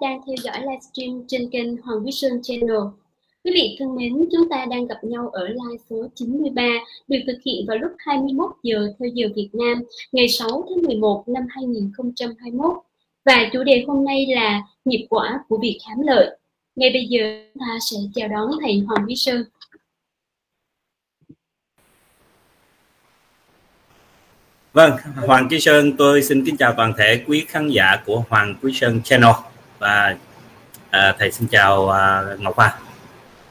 đang theo dõi livestream trên kênh Hoàng Vision Channel. Quý vị thân mến, chúng ta đang gặp nhau ở live số 93, được thực hiện vào lúc 21 giờ theo giờ Việt Nam, ngày 6 tháng 11 năm 2021. Và chủ đề hôm nay là nghiệp quả của việc khám lợi. Ngay bây giờ, chúng ta sẽ chào đón Thầy Hoàng Vision. Vâng, Hoàng Quý Sơn, tôi xin kính chào toàn thể quý khán giả của Hoàng Quý Sơn Channel và à, thầy xin chào à, Ngọc Hoa.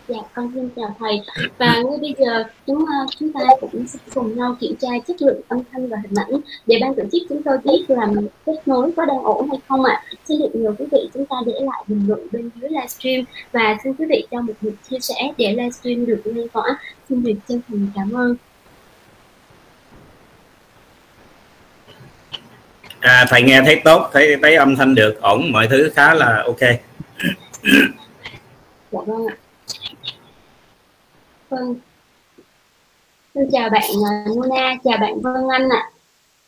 Dạ, con xin chào thầy. Và ngay bây giờ chúng à, chúng ta cũng sẽ cùng nhau kiểm tra chất lượng âm thanh và hình ảnh để ban tổ chức chúng tôi biết là kết nối có đang ổn hay không ạ. À. Xin được nhờ quý vị chúng ta để lại bình luận bên dưới livestream và xin quý vị cho một lượt chia sẻ để livestream được lan tỏa. Xin được chân thành cảm ơn. À, thầy nghe thấy tốt thấy thấy âm thanh được ổn mọi thứ khá là ok. Dạ vâng ạ. Vâng. Xin chào bạn à, Nuna chào bạn Vân Anh ạ.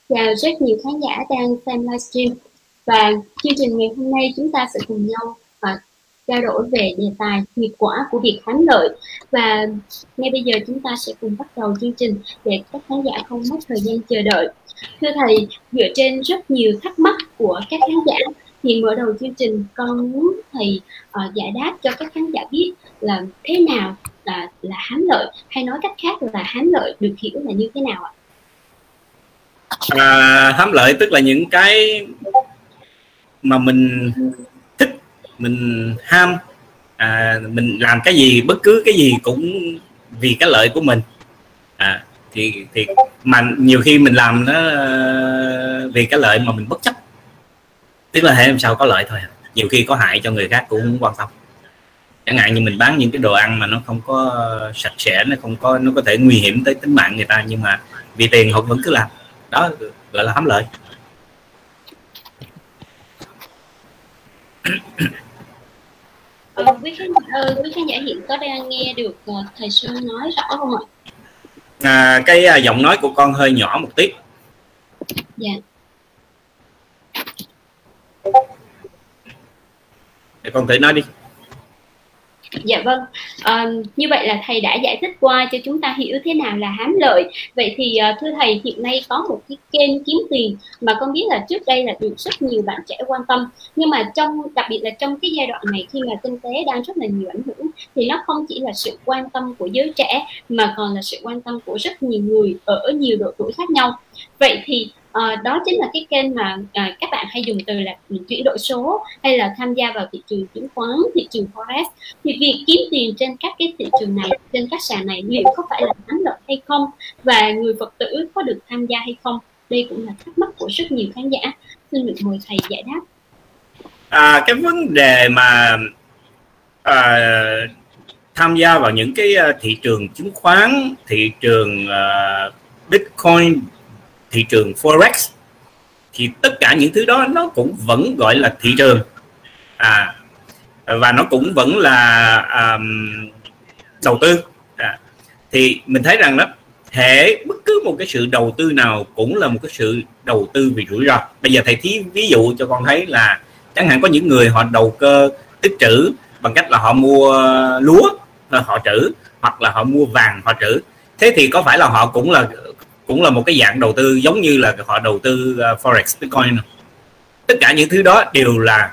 Chào rất nhiều khán giả đang xem livestream. Và chương trình ngày hôm nay chúng ta sẽ cùng nhau uh, trao đổi về đề tài hiệu quả của việc thắng lợi. Và ngay bây giờ chúng ta sẽ cùng bắt đầu chương trình để các khán giả không mất thời gian chờ đợi thưa thầy dựa trên rất nhiều thắc mắc của các khán giả thì mở đầu chương trình con muốn thầy uh, giải đáp cho các khán giả biết là thế nào là là hám lợi hay nói cách khác là hám lợi được hiểu là như thế nào ạ? À, hám lợi tức là những cái mà mình thích mình ham à, mình làm cái gì bất cứ cái gì cũng vì cái lợi của mình. À, thì thì mà nhiều khi mình làm nó ờ, vì cái lợi mà mình bất chấp. Tức là hệ làm sao có lợi thôi à. nhiều khi có hại cho người khác cũng không quan tâm. Chẳng hạn như mình bán những cái đồ ăn mà nó không có sạch sẽ nó không có nó có thể nguy hiểm tới tính mạng người ta nhưng mà vì tiền họ vẫn cứ làm. Đó gọi là hám lợi. Ờ, quý khán ờ, quý khán giả hiện có đang nghe được ờ, thầy sư nói rõ không ạ? À, cái à, giọng nói của con hơi nhỏ một tí. Dạ. Để con thử nói đi Dạ vâng, à, như vậy là thầy đã giải thích qua cho chúng ta hiểu thế nào là hám lợi. Vậy thì à, thưa thầy, hiện nay có một cái kênh kiếm tiền mà con biết là trước đây là được rất nhiều bạn trẻ quan tâm. Nhưng mà trong đặc biệt là trong cái giai đoạn này khi mà kinh tế đang rất là nhiều ảnh hưởng thì nó không chỉ là sự quan tâm của giới trẻ mà còn là sự quan tâm của rất nhiều người ở nhiều độ tuổi khác nhau. Vậy thì à, đó chính là cái kênh mà à, các bạn hay dùng từ là chuyển đổi số hay là tham gia vào thị trường chứng khoán thị trường forex. Thì việc kiếm tiền trên các cái thị trường này trên các sàn này liệu có phải là thắng lợi hay không và người phật tử có được tham gia hay không? Đây cũng là thắc mắc của rất nhiều khán giả. Xin được mời thầy giải đáp. À, cái vấn đề mà à, tham gia vào những cái à, thị trường chứng khoán thị trường uh, bitcoin thị trường forex thì tất cả những thứ đó nó cũng vẫn gọi là thị trường. À và nó cũng vẫn là um, đầu tư. À, thì mình thấy rằng đó thể bất cứ một cái sự đầu tư nào cũng là một cái sự đầu tư vì rủi ro. Bây giờ thầy thí ví dụ cho con thấy là chẳng hạn có những người họ đầu cơ tích trữ bằng cách là họ mua lúa họ trữ hoặc là họ mua vàng họ trữ. Thế thì có phải là họ cũng là cũng là một cái dạng đầu tư giống như là họ đầu tư uh, forex bitcoin tất cả những thứ đó đều là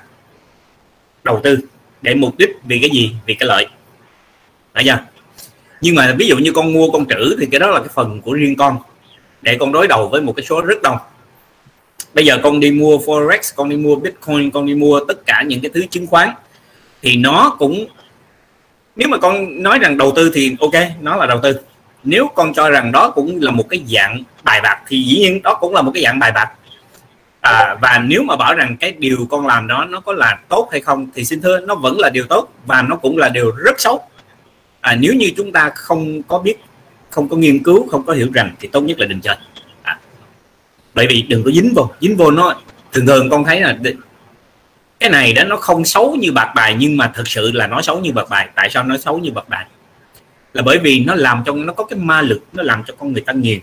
đầu tư để mục đích vì cái gì? Vì cái lợi. Phải chưa? Nhưng mà ví dụ như con mua con trữ thì cái đó là cái phần của riêng con để con đối đầu với một cái số rất đông. Bây giờ con đi mua forex con đi mua bitcoin con đi mua tất cả những cái thứ chứng khoán thì nó cũng nếu mà con nói rằng đầu tư thì ok nó là đầu tư nếu con cho rằng đó cũng là một cái dạng bài bạc thì dĩ nhiên đó cũng là một cái dạng bài bạc. À, và nếu mà bảo rằng cái điều con làm đó nó có là tốt hay không thì xin thưa nó vẫn là điều tốt và nó cũng là điều rất xấu. À, nếu như chúng ta không có biết không có nghiên cứu không có hiểu rằng thì tốt nhất là đừng chơi. À, bởi vì đừng có dính vô. Dính vô nó thường thường con thấy là cái này đó nó không xấu như bạc bài nhưng mà thực sự là nó xấu như bạc bài. Tại sao nó xấu như bạc bài? Là bởi vì nó làm cho nó có cái ma lực nó làm cho con người ta nghiền.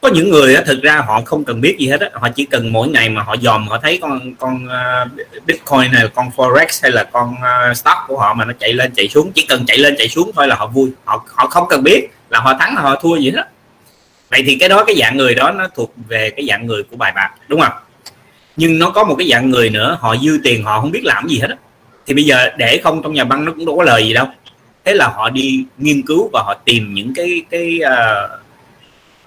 Có những người á, thực ra họ không cần biết gì hết á. Họ chỉ cần mỗi ngày mà họ dòm họ thấy con con uh, bitcoin này con forex hay là con uh, stock của họ mà nó chạy lên chạy xuống. Chỉ cần chạy lên chạy xuống thôi là họ vui. Họ họ không cần biết là họ thắng họ thua gì hết. Vậy thì cái đó cái dạng người đó nó thuộc về cái dạng người của bài bạc đúng không? Nhưng nó có một cái dạng người nữa họ dư tiền họ không biết làm gì hết á. Thì bây giờ để không trong nhà băng nó cũng đâu có lời gì đâu thế là họ đi nghiên cứu và họ tìm những cái cái uh,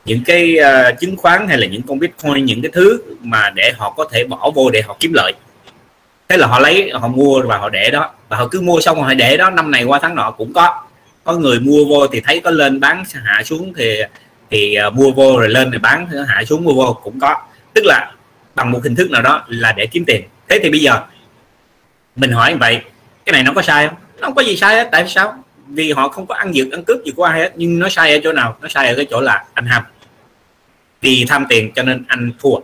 những cái uh, chứng khoán hay là những con bitcoin những cái thứ mà để họ có thể bỏ vô để họ kiếm lợi. Thế là họ lấy họ mua và họ để đó. Và họ cứ mua xong rồi họ để đó năm này qua tháng nọ cũng có. Có người mua vô thì thấy có lên bán hạ xuống thì thì uh, mua vô rồi lên rồi bán hạ xuống mua vô cũng có. Tức là bằng một hình thức nào đó là để kiếm tiền. Thế thì bây giờ mình hỏi vậy cái này nó có sai không? Nó không có gì sai hết tại sao? Vì họ không có ăn dược, ăn cướp gì của ai hết, nhưng nó sai ở chỗ nào? Nó sai ở cái chỗ là anh ham. Vì tham tiền cho nên anh thua.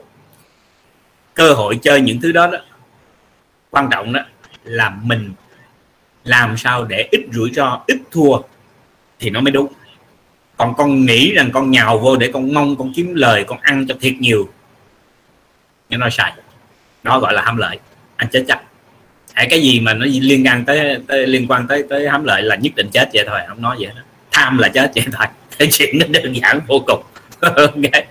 Cơ hội chơi những thứ đó đó, quan trọng đó là mình làm sao để ít rủi ro, ít thua thì nó mới đúng. Còn con nghĩ rằng con nhào vô để con mong, con kiếm lời, con ăn cho thiệt nhiều, nhưng nó sai. Đó gọi là ham lợi. Anh chết chắc hãy cái gì mà nó liên quan tới, tới liên quan tới tới hám lợi là nhất định chết vậy thôi không nói vậy đó tham là chết vậy thôi. Cái chuyện nó đơn giản vô cùng. Okay.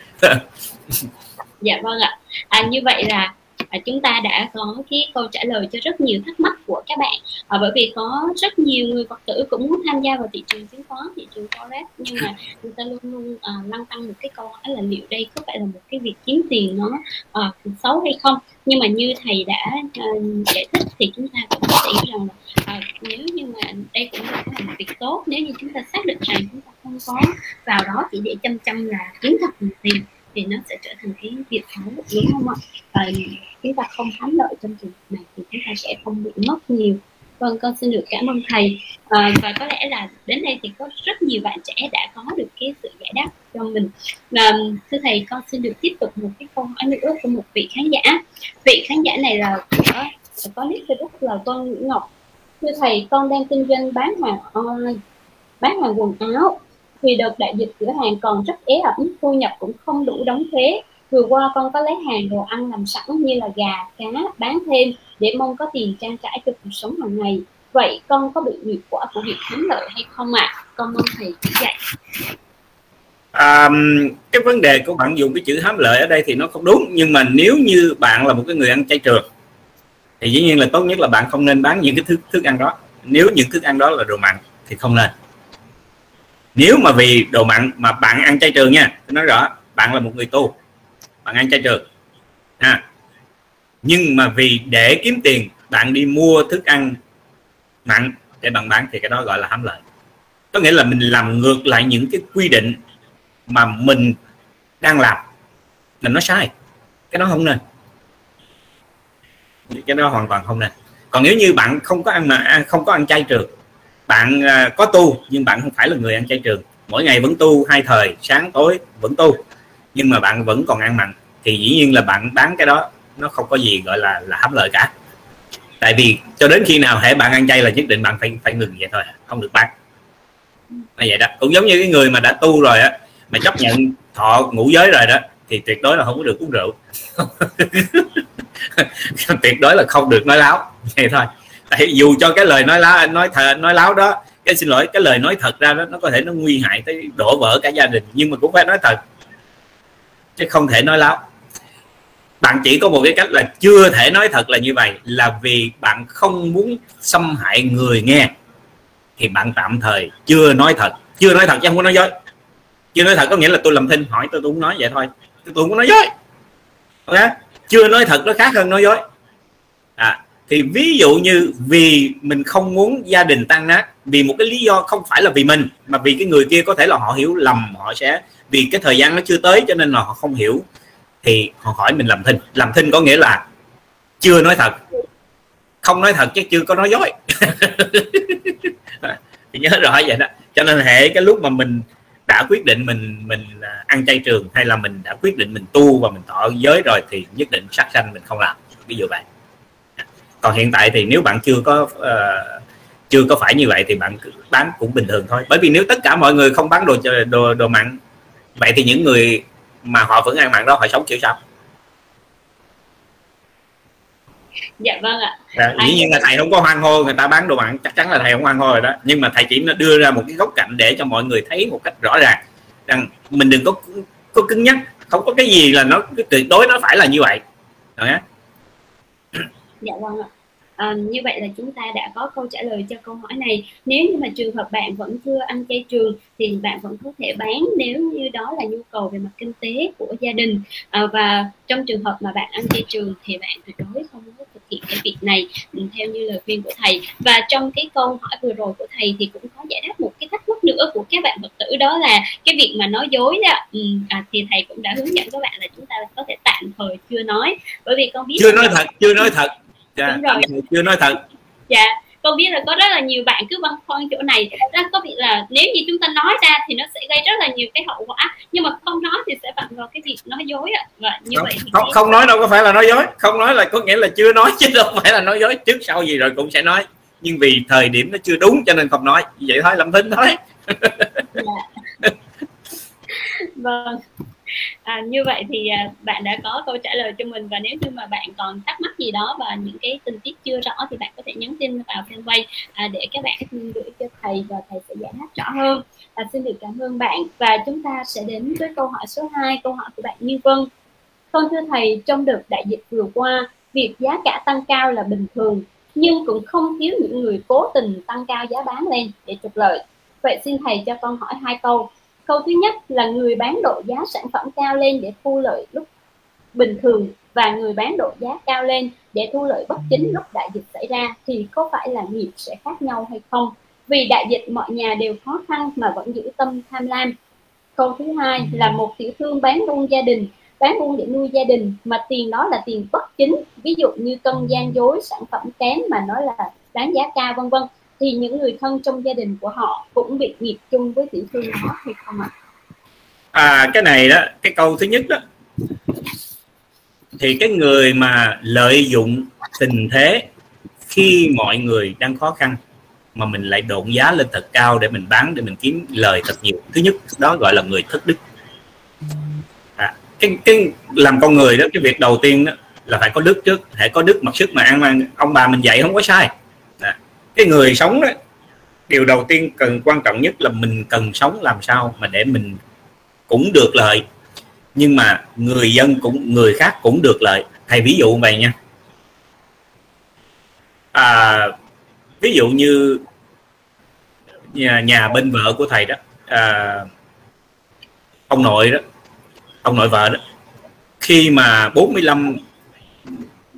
dạ vâng ạ. À, như vậy là à, chúng ta đã có cái câu trả lời cho rất nhiều thắc mắc của các bạn. À, bởi vì có rất nhiều người phật tử cũng muốn tham gia vào thị trường chứng khoán thị trường forex. Nhưng mà người ta luôn luôn à, lăn tăng một cái câu hỏi là liệu đây có phải là một cái việc kiếm tiền nó à, xấu hay không? Nhưng mà như thầy đã uh, giải thích thì chúng ta cũng sẽ hiểu rằng là uh, nếu như mà đây cũng là một việc tốt nếu như chúng ta xác định rằng chúng ta không có vào đó chỉ để chăm chăm là kiếm thật nhiều tiền thì nó sẽ trở thành cái việc xấu đúng không ạ? Và chúng ta không thắng lợi trong trường hợp này thì chúng ta sẽ không bị mất nhiều. Vâng con xin được cảm ơn thầy. À, và có lẽ là đến đây thì có rất nhiều bạn trẻ đã có được cái sự giải đáp cho mình. Và thưa thầy con xin được tiếp tục một cái câu hỏi nữa của một vị khán giả. Vị khán giả này là của có nick facebook là con Nguyễn Ngọc. Thưa thầy con đang kinh doanh bán hàng online bán hàng quần áo vì đợt đại dịch cửa hàng còn rất ế ẩm thu nhập cũng không đủ đóng thuế. Vừa qua con có lấy hàng đồ ăn làm sẵn như là gà cá bán thêm để mong có tiền trang trải cho cuộc sống hàng ngày. Vậy con có bị nghiệp quả của việc hám lợi hay không ạ? À? con mong thầy chỉ dạy. À, cái vấn đề của bạn dùng cái chữ hám lợi ở đây thì nó không đúng nhưng mà nếu như bạn là một cái người ăn chay trường thì dĩ nhiên là tốt nhất là bạn không nên bán những cái thức thức ăn đó. Nếu những thức ăn đó là đồ mặn thì không nên nếu mà vì đồ mặn mà bạn ăn chay trường nha, tôi nói rõ, bạn là một người tu bạn ăn chay trường. Ha. Nhưng mà vì để kiếm tiền, bạn đi mua thức ăn mặn để bạn bán thì cái đó gọi là hám lợi. Có nghĩa là mình làm ngược lại những cái quy định mà mình đang làm. Là nó sai, cái đó không nên. Cái đó hoàn toàn không nên. Còn nếu như bạn không có ăn mà à, không có ăn chay trường bạn à, có tu, nhưng bạn không phải là người ăn chay trường. Mỗi ngày vẫn tu, hai thời, sáng, tối, vẫn tu. Nhưng mà bạn vẫn còn ăn mặn. Thì dĩ nhiên là bạn bán cái đó, nó không có gì gọi là là hám lợi cả. Tại vì cho đến khi nào hệ bạn ăn chay là nhất định bạn phải phải ngừng vậy thôi, không được bán. Như vậy đó. Cũng giống như cái người mà đã tu rồi á, mà chấp nhận thọ ngũ giới rồi đó, thì tuyệt đối là không có được uống rượu. Tuyệt đối là không được nói láo. Vậy thôi tại dù cho cái lời nói láo nói thờ, nói láo đó cái xin lỗi cái lời nói thật ra đó nó có thể nó nguy hại tới đổ vỡ cả gia đình nhưng mà cũng phải nói thật chứ không thể nói láo. Bạn chỉ có một cái cách là chưa thể nói thật là như vậy là vì bạn không muốn xâm hại người nghe thì bạn tạm thời chưa nói thật. Chưa nói thật chứ không có nói dối. Chưa nói thật có nghĩa là tôi làm thinh hỏi tôi tôi cũng nói vậy thôi. Tôi cũng nói dối. Ok? Chưa nói thật nó khác hơn nói dối. À, thì ví dụ như vì mình không muốn gia đình tan nát, vì một cái lý do không phải là vì mình, mà vì cái người kia có thể là họ hiểu lầm, họ sẽ, vì cái thời gian nó chưa tới cho nên là họ không hiểu, thì họ hỏi mình làm thinh. Làm thinh có nghĩa là chưa nói thật. Không nói thật chứ chưa có nói dối. Thì nhớ rõ vậy đó. Cho nên hệ cái lúc mà mình đã quyết định mình mình à, ăn chay trường hay là mình đã quyết định mình tu và mình tỏ giới rồi thì nhất định sát sanh mình không làm. Ví dụ vậy còn hiện tại thì nếu bạn chưa có uh, chưa có phải như vậy thì bạn bán cũng bình thường thôi. Bởi vì nếu tất cả mọi người không bán đồ đồ đồ mặn vậy thì những người mà họ vẫn ăn mặn đó họ sống kiểu sao? Dạ vâng ạ. À, dĩ nhiên là thầy không có hoan hô người ta bán đồ mặn chắc chắn là thầy không hoan hô rồi đó. Nhưng mà thầy chỉ đưa ra một cái góc cạnh để cho mọi người thấy một cách rõ ràng rằng mình đừng có có cứng nhắc không có cái gì là nó tuyệt đối nó phải là như vậy. Rồi á dạ vâng ạ À, như vậy là chúng ta đã có câu trả lời cho câu hỏi này. Nếu như mà trường hợp bạn vẫn chưa ăn chay trường thì bạn vẫn có thể bán nếu như đó là nhu cầu về mặt kinh tế của gia đình. À, và trong trường hợp mà bạn ăn chay trường thì bạn tuyệt đối không có thực hiện cái việc này ừ, theo như lời khuyên của thầy. Và trong cái câu hỏi vừa rồi của thầy thì cũng có giải đáp một cái thắc mắc nữa của các bạn phật tử đó là cái việc mà nói dối đó. Ừ, à, thì thầy cũng đã hướng dẫn các bạn là chúng ta có thể tạm thời chưa nói. Bởi vì con biết chưa nói thật chưa nói thật dạ, rồi. chưa nói thật. Dạ con biết là có rất là nhiều bạn cứ băn khoăn chỗ này. Đó có việc là nếu như chúng ta nói ra thì nó sẽ gây rất là nhiều cái hậu quả. Nhưng mà không nói thì sẽ phạm vào cái việc nói dối ạ. Và như không, vậy thì không, không nói đâu có phải là nói dối. Không nói là có nghĩa là chưa nói chứ đâu phải là nói dối. Trước sau gì rồi cũng sẽ nói. Nhưng vì thời điểm nó chưa đúng cho nên không nói. Vậy thôi lâm thính thôi dạ. vâng à, như vậy thì à, bạn đã có câu trả lời cho mình và nếu như mà bạn còn thắc mắc gì đó và những cái tình tiết chưa rõ thì bạn có thể nhắn tin vào fanpage à, để các bạn gửi cho thầy và thầy sẽ giải đáp rõ hơn. À, xin được cảm ơn bạn. Và chúng ta sẽ đến với câu hỏi số 2 câu hỏi của bạn Như Vân. Con thưa thầy trong đợt đại dịch vừa qua việc giá cả tăng cao là bình thường nhưng cũng không thiếu những người cố tình tăng cao giá bán lên để trục lợi. Vậy xin thầy cho con hỏi hai câu. Câu thứ nhất là người bán độ giá sản phẩm cao lên để thu lợi lúc bình thường và người bán độ giá cao lên để thu lợi bất chính lúc đại dịch xảy ra thì có phải là nghiệp sẽ khác nhau hay không? Vì đại dịch mọi nhà đều khó khăn mà vẫn giữ tâm tham lam. Câu thứ hai là một tiểu thương bán buôn gia đình, bán buôn để nuôi gia đình mà tiền đó là tiền bất chính, ví dụ như cân gian dối, sản phẩm kém mà nói là đáng giá cao vân vân thì những người thân trong gia đình của họ cũng bị nghiệp chung với tiểu thương đó hay không ạ? À? cái này đó cái câu thứ nhất đó thì cái người mà lợi dụng tình thế khi mọi người đang khó khăn mà mình lại độn giá lên thật cao để mình bán để mình kiếm lời thật nhiều thứ nhất đó gọi là người thất đức à, cái cái làm con người đó cái việc đầu tiên đó là phải có đức trước phải có đức mặc sức mà ăn ông bà mình dạy không có sai cái người sống đó điều đầu tiên cần quan trọng nhất là mình cần sống làm sao mà để mình cũng được lợi. Nhưng mà người dân cũng người khác cũng được lợi. Thầy ví dụ vậy nha. À, ví dụ như nhà, nhà bên vợ của thầy đó à, ông nội đó ông nội vợ đó khi mà 45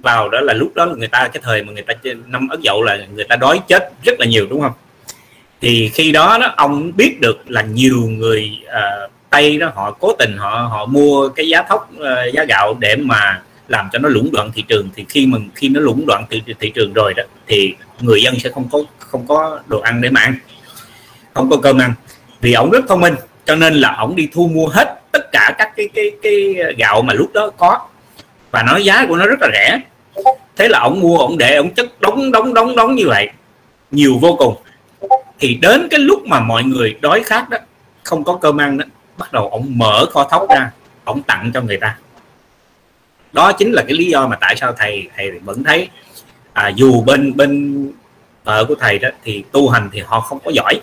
vào đó là lúc đó là người ta cái thời mà người ta năm ất dậu là người ta đói chết rất là nhiều đúng không? Thì khi đó đó ông biết được là nhiều người uh, tây đó họ cố tình họ họ mua cái giá thóc uh, giá gạo để mà làm cho nó lũng đoạn thị trường. Thì khi mình khi nó lũng đoạn thị, thị trường rồi đó thì người dân sẽ không có không có đồ ăn để mà ăn không có cơm ăn. Vì ông rất thông minh cho nên là ông đi thu mua hết tất cả các cái cái cái gạo mà lúc đó có. Và nói giá của nó rất là rẻ thế là ông mua ông để ông chất đóng đóng đóng đóng như vậy. Nhiều vô cùng. Thì đến cái lúc mà mọi người đói khát đó không có cơm ăn đó bắt đầu ông mở kho thóc ra ông tặng cho người ta. Đó chính là cái lý do mà tại sao thầy thầy vẫn thấy à, dù bên bên vợ của thầy đó thì tu hành thì họ không có giỏi.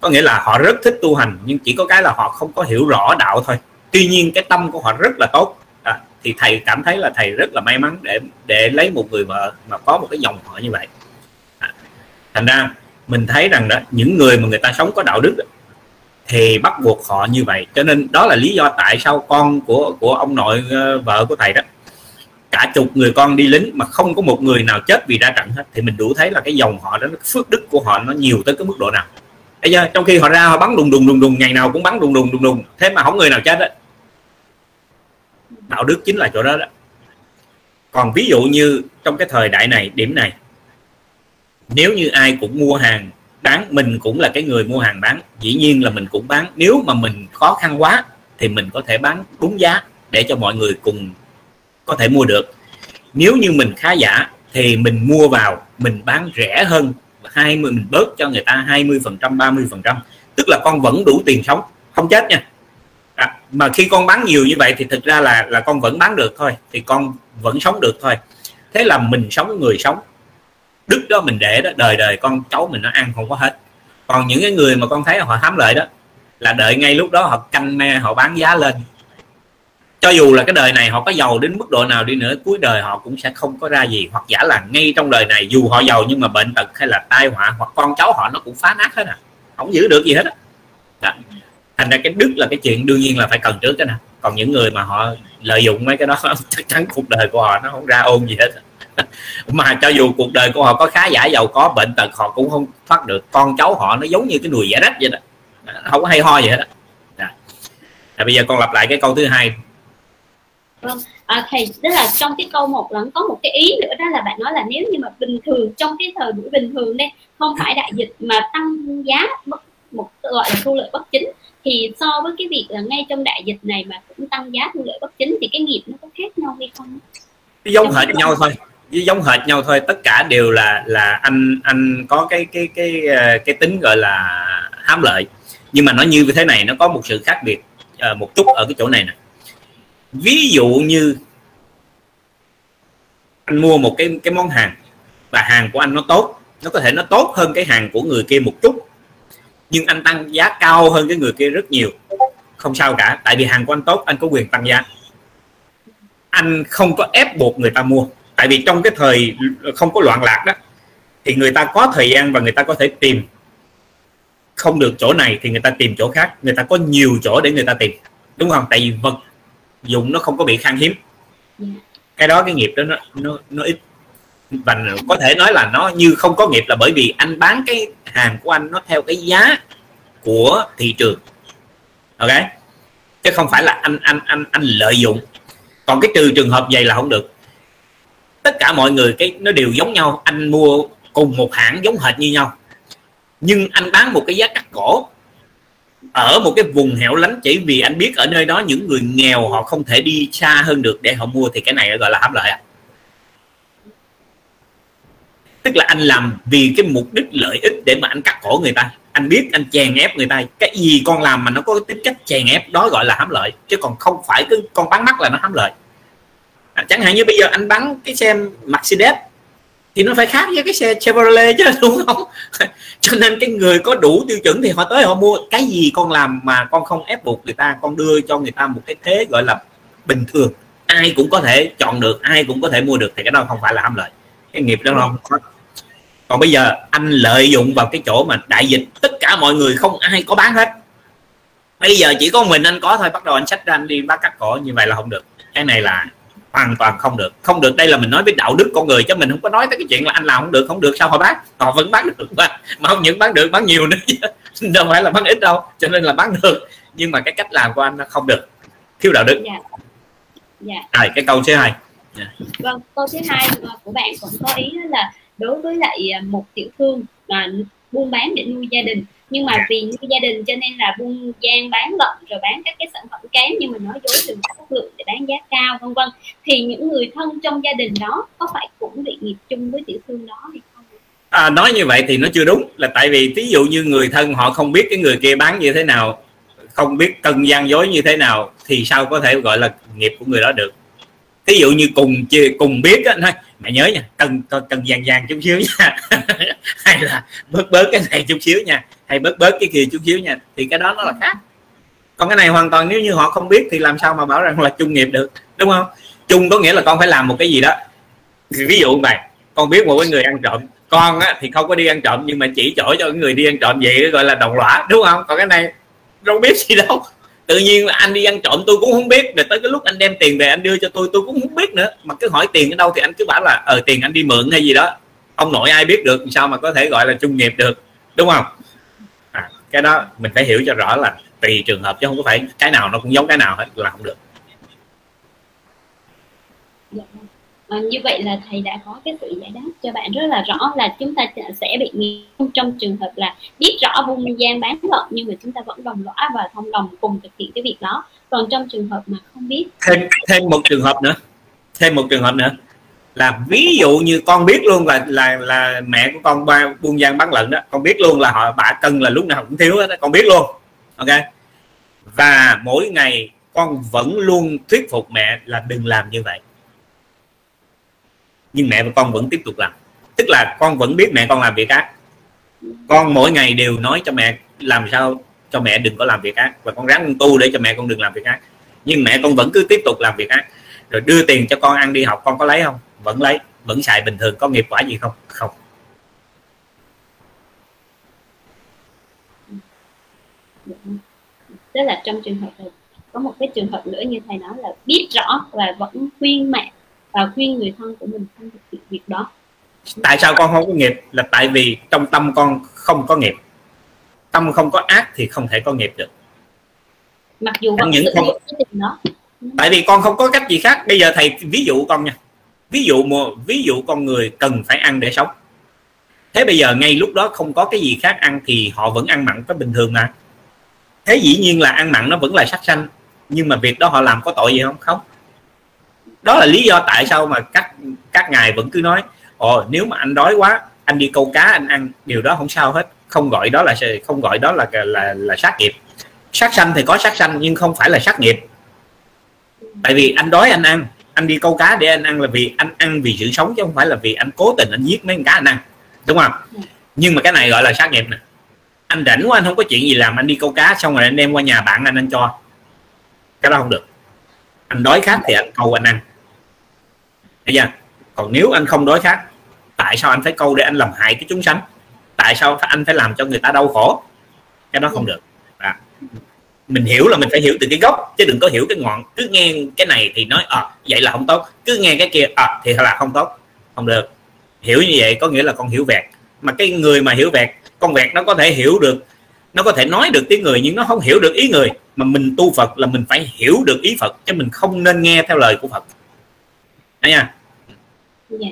Có nghĩa là họ rất thích tu hành nhưng chỉ có cái là họ không có hiểu rõ đạo thôi. Tuy nhiên cái tâm của họ rất là tốt thì thầy cảm thấy là thầy rất là may mắn để để lấy một người vợ mà có một cái dòng họ như vậy. À, thành ra mình thấy rằng đó những người mà người ta sống có đạo đức đó, thì bắt buộc họ như vậy. Cho nên đó là lý do tại sao con của của ông nội uh, vợ của thầy đó cả chục người con đi lính mà không có một người nào chết vì ra trận hết. Thì mình đủ thấy là cái dòng họ đó phước đức của họ nó nhiều tới cái mức độ nào. Bây giờ trong khi họ ra họ bắn đùng đùng đùng đùng ngày nào cũng bắn đùng đùng đùng đùng thế mà không người nào chết đấy đạo đức chính là chỗ đó đó. Còn ví dụ như trong cái thời đại này, điểm này, nếu như ai cũng mua hàng bán, mình cũng là cái người mua hàng bán, dĩ nhiên là mình cũng bán. Nếu mà mình khó khăn quá thì mình có thể bán đúng giá để cho mọi người cùng có thể mua được. Nếu như mình khá giả thì mình mua vào, mình bán rẻ hơn 20 mình bớt cho người ta 20 phần trăm 30 phần trăm, tức là con vẫn đủ tiền sống. Không chết nha mà khi con bán nhiều như vậy thì thực ra là là con vẫn bán được thôi, thì con vẫn sống được thôi. Thế là mình sống người sống. Đức đó mình để đó, đời đời con, cháu mình nó ăn không có hết. Còn những cái người mà con thấy họ hám lợi đó, là đợi ngay lúc đó họ canh me, họ bán giá lên. Cho dù là cái đời này họ có giàu đến mức độ nào đi nữa, cuối đời họ cũng sẽ không có ra gì. Hoặc giả là ngay trong đời này, dù họ giàu nhưng mà bệnh tật hay là tai họa hoặc con cháu họ nó cũng phá nát hết à. Không giữ được gì hết á thành ra cái đức là cái chuyện đương nhiên là phải cần trước cái nè. Còn những người mà họ lợi dụng mấy cái đó chắc chắn cuộc đời của họ nó không ra ôn gì hết. Mà cho dù cuộc đời của họ có khá giả giàu có bệnh tật họ cũng không thoát được. Con cháu họ nó giống như cái nùi giả rách vậy đó. Không có hay ho gì hết đó. À, dạ. dạ, bây giờ con lặp lại cái câu thứ hai. Vâng. À, thầy tức là trong cái câu một lần có một cái ý nữa đó là bạn nói là nếu như mà bình thường trong cái thời buổi bình thường đây không phải đại dịch mà tăng giá một gọi là thu lợi bất chính thì so với cái việc là ngay trong đại dịch này mà cũng tăng giá thu lợi bất chính thì cái nghiệp nó có khác nhau hay không? Giống hệt nhau thôi. Giống hệt nhau thôi. Tất cả đều là là anh anh có cái cái cái ờ, cái tính gọi là hám lợi. Nhưng mà nó như thế này nó có một sự khác biệt uh, một chút ở cái chỗ này nè. Ví dụ như anh mua một cái cái món hàng và hàng của anh nó tốt nó có thể nó tốt hơn cái hàng của người kia một chút nhưng anh tăng giá cao hơn cái người kia rất nhiều. Không sao cả tại vì hàng của anh tốt anh có quyền tăng giá. Anh không có ép buộc người ta mua. Tại vì trong cái thời không có loạn lạc đó thì người ta có thời gian và người ta có thể tìm. Không được chỗ này thì người ta tìm chỗ khác. Người ta có nhiều chỗ để người ta tìm. Đúng không? Tại vì vật dụng nó không có bị khan hiếm. Dạ. cái đó cái nghiệp đó nó nó, nó ít và có thể nói là nó như không có nghiệp là bởi vì anh bán cái hàng của anh nó theo cái giá của thị trường. Ok? Chứ không phải là anh anh anh anh lợi dụng. Còn cái trừ trường hợp vậy là không được. Tất cả mọi người cái nó đều giống nhau. Anh mua cùng một hãng giống hệt như nhau. Nhưng anh bán một cái giá cắt cổ ở một cái vùng hẻo lánh chỉ vì anh biết ở nơi đó những người nghèo họ không thể đi xa hơn được để họ mua, thì cái này gọi là hám lợi à tức là anh làm vì cái mục đích lợi ích để mà anh cắt cổ người ta. Anh biết anh chèn ép người ta. Cái gì con làm mà nó có tính cách chèn ép đó gọi là hám lợi. Chứ còn không phải cứ con bán mắt là nó hám lợi. À, chẳng hạn như bây giờ anh bán cái xe Mercedes thì nó phải khác với cái xe Chevrolet chứ đúng không? Cho nên cái người có đủ tiêu chuẩn thì họ tới họ mua. Cái gì con làm mà con không ép buộc người ta con đưa cho người ta một cái thế gọi là bình thường. Ai cũng có thể chọn được ai cũng có thể mua được thì cái đó không phải là hám lợi. Cái nghiệp đó không? Còn bây giờ anh lợi dụng vào cái chỗ mà đại dịch tất cả mọi người không ai có bán hết. Bây giờ chỉ có mình anh có thôi bắt đầu anh sách ra anh đi bắt cắt cổ như vậy là không được. Cái này là hoàn toàn không được. Không được đây là mình nói với đạo đức con người chứ mình không có nói tới cái chuyện là anh làm không được không được sao họ bán? Họ vẫn bán được. Mà, mà không những bán được bán nhiều nữa chứ. Đâu phải là bán ít đâu cho nên là bán được. Nhưng mà cái cách làm của anh nó không được. Thiếu đạo đức. Dạ. Dạ. rồi cái câu thứ hai. Dạ. vâng câu thứ hai của bạn cũng có ý là đối với lại à, một tiểu thương mà buôn bán để nuôi gia đình. Nhưng mà vì nuôi gia đình cho nên là buôn gian bán lợn rồi bán các cái sản phẩm kém nhưng mà nói dối đừng chất lượng để bán giá cao vân vân. Thì những người thân trong gia đình đó có phải cũng bị nghiệp chung với tiểu thương đó hay không? À, nói như vậy thì nó chưa đúng. Là tại vì ví dụ như người thân họ không biết cái người kia bán như thế nào không biết cân gian dối như thế nào thì sao có thể gọi là nghiệp của người đó được? Ví dụ như cùng cùng biết á mẹ nhớ nha cần cần vàng vàng chút xíu nha. Hay là bớt bớt cái này chút xíu nha hay bớt bớt cái kia chút xíu nha thì cái đó nó là khác. Còn cái này hoàn toàn nếu như họ không biết thì làm sao mà bảo rằng là chung nghiệp được đúng không? Chung có nghĩa là con phải làm một cái gì đó. Thì ví dụ này con biết một cái người ăn trộm con á, thì không có đi ăn trộm nhưng mà chỉ chỗ cho người đi ăn trộm vậy gọi là đồng lõa đúng không? Còn cái này đâu biết gì đâu tự nhiên là anh đi ăn trộm tôi cũng không biết. Rồi tới cái lúc anh đem tiền về anh đưa cho tôi tôi cũng không biết nữa. Mà cứ hỏi tiền ở đâu thì anh cứ bảo là ờ tiền anh đi mượn hay gì đó. Ông nội ai biết được sao mà có thể gọi là trung nghiệp được đúng không? À, cái đó mình phải hiểu cho rõ là tùy trường hợp chứ không có phải cái nào nó cũng giống cái nào hết là không được. Dạ vâng à, như vậy là thầy đã có cái sự giải đáp cho bạn rất là rõ là chúng ta sẽ bị nghiêng trong trường hợp là biết rõ vùng gian bán lợn nhưng mà chúng ta vẫn đồng lõa và thông đồng cùng thực hiện cái việc đó. Còn trong trường hợp mà không biết thêm thêm một trường hợp nữa. Thêm một trường hợp nữa. Là ví dụ như con biết luôn là là là mẹ của con ba buôn gian bán lợn đó con biết luôn là họ bà cân là lúc nào cũng thiếu đó con biết luôn. Ok? Và mỗi ngày con vẫn luôn thuyết phục mẹ là đừng làm như vậy nhưng mẹ và con vẫn tiếp tục làm. Tức là con vẫn biết mẹ con làm việc ác. Con mỗi ngày đều nói cho mẹ làm sao cho mẹ đừng có làm việc ác. Và con ráng tu để cho mẹ con đừng làm việc ác. Nhưng mẹ con vẫn cứ tiếp tục làm việc ác. Rồi đưa tiền cho con ăn đi học, con có lấy không? Vẫn lấy. Vẫn xài bình thường. Có nghiệp quả gì không? Không. Tức là trong trường hợp này. Có một cái trường hợp nữa như thầy nói là biết rõ và vẫn khuyên mẹ và khuyên người thân của mình không thực hiện việc đó. Tại sao con không có nghiệp? Là tại vì trong tâm con không có nghiệp. Tâm không có ác thì không thể có nghiệp được. Mặc dù vẫn những không đó. Tại vì con không có cách gì khác. Bây giờ thầy ví dụ con nha. Ví dụ một ví dụ con người cần phải ăn để sống. Thế bây giờ ngay lúc đó không có cái gì khác ăn thì họ vẫn ăn mặn có bình thường mà. Thế dĩ nhiên là ăn mặn nó vẫn là sắc sanh. Nhưng mà việc đó họ làm có tội gì không? Không đó là lý do tại sao mà các các ngài vẫn cứ nói ồ nếu mà anh đói quá anh đi câu cá anh ăn điều đó không sao hết. Không gọi đó là không gọi đó là là là, là sát nghiệp. Sát sanh thì có sát sanh nhưng không phải là sát nghiệp. Tại vì anh đói anh ăn. Anh đi câu cá để anh ăn là vì anh ăn vì sự sống chứ không phải là vì anh cố tình anh giết mấy con cá anh ăn. Đúng không? Nhưng mà cái này gọi là sát nghiệp nè. Anh rảnh quá anh không có chuyện gì làm anh đi câu cá xong rồi anh đem qua nhà bạn anh anh cho. Cái đó không được. Anh đói khát thì anh câu anh ăn bây giờ còn nếu anh không đói khác tại sao anh phải câu để anh làm hại cái chúng sanh? Tại sao anh phải làm cho người ta đau khổ? Cái đó không được. À. mình hiểu là mình phải hiểu từ cái gốc chứ đừng có hiểu cái ngọn. Cứ nghe cái này thì nói à, vậy là không tốt. Cứ nghe cái kia à, thì là không tốt. Không được. Hiểu như vậy có nghĩa là con hiểu vẹt. Mà cái người mà hiểu vẹt con vẹt nó có thể hiểu được. Nó có thể nói được tiếng người nhưng nó không hiểu được ý người. Mà mình tu Phật là mình phải hiểu được ý Phật chứ mình không nên nghe theo lời của Phật. Đấy nha. Dạ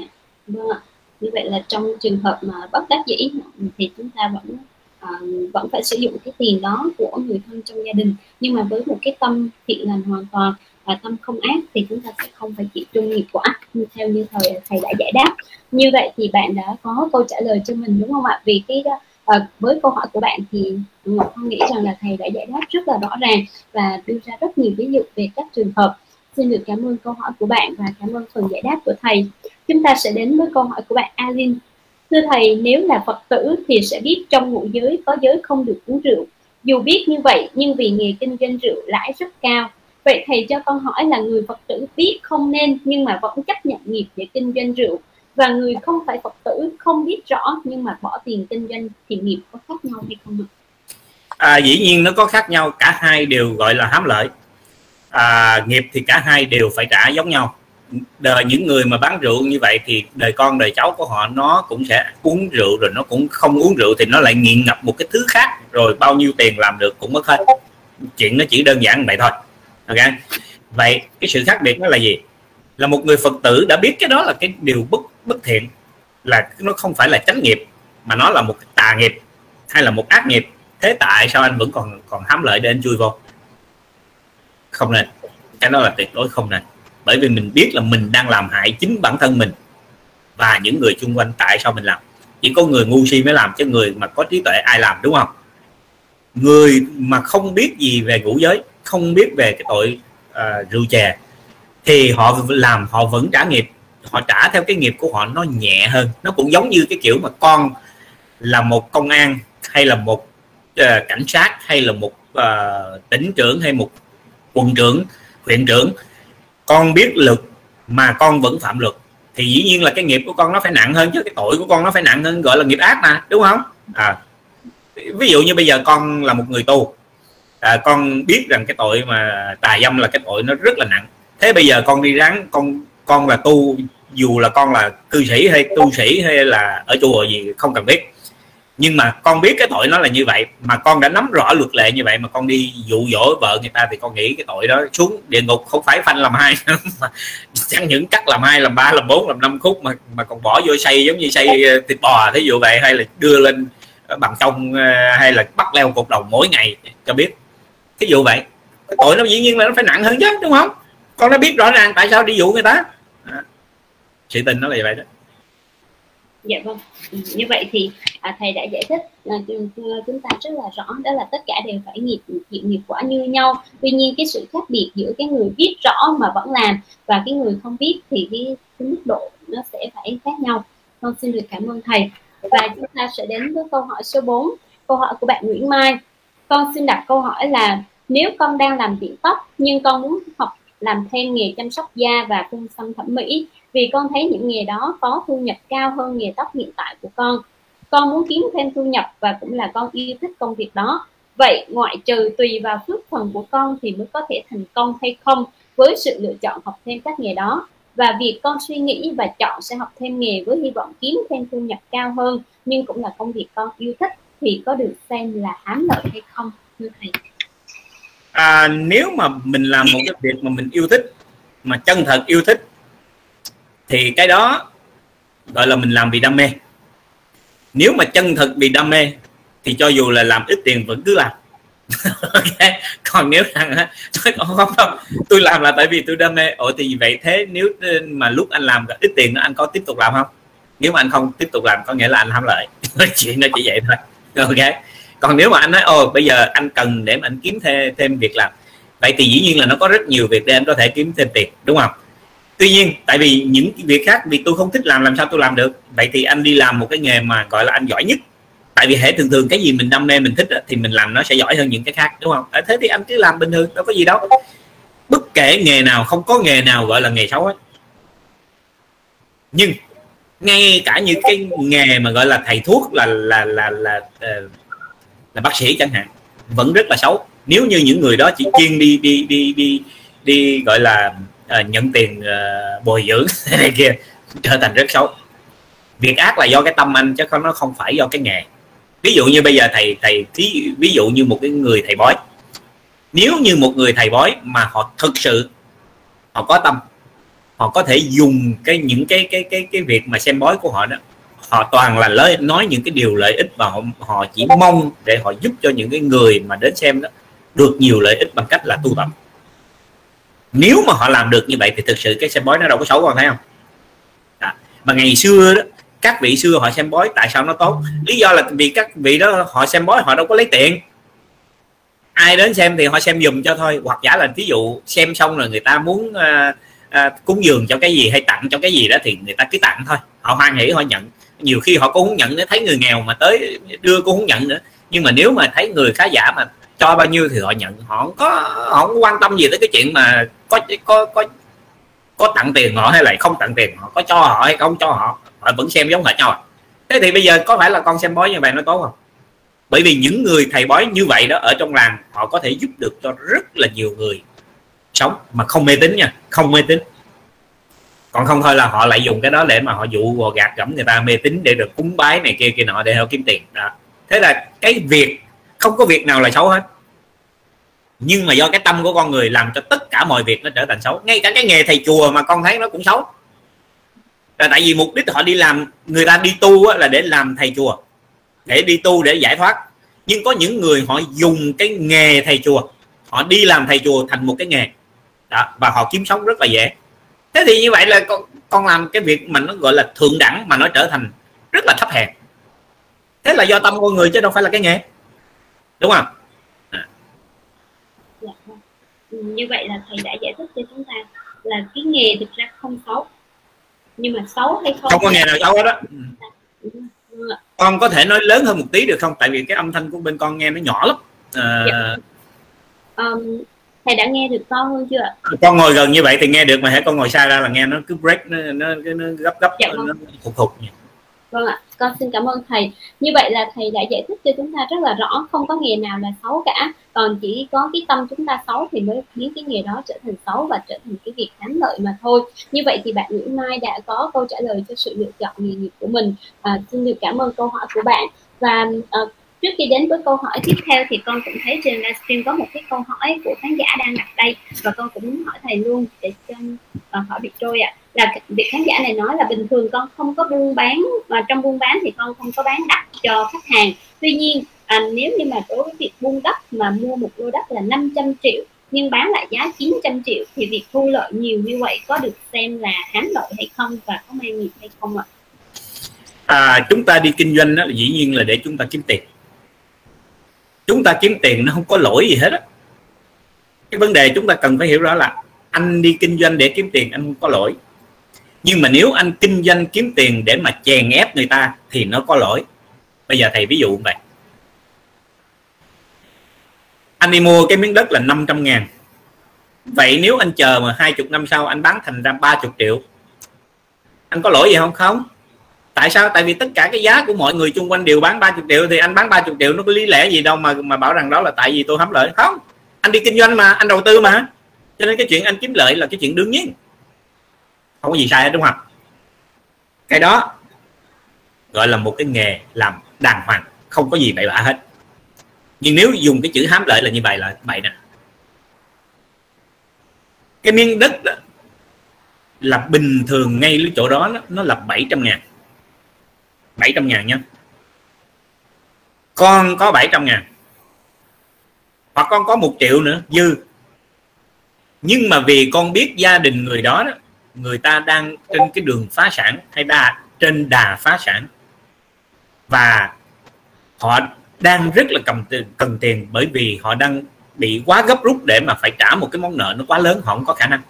vâng ạ. Như vậy là trong trường hợp mà bất đắc dĩ thì chúng ta vẫn uh, vẫn phải sử dụng cái tiền đó của người thân trong gia đình. Nhưng mà với một cái tâm thiện lành hoàn toàn và tâm không ác thì chúng ta sẽ không phải chịu chung nghiệp quả như theo như thầy thầy đã giải đáp. Như vậy thì bạn đã có câu trả lời cho mình đúng không ạ? Vì cái uh, với câu hỏi của bạn thì ngọc không nghĩ rằng là thầy đã giải đáp rất là rõ ràng và đưa ra rất nhiều ví dụ về các trường hợp xin được cảm ơn câu hỏi của bạn và cảm ơn phần giải đáp của thầy. Chúng ta sẽ đến với câu hỏi của bạn Alin thưa thầy nếu là phật tử thì sẽ biết trong ngũ giới có giới không được uống rượu. Dù biết như vậy nhưng vì nghề kinh doanh rượu lãi rất cao. Vậy thầy cho con hỏi là người phật tử biết không nên nhưng mà vẫn chấp nhận nghiệp để kinh doanh rượu. Và người không phải phật tử không biết rõ nhưng mà bỏ tiền kinh doanh thì nghiệp có khác nhau hay không ạ? À, dĩ nhiên nó có khác nhau. Cả hai đều gọi là hám lợi à, nghiệp thì cả hai đều phải trả giống nhau. Đời những người mà bán rượu như vậy thì đời con đời cháu của họ nó cũng sẽ uống rượu rồi nó cũng không uống rượu thì nó lại nghiện ngập một cái thứ khác. Rồi bao nhiêu tiền làm được cũng mất hết. Chuyện nó chỉ đơn giản vậy thôi. Ok? Vậy cái sự khác biệt nó là gì? Là một người phật tử đã biết cái đó là cái điều bất bất thiện là nó không phải là chánh nghiệp mà nó là một tà nghiệp hay là một ác nghiệp. Thế tại sao anh vẫn còn còn hám lợi để anh chui vô? Không nên. Cái đó là tuyệt đối không nên. Bởi vì mình biết là mình đang làm hại chính bản thân mình và những người xung quanh tại sao mình làm. Chỉ có người ngu si mới làm chứ người mà có trí tuệ ai làm đúng không? Người mà không biết gì về ngũ giới không biết về cái tội uh, rượu chè thì họ làm họ vẫn trả nghiệp. Họ trả theo cái nghiệp của họ nó nhẹ hơn. Nó cũng giống như cái kiểu mà con là một công an hay là một uh, cảnh sát hay là một uh, tỉnh trưởng hay một quận trưởng huyện trưởng. Con biết luật mà con vẫn phạm luật. Thì dĩ nhiên là cái nghiệp của con nó phải nặng hơn chứ cái tội của con nó phải nặng hơn gọi là nghiệp ác mà đúng không? À, ví dụ như bây giờ con là một người tu à, con biết rằng cái tội mà tà dâm là cái tội nó rất là nặng. Thế bây giờ con đi ráng con con là tu dù là con là cư sĩ hay tu sĩ hay là ở chùa gì không cần biết nhưng mà con biết cái tội nó là như vậy mà con đã nắm rõ luật lệ như vậy mà con đi dụ dỗ vợ người ta thì con nghĩ cái tội đó xuống địa ngục không phải phanh làm hai mà chẳng những cắt làm hai làm ba làm bốn làm năm khúc mà mà còn bỏ vô xây giống như xây ờ, thịt bò thí dụ vậy hay là đưa lên bằng trong ờ, hay là bắt leo cột đồng mỗi ngày cho biết. Thí dụ vậy. Cái tội nó dĩ nhiên là nó phải nặng hơn chứ đúng không? Con đã biết rõ ràng tại sao đi dụ người ta. À, sự tình nó là vậy đó dạ vâng. Ừ, như vậy thì à, thầy đã giải thích à, chúng ta rất là rõ đó là tất cả đều phải nghiệp chịu nghiệp quả như nhau. Tuy nhiên cái sự khác biệt giữa cái người biết rõ mà vẫn làm và cái người không biết thì cái, cái mức độ nó sẽ phải khác nhau. Con xin được cảm ơn thầy. Và chúng ta sẽ đến với câu hỏi số 4 câu hỏi của bạn Nguyễn Mai. Con xin đặt câu hỏi là nếu con đang làm tiệm tóc nhưng con muốn học làm thêm nghề chăm sóc da và phun xăm thẩm mỹ vì con thấy những nghề đó có thu nhập cao hơn nghề tóc hiện tại của con. Con muốn kiếm thêm thu nhập và cũng là con yêu thích công việc đó. Vậy ngoại trừ tùy vào phước phần của con thì mới có thể thành công hay không với sự lựa chọn học thêm các nghề đó. Và việc con suy nghĩ và chọn sẽ học thêm nghề với hy vọng kiếm thêm thu nhập cao hơn nhưng cũng là công việc con yêu thích thì có được xem là hám lợi hay không thưa thầy? À, nếu mà mình làm một cái việc mà mình yêu thích mà chân thật yêu thích thì cái đó gọi là mình làm vì đam mê. Nếu mà chân thật vì đam mê thì cho dù là làm ít tiền vẫn cứ làm. Okay. còn nếu rằng tôi không, không không tôi làm là tại vì tôi đam mê. Ồ thì vậy thế nếu ờ, mà lúc anh làm ít tiền anh có tiếp tục làm không? Nếu mà anh không tiếp tục làm có nghĩa là anh ham lợi. Chuyện nó chỉ vậy thôi. Ok còn nếu mà anh nói ồ bây giờ anh cần để mà anh kiếm thêm thêm việc làm. Vậy thì dĩ nhiên là nó có rất nhiều việc để anh có thể kiếm thêm tiền đúng không? Tuy nhiên tại vì những việc khác vì tôi không thích làm làm sao tôi làm được? Vậy thì anh đi làm một cái nghề mà gọi là anh giỏi nhất. Tại vì hệ thường thường cái gì mình đam mê mình thích thì mình làm nó sẽ giỏi hơn những cái khác đúng không? Thế thì anh cứ làm bình thường đâu có gì đâu. Bất kể nghề nào không có nghề nào gọi là nghề xấu hết. Nhưng ngay cả những cái nghề mà gọi là thầy thuốc là là là là là, là bác sĩ chẳng hạn vẫn rất là xấu. Nếu như những người đó chỉ chuyên đi đi đi đi đi gọi là uh, nhận tiền uh, bồi dưỡng này kia trở thành rất xấu. Việc ác là do cái tâm anh chứ không nó không phải do cái nghề. Ví dụ như bây giờ thầy thầy ví, ví dụ như một cái người thầy bói. Nếu như một người thầy bói mà họ thực sự họ có tâm họ có thể dùng cái những cái cái cái cái việc mà xem bói của họ đó họ toàn là lời nói những cái điều lợi ích và họ, họ chỉ mong để họ giúp cho những cái người mà đến xem đó được nhiều lợi ích bằng cách là tu tập nếu mà họ làm được như vậy thì thực sự cái xem bói nó đâu có xấu còn thấy không? Đó. mà ngày xưa đó các vị xưa họ xem bói tại sao nó tốt? Lý do là vì các vị đó họ xem bói họ đâu có lấy tiền. Ai đến xem thì họ xem dùm cho thôi. Hoặc giả là ví dụ xem xong rồi người ta muốn à, à, cúng dường cho cái gì hay tặng cho cái gì đó thì người ta cứ tặng thôi. Họ hoan hỷ họ nhận. Nhiều khi họ cũng không nhận nếu thấy người nghèo mà tới đưa cũng không nhận nữa. Nhưng mà nếu mà thấy người khá giả mà cho bao nhiêu thì họ nhận. Họ không có, họ không quan tâm gì tới cái chuyện mà có có có có tặng tiền họ hay là không tặng tiền họ, có cho họ hay không cho họ họ vẫn xem giống hệt nhau à. thế thì bây giờ có phải là con xem bói như vậy nó tốt không? Bởi vì những người thầy bói như vậy đó, ở trong làng, họ có thể giúp được cho rất là nhiều người sống mà không mê tín nha, không mê tín. Còn không thôi là họ lại dùng cái đó để mà họ dụ gò gạt gẫm người ta mê tín để được cúng bái này kia kia nọ để họ kiếm tiền. Đó. Thế là cái việc không có việc nào là xấu hết. Nhưng mà do cái tâm của con người làm cho tất cả mọi việc nó trở thành xấu. Ngay cả cái nghề thầy chùa mà con thấy nó cũng xấu. Là tại vì mục đích họ đi làm người ta đi tu là để làm thầy chùa để đi tu để giải thoát. Nhưng có những người họ dùng cái nghề thầy chùa họ đi làm thầy chùa thành một cái nghề. Đó, và họ kiếm sống rất là dễ. Thế thì như vậy là con con làm cái việc mà nó gọi là thượng đẳng mà nó trở thành rất là thấp hèn. Thế là do tâm con người chứ đâu phải là cái nghề đúng không? À. dạ, vâng. như vậy là thầy đã giải thích cho chúng ta là cái nghề thực ra không xấu. Nhưng mà xấu hay không không có nghề nào xấu hết đó con có thể nói lớn hơn một tí được không? Tại vì cái âm thanh của bên con nghe nó nhỏ lắm. À... dạ. um, thầy đã nghe được con hơn chưa con ngồi gần như vậy thì nghe được mà hãy con ngồi xa ra là nghe nó cứ break nó nó, nó, nó gấp gấp dạ, nó, nó thục thục vâng ạ. Con xin cảm ơn thầy. Như vậy là thầy đã giải thích cho chúng ta rất là rõ không có nghề nào là xấu cả. Còn chỉ có cái tâm chúng ta xấu thì mới biến cái nghề đó trở thành xấu và trở thành cái việc đáng lợi mà thôi. Như vậy thì bạn Nguyễn Mai đã có câu trả lời cho sự lựa chọn nghề nghiệp của mình. À, xin được cảm ơn câu hỏi của bạn. Và à, trước khi đến với câu hỏi tiếp theo thì con cũng thấy trên livestream có một cái câu hỏi của khán giả đang đặt đây và con cũng muốn hỏi thầy luôn để cho uh, hỏi bị trôi ạ. à là việc khán giả này nói là bình thường con không có buôn bán mà trong buôn bán thì con không có bán đất cho khách hàng. Tuy nhiên à, nếu như mà đối với việc buôn đất mà mua một lô đất là 500 triệu nhưng bán lại giá 900 triệu thì việc thu lợi nhiều như vậy có được xem là hám lợi hay không và có mang nghiệp hay không ạ? à, chúng ta đi kinh doanh đó là dĩ nhiên là để chúng ta kiếm tiền. Chúng ta kiếm tiền nó không có lỗi gì hết á. Cái vấn đề chúng ta cần phải hiểu rõ là anh đi kinh doanh để kiếm tiền anh không có lỗi nhưng mà nếu anh kinh doanh kiếm tiền để mà chèn ép người ta thì nó có lỗi. Bây giờ thầy ví dụ vậy. Anh đi mua cái miếng đất là 500 ngàn. Vậy nếu anh chờ mà hai chục năm sau anh bán thành ra 30 triệu, anh có lỗi gì không? Không. Tại sao? Tại vì tất cả cái giá của mọi người chung quanh đều bán 30 triệu thì anh bán 30 triệu nó có lý lẽ gì đâu mà mà bảo rằng đó là tại vì tôi hám lợi. Không. Anh đi kinh doanh mà, anh đầu tư mà. Cho nên cái chuyện anh kiếm lợi là cái chuyện đương nhiên không có gì sai hết đúng không cái đó gọi là một cái nghề làm đàng hoàng không có gì bậy bạ hết. Nhưng nếu dùng cái chữ hám lợi là như vậy là bậy nè. Cái miếng đất đó, là bình thường ngay cái chỗ đó nó là 700 ngàn. 700 ngàn nha con có 700 ngàn hoặc con có một triệu nữa dư. Nhưng mà vì con biết gia đình người đó, đó người ta đang trên cái đường phá sản hay đà trên đà phá sản. Và họ đang rất là cầm tiền, cần tiền bởi vì họ đang bị quá gấp rút để mà phải trả một cái món nợ nó quá lớn họ không có khả năng.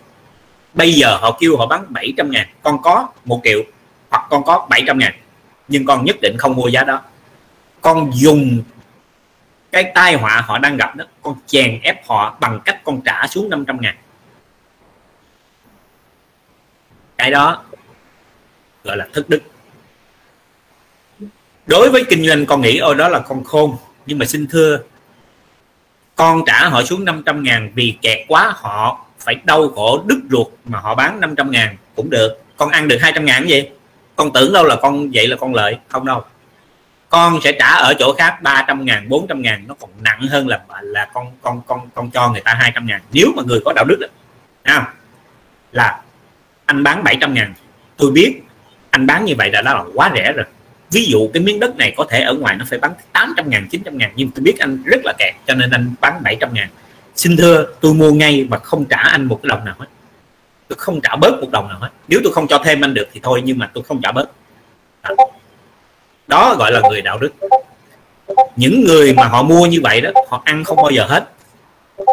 Bây giờ họ kêu họ bán 700 ngàn con có một triệu hoặc con có 700 ngàn nhưng con nhất định không mua giá đó. Con dùng cái tai họa họ đang gặp đó con chèn ép họ bằng cách con trả xuống 500 ngàn. Cái đó gọi là thức đức. Đối với kinh doanh con nghĩ ôi đó là con khôn. Nhưng mà xin thưa con trả họ xuống 500 ngàn vì kẹt quá họ phải đau khổ đứt ruột mà họ bán 500 ngàn cũng được. Con ăn được 200 ngàn gì? Con tưởng đâu là con vậy là con lợi. Không đâu. Con sẽ trả ở chỗ khác 300 ngàn 400 ngàn nó còn nặng hơn là là con con con con cho người ta 200 ngàn. Nếu mà người có đạo đức đó à, là anh bán 700 ngàn. Tôi biết anh bán như vậy đã là quá rẻ rồi. Ví dụ cái miếng đất này có thể ở ngoài nó phải bán 800 ngàn 900 ngàn, nhưng tôi biết anh rất là kẹt, cho nên anh bán 700 ngàn. Xin thưa, tôi mua ngay mà không trả anh một cái đồng nào hết. Tôi không trả bớt một đồng nào hết. Nếu tôi không cho thêm anh được thì thôi, nhưng mà tôi không trả bớt. Đó gọi là người đạo đức. Những người mà họ mua như vậy đó, họ ăn không bao giờ hết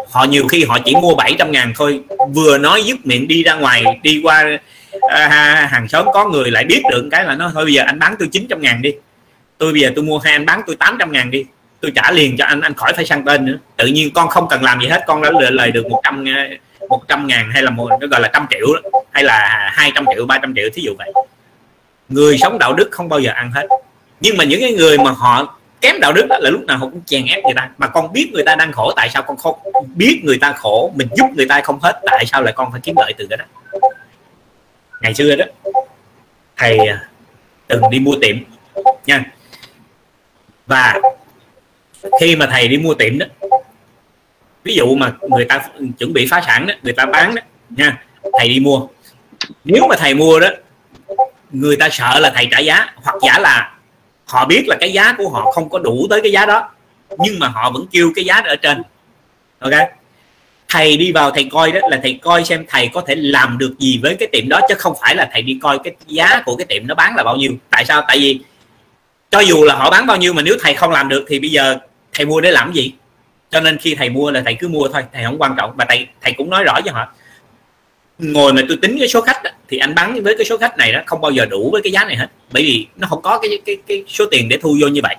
họ nhiều khi họ chỉ mua 700 ngàn thôi vừa nói dứt miệng đi ra ngoài đi qua à, hàng xóm có người lại biết được cái là nó thôi bây giờ anh bán tôi 900 ngàn đi tôi bây giờ tôi mua hai anh bán tôi 800 ngàn đi tôi trả liền cho anh anh khỏi phải sang tên nữa. Tự nhiên con không cần làm gì hết con đã lời được 100 100 à, ngàn hay là một nó gọi là trăm triệu đó, hay là 200 triệu 300 triệu thí dụ vậy. Người sống đạo đức không bao giờ ăn hết. Nhưng mà những cái người mà họ kém đạo đức đó là lúc nào họ cũng chèn ép người ta. Mà con biết người ta đang khổ, tại sao con không biết người ta khổ? Mình giúp người ta không hết, tại sao lại con phải kiếm lợi từ cái đó? Ngày xưa đó, thầy à, từng đi mua tiệm nha. Và khi mà thầy đi mua tiệm đó, ví dụ mà người ta chuẩn bị phá sản đó, người ta bán đó nha, thầy đi mua. Nếu mà thầy mua đó, người ta sợ là thầy trả giá, hoặc giả là họ biết là cái giá của họ không có đủ tới cái giá đó, nhưng mà họ vẫn kêu cái giá ở trên. Ok? Thầy đi vào thầy coi đó, là thầy coi xem thầy có thể làm được gì với cái tiệm đó, chứ không phải là thầy đi coi cái giá của cái tiệm nó bán là bao nhiêu. Tại sao? Tại vì cho dù là họ bán bao nhiêu mà nếu thầy không làm được thì bây giờ thầy mua để làm gì? Cho nên khi thầy mua là thầy cứ mua thôi, thầy không quan trọng. Và thầy thầy cũng nói rõ cho họ ngồi mà tôi tính cái số khách đó, thì anh bán với cái số khách này đó không bao giờ đủ với cái giá này hết. Bởi vì nó không có cái cái cái số tiền để thu vô như vậy.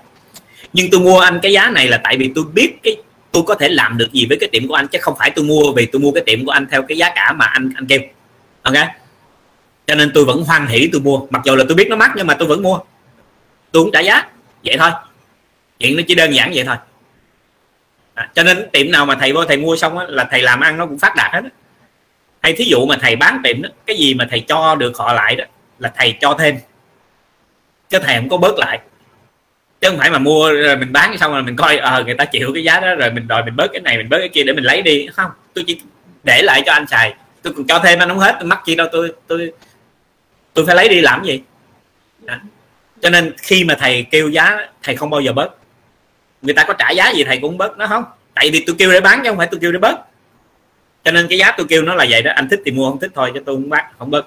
Nhưng tôi mua anh cái giá này là tại vì tôi biết cái tôi có thể làm được gì với cái tiệm của anh chứ không phải tôi mua vì tôi mua cái tiệm của anh theo cái giá cả mà anh anh kêu. Ok? Cho nên tôi vẫn hoan hỷ tôi mua. Mặc dù là tôi biết nó mắc nhưng mà tôi vẫn mua. Tôi cũng trả giá. Vậy thôi. Chuyện nó chỉ đơn giản vậy thôi. À, cho nên tiệm nào mà thầy vô thầy mua xong á, là thầy làm ăn nó cũng phát đạt hết á hay thí dụ mà thầy bán tiệm đó, cái gì mà thầy cho được họ lại đó là thầy cho thêm. Chứ thầy không có bớt lại. Chứ không phải mà mua rồi mình bán xong rồi mình coi ờ à, người ta chịu cái giá đó rồi mình đòi mình bớt cái này mình bớt cái kia để mình lấy đi. Không tôi chỉ để lại cho anh xài. Tôi còn cho thêm anh không hết tôi mắc chi đâu tôi tôi tôi phải lấy đi làm gì? Đó. cho nên khi mà thầy kêu giá thầy không bao giờ bớt. Người ta có trả giá gì thầy cũng bớt nó không? Tại vì tôi kêu để bán chứ không phải tôi kêu để bớt cho nên cái giá tôi kêu nó là vậy đó. Anh thích thì mua không thích thôi cho tôi không bắt không bớt.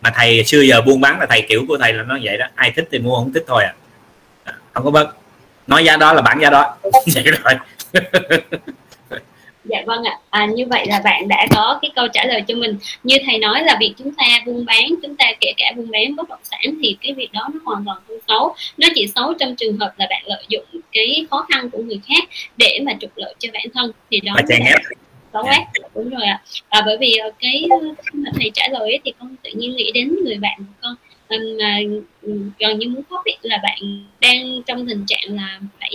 Mà thầy xưa giờ buôn bán là thầy kiểu của thầy là nó vậy đó. Ai thích thì mua không thích thôi à. Không có bớt. Nói giá đó là bản giá đó. Vậy rồi dạ vâng ạ. À, như vậy là bạn đã có cái câu trả lời cho mình. Như thầy nói là việc chúng ta buôn bán chúng ta kể cả buôn bán bất động sản thì cái việc đó nó hoàn toàn không xấu. Nó chỉ xấu trong trường hợp là bạn lợi dụng cái khó khăn của người khác để mà trục lợi cho bản thân. Thì đó là có quá. Đúng rồi ạ. À, bởi vì ờ, cái ờ, khi mà thầy trả lời ấy, thì con tự nhiên nghĩ đến người bạn của con. Mà gần như muốn khóc ấy, là bạn đang trong tình trạng là phải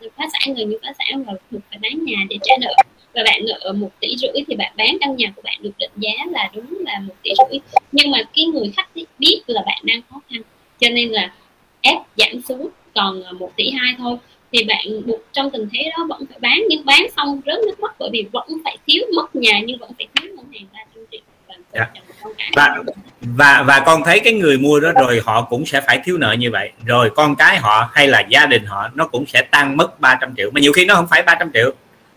ờ, phá sản gần như phá sản và buộc phải bán nhà để trả nợ. Và bạn nợ một tỷ rưỡi thì bạn bán căn nhà của bạn được định giá là đúng là một tỷ rưỡi. Nhưng mà cái người khách biết là bạn đang khó khăn. Cho nên là ép giảm xuống còn một tỷ hai thôi thì bạn buộc trong tình thế đó vẫn phải bán nhưng bán xong rớt nước mắt bởi vì vẫn phải thiếu mất nhà nhưng vẫn phải thiếu ngân hàng ba trăm triệu dạ. và và và con thấy cái người mua đó rồi họ cũng sẽ phải thiếu nợ như vậy. Rồi con cái họ hay là gia đình họ nó cũng sẽ tăng mất 300 triệu. Mà nhiều khi nó không phải 300 triệu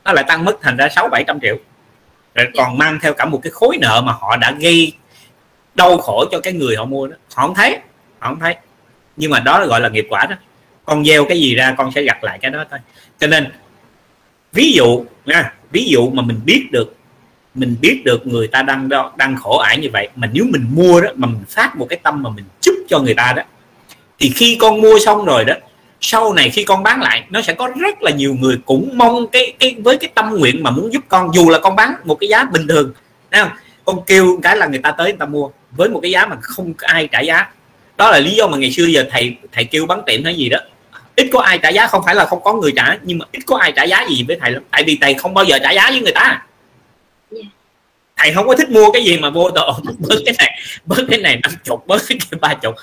nó lại tăng mất thành ra sáu bảy trăm triệu. Rồi còn mang theo cả một cái khối nợ mà họ đã gây đau khổ cho cái người họ mua đó. Họ không thấy họ không thấy. Nhưng mà đó gọi là nghiệp quả đó con gieo cái gì ra con sẽ gặt lại cái đó thôi. Cho nên, ví dụ nha, ví dụ mà mình biết được, mình biết được người ta đang đang khổ ải như vậy, mà nếu mình mua đó, mà mình phát một cái tâm mà mình chúc cho người ta đó, thì khi con mua xong rồi đó, sau này khi con bán lại, nó sẽ có rất là nhiều người cũng mong cái cái, với cái tâm nguyện mà muốn giúp con, dù là con bán một cái giá bình thường không? Con kêu cái là người ta tới người ta mua, với một cái giá mà không ai trả giá. Đó là lý do mà ngày xưa giờ thầy thầy kêu bán tiệm hay gì đó ít có ai trả giá không phải là không có người trả nhưng mà ít có ai trả giá gì với thầy lắm. Tại vì thầy không bao giờ trả giá với người ta. Dạ. thầy không có thích mua cái gì mà vô đồ bớt cái này bớt cái này năm chục bớt cái ba chục.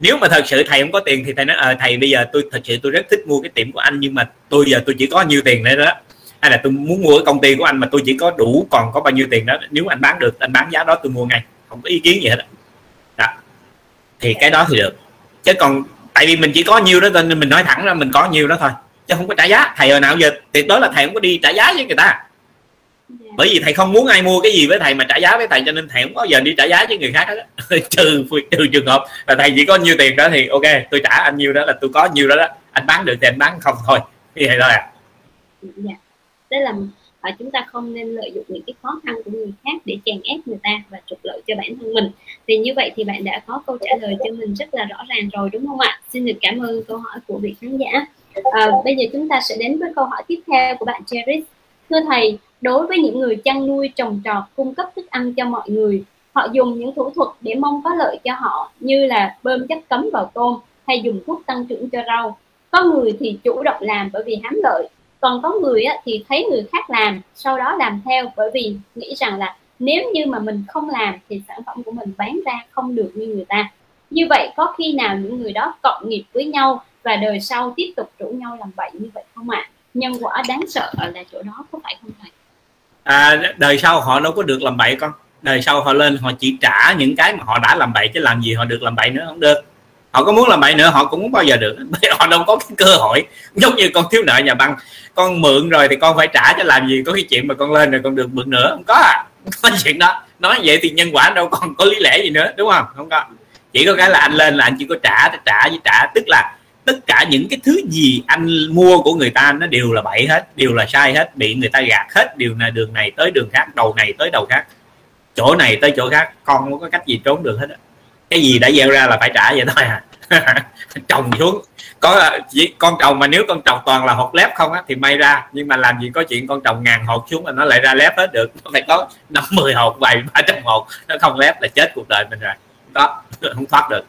Nếu mà thật sự thầy không có tiền thì thầy nói à, thầy bây giờ tôi thật sự tôi rất thích mua cái tiệm của anh nhưng mà tôi giờ tôi chỉ có nhiêu tiền nữa đó. Hay là tôi muốn mua cái công ty của anh mà tôi chỉ có đủ còn có bao nhiêu tiền đó nếu anh bán được anh bán giá đó tôi mua ngay. Không có ý kiến gì hết đó, đó. thì cái đó thì được. Chứ còn tại vì mình chỉ có nhiêu đó nên mình nói thẳng ra mình có nhiêu đó thôi. Chứ không có trả giá. Thầy hồi nào giờ tuyệt đối là thầy không có đi trả giá với người ta. Dạ. bởi vì thầy không muốn ai mua cái gì với thầy mà trả giá với thầy cho nên thầy không có giờ đi trả giá với người khác hết trừ trừ trường hợp là thầy chỉ có nhiêu tiền đó thì ok tôi trả anh nhiêu đó là tôi có nhiêu đó đó. Anh bán được thì anh bán không thôi. Như vậy thôi à? Dạ. tức là và chúng ta không nên lợi dụng những cái khó khăn của người khác để chèn ép người ta và trục lợi cho bản thân mình. Thì như vậy thì bạn đã có câu trả lời cho mình rất là rõ ràng rồi đúng không ạ? Xin được cảm ơn câu hỏi của vị khán giả. À, bây giờ chúng ta sẽ đến với câu hỏi tiếp theo của bạn Cherish thưa thầy đối với những người chăn nuôi trồng trọt cung cấp thức ăn cho mọi người họ dùng những thủ thuật để mong có lợi cho họ như là bơm chất cấm vào tôm hay dùng thuốc tăng trưởng cho rau. Có người thì chủ động làm bởi vì hám lợi còn có người á, thì thấy người khác làm sau đó làm theo bởi vì nghĩ rằng là nếu như mà mình không làm thì sản phẩm của mình bán ra không được như người ta. Như vậy có khi nào những người đó cộng nghiệp với nhau và đời sau tiếp tục rủ nhau làm bậy như vậy không ạ? À? nhân quả đáng sợ ở là chỗ đó có phải không thầy? À, đời sau họ đâu có được làm bậy con. Đời sau họ lên họ chỉ trả những cái mà họ đã làm bậy chứ làm gì họ được làm bậy nữa không được họ có muốn làm bậy nữa, họ cũng không bao giờ được. Bởi họ đâu có cái cơ hội. Giống như con thiếu nợ nhà băng, con mượn rồi thì con phải trả cho làm gì có cái chuyện mà con lên rồi con được mượn nữa. Không có à. Không có chuyện đó, nói vậy thì nhân quả đâu còn có lý lẽ gì nữa, đúng không? Không có. Chỉ có cái là anh lên là anh chỉ có trả trả với trả. Tức là tất cả những cái thứ gì anh mua của người ta nó đều là bậy hết, đều là sai hết, bị người ta gạt hết. Điều này, đường này tới đường khác, đầu này tới đầu khác, chỗ này tới chỗ khác. Con không có cách gì trốn được hết cái gì đã gieo ra là phải trả vậy thôi à. Trồng xuống. Có chỉ con trồng mà nếu con trồng toàn là hột lép không á thì may ra. Nhưng mà làm gì có chuyện con trồng ngàn hột xuống mà nó lại ra lép hết được. Nó phải có năm mười hột vài ba trăm hột. Nó không lép là chết cuộc đời mình rồi. Đó không thoát được.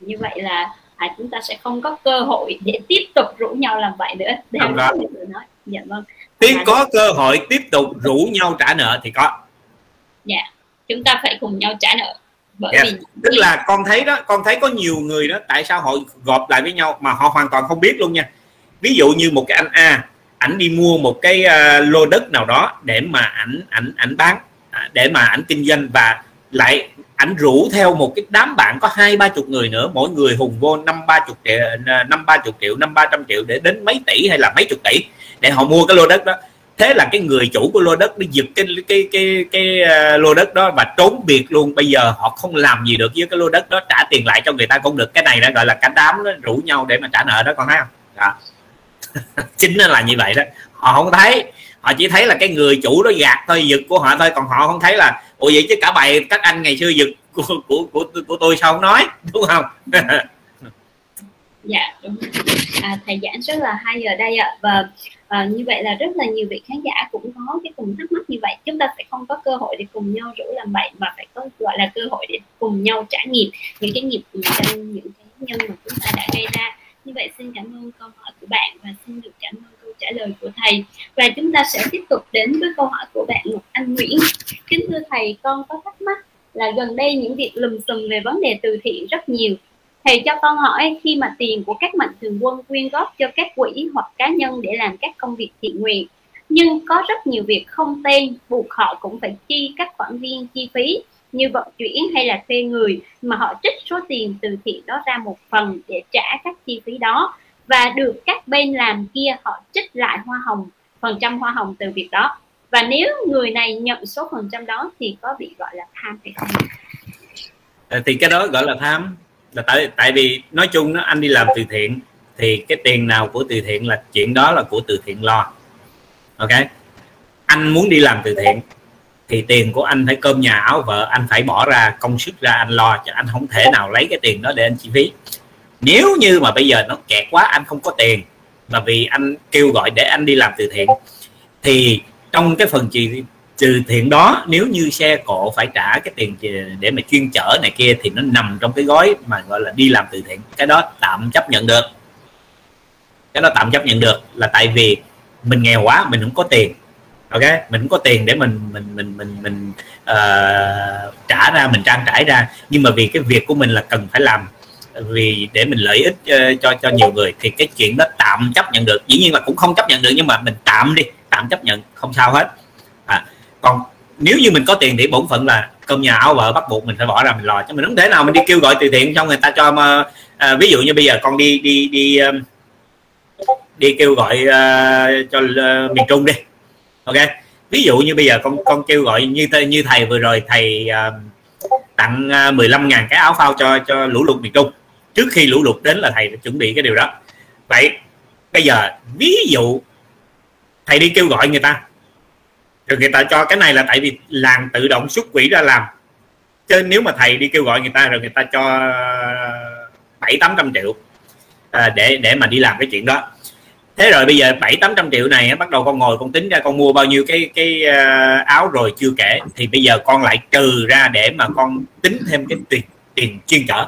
Như vậy là à, chúng ta sẽ không có cơ hội để tiếp tục rủ nhau làm vậy nữa. Để không có. nói dạ vâng. Tiếp à, có cơ hội tiếp tục rủ nhau trả nợ thì có. Dạ chúng ta phải cùng nhau trả nợ bởi yeah. Dạ. vì tức là con thấy đó con thấy có nhiều người đó tại sao họ gộp lại với nhau mà họ hoàn toàn không biết luôn nha ví dụ như một cái anh A ảnh đi mua một cái uh, lô đất nào đó để mà ảnh ảnh ảnh bán à, để mà ảnh kinh doanh và lại ảnh rủ theo một cái đám bạn có hai ba chục người nữa mỗi người hùng vô năm ba chục triệu năm ba chục triệu năm ba trăm triệu để đến mấy tỷ hay là mấy chục tỷ để họ mua cái lô đất đó thế là cái người chủ của lô đất đi giật cái cái cái cái, cái uh, lô đất đó và trốn biệt luôn. Bây giờ họ không làm gì được với cái lô đất đó trả tiền lại cho người ta cũng được. Cái này đã gọi là cả đám nó rủ nhau để mà trả nợ đó con thấy không? Đó. Dạ. chính là như vậy đó. Họ không thấy. Họ chỉ thấy là cái người chủ đó gạt thôi giật của họ thôi. Còn họ không thấy là ủa vậy chứ cả bài các anh ngày xưa giật của của của, của tôi sao không nói? Đúng không? Dạ đúng. À, thầy giảng rất là hay ở đây ạ. Và à, như vậy là rất là nhiều vị khán giả cũng có cái cùng thắc mắc như vậy. Chúng ta sẽ không có cơ hội để cùng nhau rủ làm bạn mà phải có gọi là cơ hội để cùng nhau trải nghiệm những cái nghiệp trong những cái nhân mà chúng ta đã gây ra. Như vậy xin cảm ơn câu hỏi của bạn và xin được cảm ơn câu trả lời của thầy. Và chúng ta sẽ tiếp tục đến với câu hỏi của bạn Ngọc Anh Nguyễn. Kính thưa thầy con có thắc mắc là gần đây những việc lùm xùm về vấn đề từ thiện rất nhiều thì cho con hỏi, khi mà tiền của các mạnh thường quân quyên góp cho các quỹ hoặc cá nhân để làm các công việc thiện nguyện, nhưng có rất nhiều việc không tên, buộc họ cũng phải chi các khoản riêng chi phí như vận chuyển hay là thuê người, mà họ trích số tiền từ thiện đó ra một phần để trả các chi phí đó. Và được các bên làm kia, họ trích lại hoa hồng, phần trăm hoa hồng từ việc đó. Và nếu người này nhận số phần trăm đó thì có bị gọi là tham hay không? À, thì cái đó gọi là tham là tại tại vì nói chung nó anh đi làm từ thiện thì cái tiền nào của từ thiện là, chuyện đó là của từ thiện lo. Ok? Anh muốn đi làm từ thiện thì tiền của anh phải cơm nhà áo vợ, anh phải bỏ ra công sức ra anh lo cho anh không thể nào lấy cái tiền đó để anh chi phí. Nếu như mà bây giờ nó kẹt quá, anh không có tiền mà vì anh kêu gọi để anh đi làm từ thiện thì trong cái phần chi trừ thiện đó nếu như xe cộ phải trả cái tiền để mà chuyên chở này kia thì nó nằm trong cái gói mà gọi là đi làm từ thiện. Cái đó tạm chấp nhận được. Cái đó tạm chấp nhận được là tại vì mình nghèo quá mình không có tiền. Ok? Mình không có tiền để mình mình mình mình mình uh, trả ra mình trang trải ra. Nhưng mà vì cái việc của mình là cần phải làm vì để mình lợi ích uh, cho cho nhiều người thì cái chuyện đó tạm chấp nhận được. Dĩ nhiên là cũng không chấp nhận được nhưng mà mình tạm đi tạm chấp nhận không sao hết còn nếu như mình có tiền thì bổn phận là cơm nhà áo vợ bắt buộc mình phải bỏ ra mình lo. Chứ mình không thể nào mình đi kêu gọi từ thiện xong người ta cho mà à, ví dụ như bây giờ con đi đi đi um, đi kêu gọi uh, cho uh, miền trung đi ok? Ví dụ như bây giờ con con kêu gọi như như thầy vừa rồi thầy uh, tặng uh, 15 ngàn cái áo phao cho cho lũ lụt miền trung. Trước khi lũ lụt đến là thầy chuẩn bị cái điều đó. Vậy bây giờ ví dụ thầy đi kêu gọi người ta rồi người ta cho cái này là tại vì làng tự động xuất quỹ ra làm. Chứ nếu mà thầy đi kêu gọi người ta rồi người ta cho ờ, bảy tám trăm triệu à, để để mà đi làm cái chuyện đó. Thế rồi bây giờ bảy tám trăm triệu này bắt đầu con ngồi con tính ra con mua bao nhiêu cái cái ờ, áo rồi chưa kể. Thì bây giờ con lại trừ ra để mà con tính thêm cái tiền tiền chuyên chở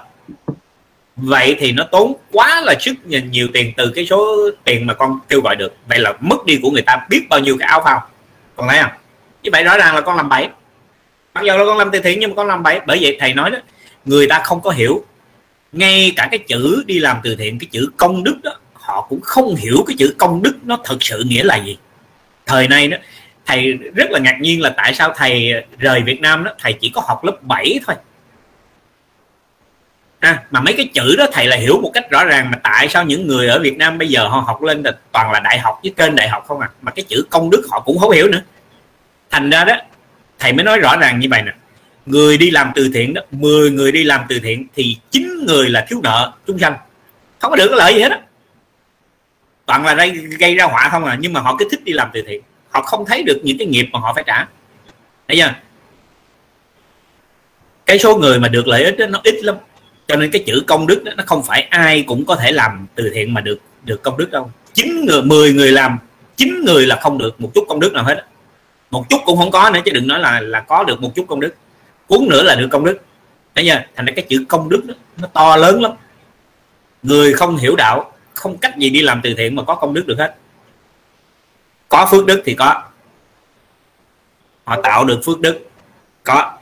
vậy thì nó tốn quá là sức nhiều tiền từ cái số tiền mà con kêu gọi được. Vậy là mất đi của người ta biết bao nhiêu cái áo phao còn thấy không như vậy rõ ràng là con làm bậy mặc dù là con làm từ thiện nhưng mà con làm bậy bởi vậy thầy nói đó, người ta không có hiểu. Ngay cả cái chữ đi làm từ thiện, cái chữ công đức đó, họ cũng không hiểu cái chữ công đức nó thật sự nghĩa là gì. Thời nay đó, thầy rất là ngạc nhiên là tại sao thầy rời Việt Nam đó, thầy chỉ có học lớp 7 thôi ha mà mấy cái chữ đó thầy là hiểu một cách rõ ràng mà tại sao những người ở Việt Nam bây giờ họ học lên là toàn là đại học với kênh đại học không à? Mà cái chữ công đức họ cũng không hiểu nữa. Thành ra đó thầy mới nói rõ ràng như vậy nè. Người đi làm từ thiện đó 10 người đi làm từ thiện thì chín người là thiếu nợ chúng sanh. Không có được cái lợi gì hết á. Toàn là gây, gây ra họa không à nhưng mà họ cứ thích đi làm từ thiện. Họ không thấy được những cái nghiệp mà họ phải trả. Thấy chưa? Cái số người mà được lợi ích đó, nó ít lắm cho nên cái chữ công đức đó, nó không phải ai cũng có thể làm từ thiện mà được được công đức đâu. Chín người 10 người làm chín người là không được một chút công đức nào hết một chút cũng không có nữa chứ đừng nói là là có được một chút công đức. Cuốn nữa là được công đức. Thấy chưa? Thành ra cái chữ công đức đó, nó to lớn lắm. Người không hiểu đạo không cách gì đi làm từ thiện mà có công đức được hết. Có phước đức thì có. Họ tạo được phước đức có.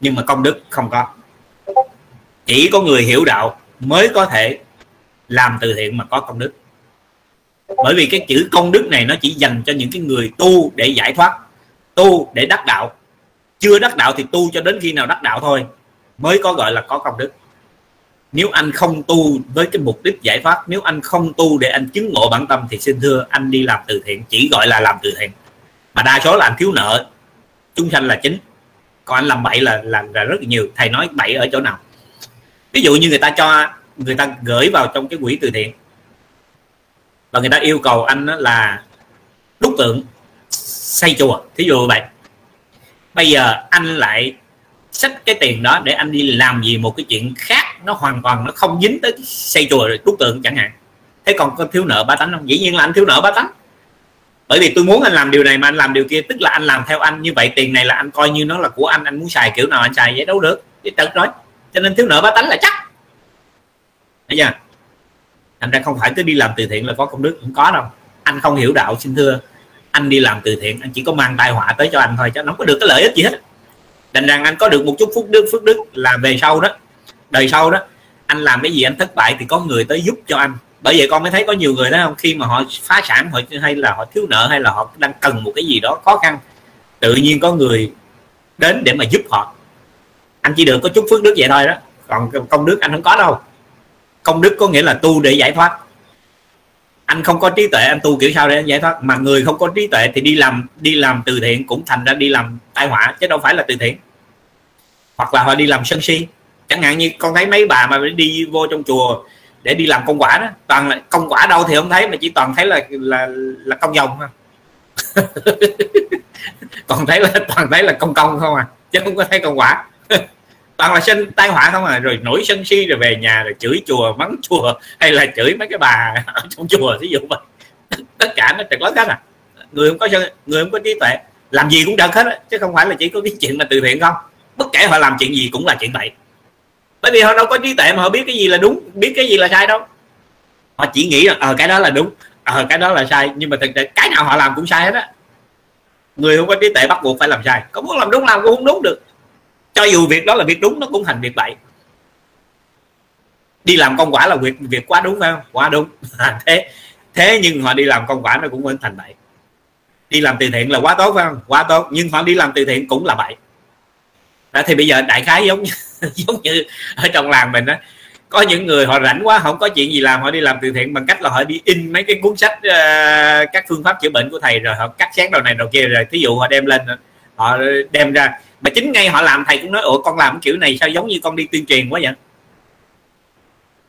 Nhưng mà công đức không có chỉ có người hiểu đạo mới có thể làm từ thiện mà có công đức. Bởi vì cái chữ công đức này nó chỉ dành cho những cái người tu để giải thoát, tu để đắc đạo. Chưa đắc đạo thì tu cho đến khi nào đắc đạo thôi, mới có gọi là có công đức. Nếu anh không tu với cái mục đích giải thoát, nếu anh không tu để anh chứng ngộ bản tâm thì xin thưa, anh đi làm từ thiện, chỉ gọi là làm từ thiện. Mà đa số là anh thiếu nợ chúng sanh là chính. Còn anh làm bậy là làm là rất nhiều. Thầy nói bậy ở chỗ nào? Ví dụ như người ta cho, người ta gửi vào trong cái quỹ từ thiện, và người ta yêu cầu anh là đúc tượng, xây chùa. Thí dụ vậy. Bây giờ anh lại xách cái tiền đó để anh đi làm gì một cái chuyện khác, nó hoàn toàn nó không dính tới xây chùa rồi đúc tượng chẳng hạn. Thế còn có thiếu nợ ba tánh không? Dĩ nhiên là anh thiếu nợ ba tánh. Bởi vì tôi muốn anh làm điều này mà anh làm điều kia, tức là anh làm theo anh. Như vậy tiền này là anh coi như nó là của anh anh muốn xài kiểu nào anh xài vậy đâu được. Cái tật nói cho nên thiếu nợ ba tánh là chắc. Thấy chưa? Thành ra không phải cứ đi làm từ thiện là có công đức, không có đâu. Anh không hiểu đạo, xin thưa. Anh đi làm từ thiện, anh chỉ có mang tai họa tới cho anh thôi, chứ nó không có được cái lợi ích gì hết. Thành rằng anh có được một chút phúc đức, phước đức là về sau đó, đời sau đó, anh làm cái gì anh thất bại thì có người tới giúp cho anh. Bởi vậy con mới thấy có nhiều người đó không khi mà họ phá sản, họ hay là họ thiếu nợ, hay là họ đang cần một cái gì đó khó khăn, tự nhiên có người đến để mà giúp họ anh chỉ được có chút phước đức vậy thôi đó. Còn công đức anh không có đâu. Công đức có nghĩa là tu để giải thoát. Anh không có trí tuệ, anh tu kiểu sao để anh giải thoát? Mà người không có trí tuệ thì đi làm đi làm từ thiện cũng thành ra đi làm tai họa, chứ đâu phải là từ thiện. Hoặc là họ đi làm sân si. Chẳng hạn như con thấy mấy bà mà đi vô trong chùa để đi làm công quả đó, toàn là công quả đâu thì không thấy, mà chỉ toàn thấy là là là công dòng thôi. Còn thấy là toàn thấy là công công không à chứ không có thấy công quả toàn là sinh tai họa không à rồi nổi sân si, rồi về nhà rồi chửi chùa, mắng chùa, hay là chửi mấy cái bà ở trong chùa ví dụ vậy. Tất cả nó trật lớn hết à. Người không có người không có trí tuệ, làm gì cũng được hết á, chứ không phải là chỉ có cái chuyện mà từ thiện không. Bất kể họ làm chuyện gì cũng là chuyện vậy bởi vì họ đâu có trí tuệ mà họ biết cái gì là đúng, biết cái gì là sai đâu. Họ chỉ nghĩ là ờ cái đó là đúng ờ cái đó là sai, nhưng mà thực tế cái nào họ làm cũng sai hết á. Người không có trí tuệ bắt buộc phải làm sai. Có muốn làm đúng, làm cũng không đúng được cho dù việc đó là việc đúng nó cũng thành việc bậy. Đi làm công quả là việc việc quá đúng phải không? Quá đúng. À, thế thế nhưng họ đi làm công quả nó cũng vẫn thành bậy. Đi làm từ thiện là quá tốt phải không? Quá tốt. Nhưng họ đi làm từ thiện cũng là bậy. Đó, thì bây giờ đại khái giống như, giống như ở trong làng mình đó có những người họ rảnh quá không có chuyện gì làm họ đi làm từ thiện bằng cách là họ đi in mấy cái cuốn sách uh, các phương pháp chữa bệnh của thầy rồi họ cắt sáng đầu này đầu kia rồi thí dụ họ đem lên họ đem ra mà chính ngay họ làm thầy cũng nói ủa con làm kiểu này sao giống như con đi tuyên truyền quá vậy?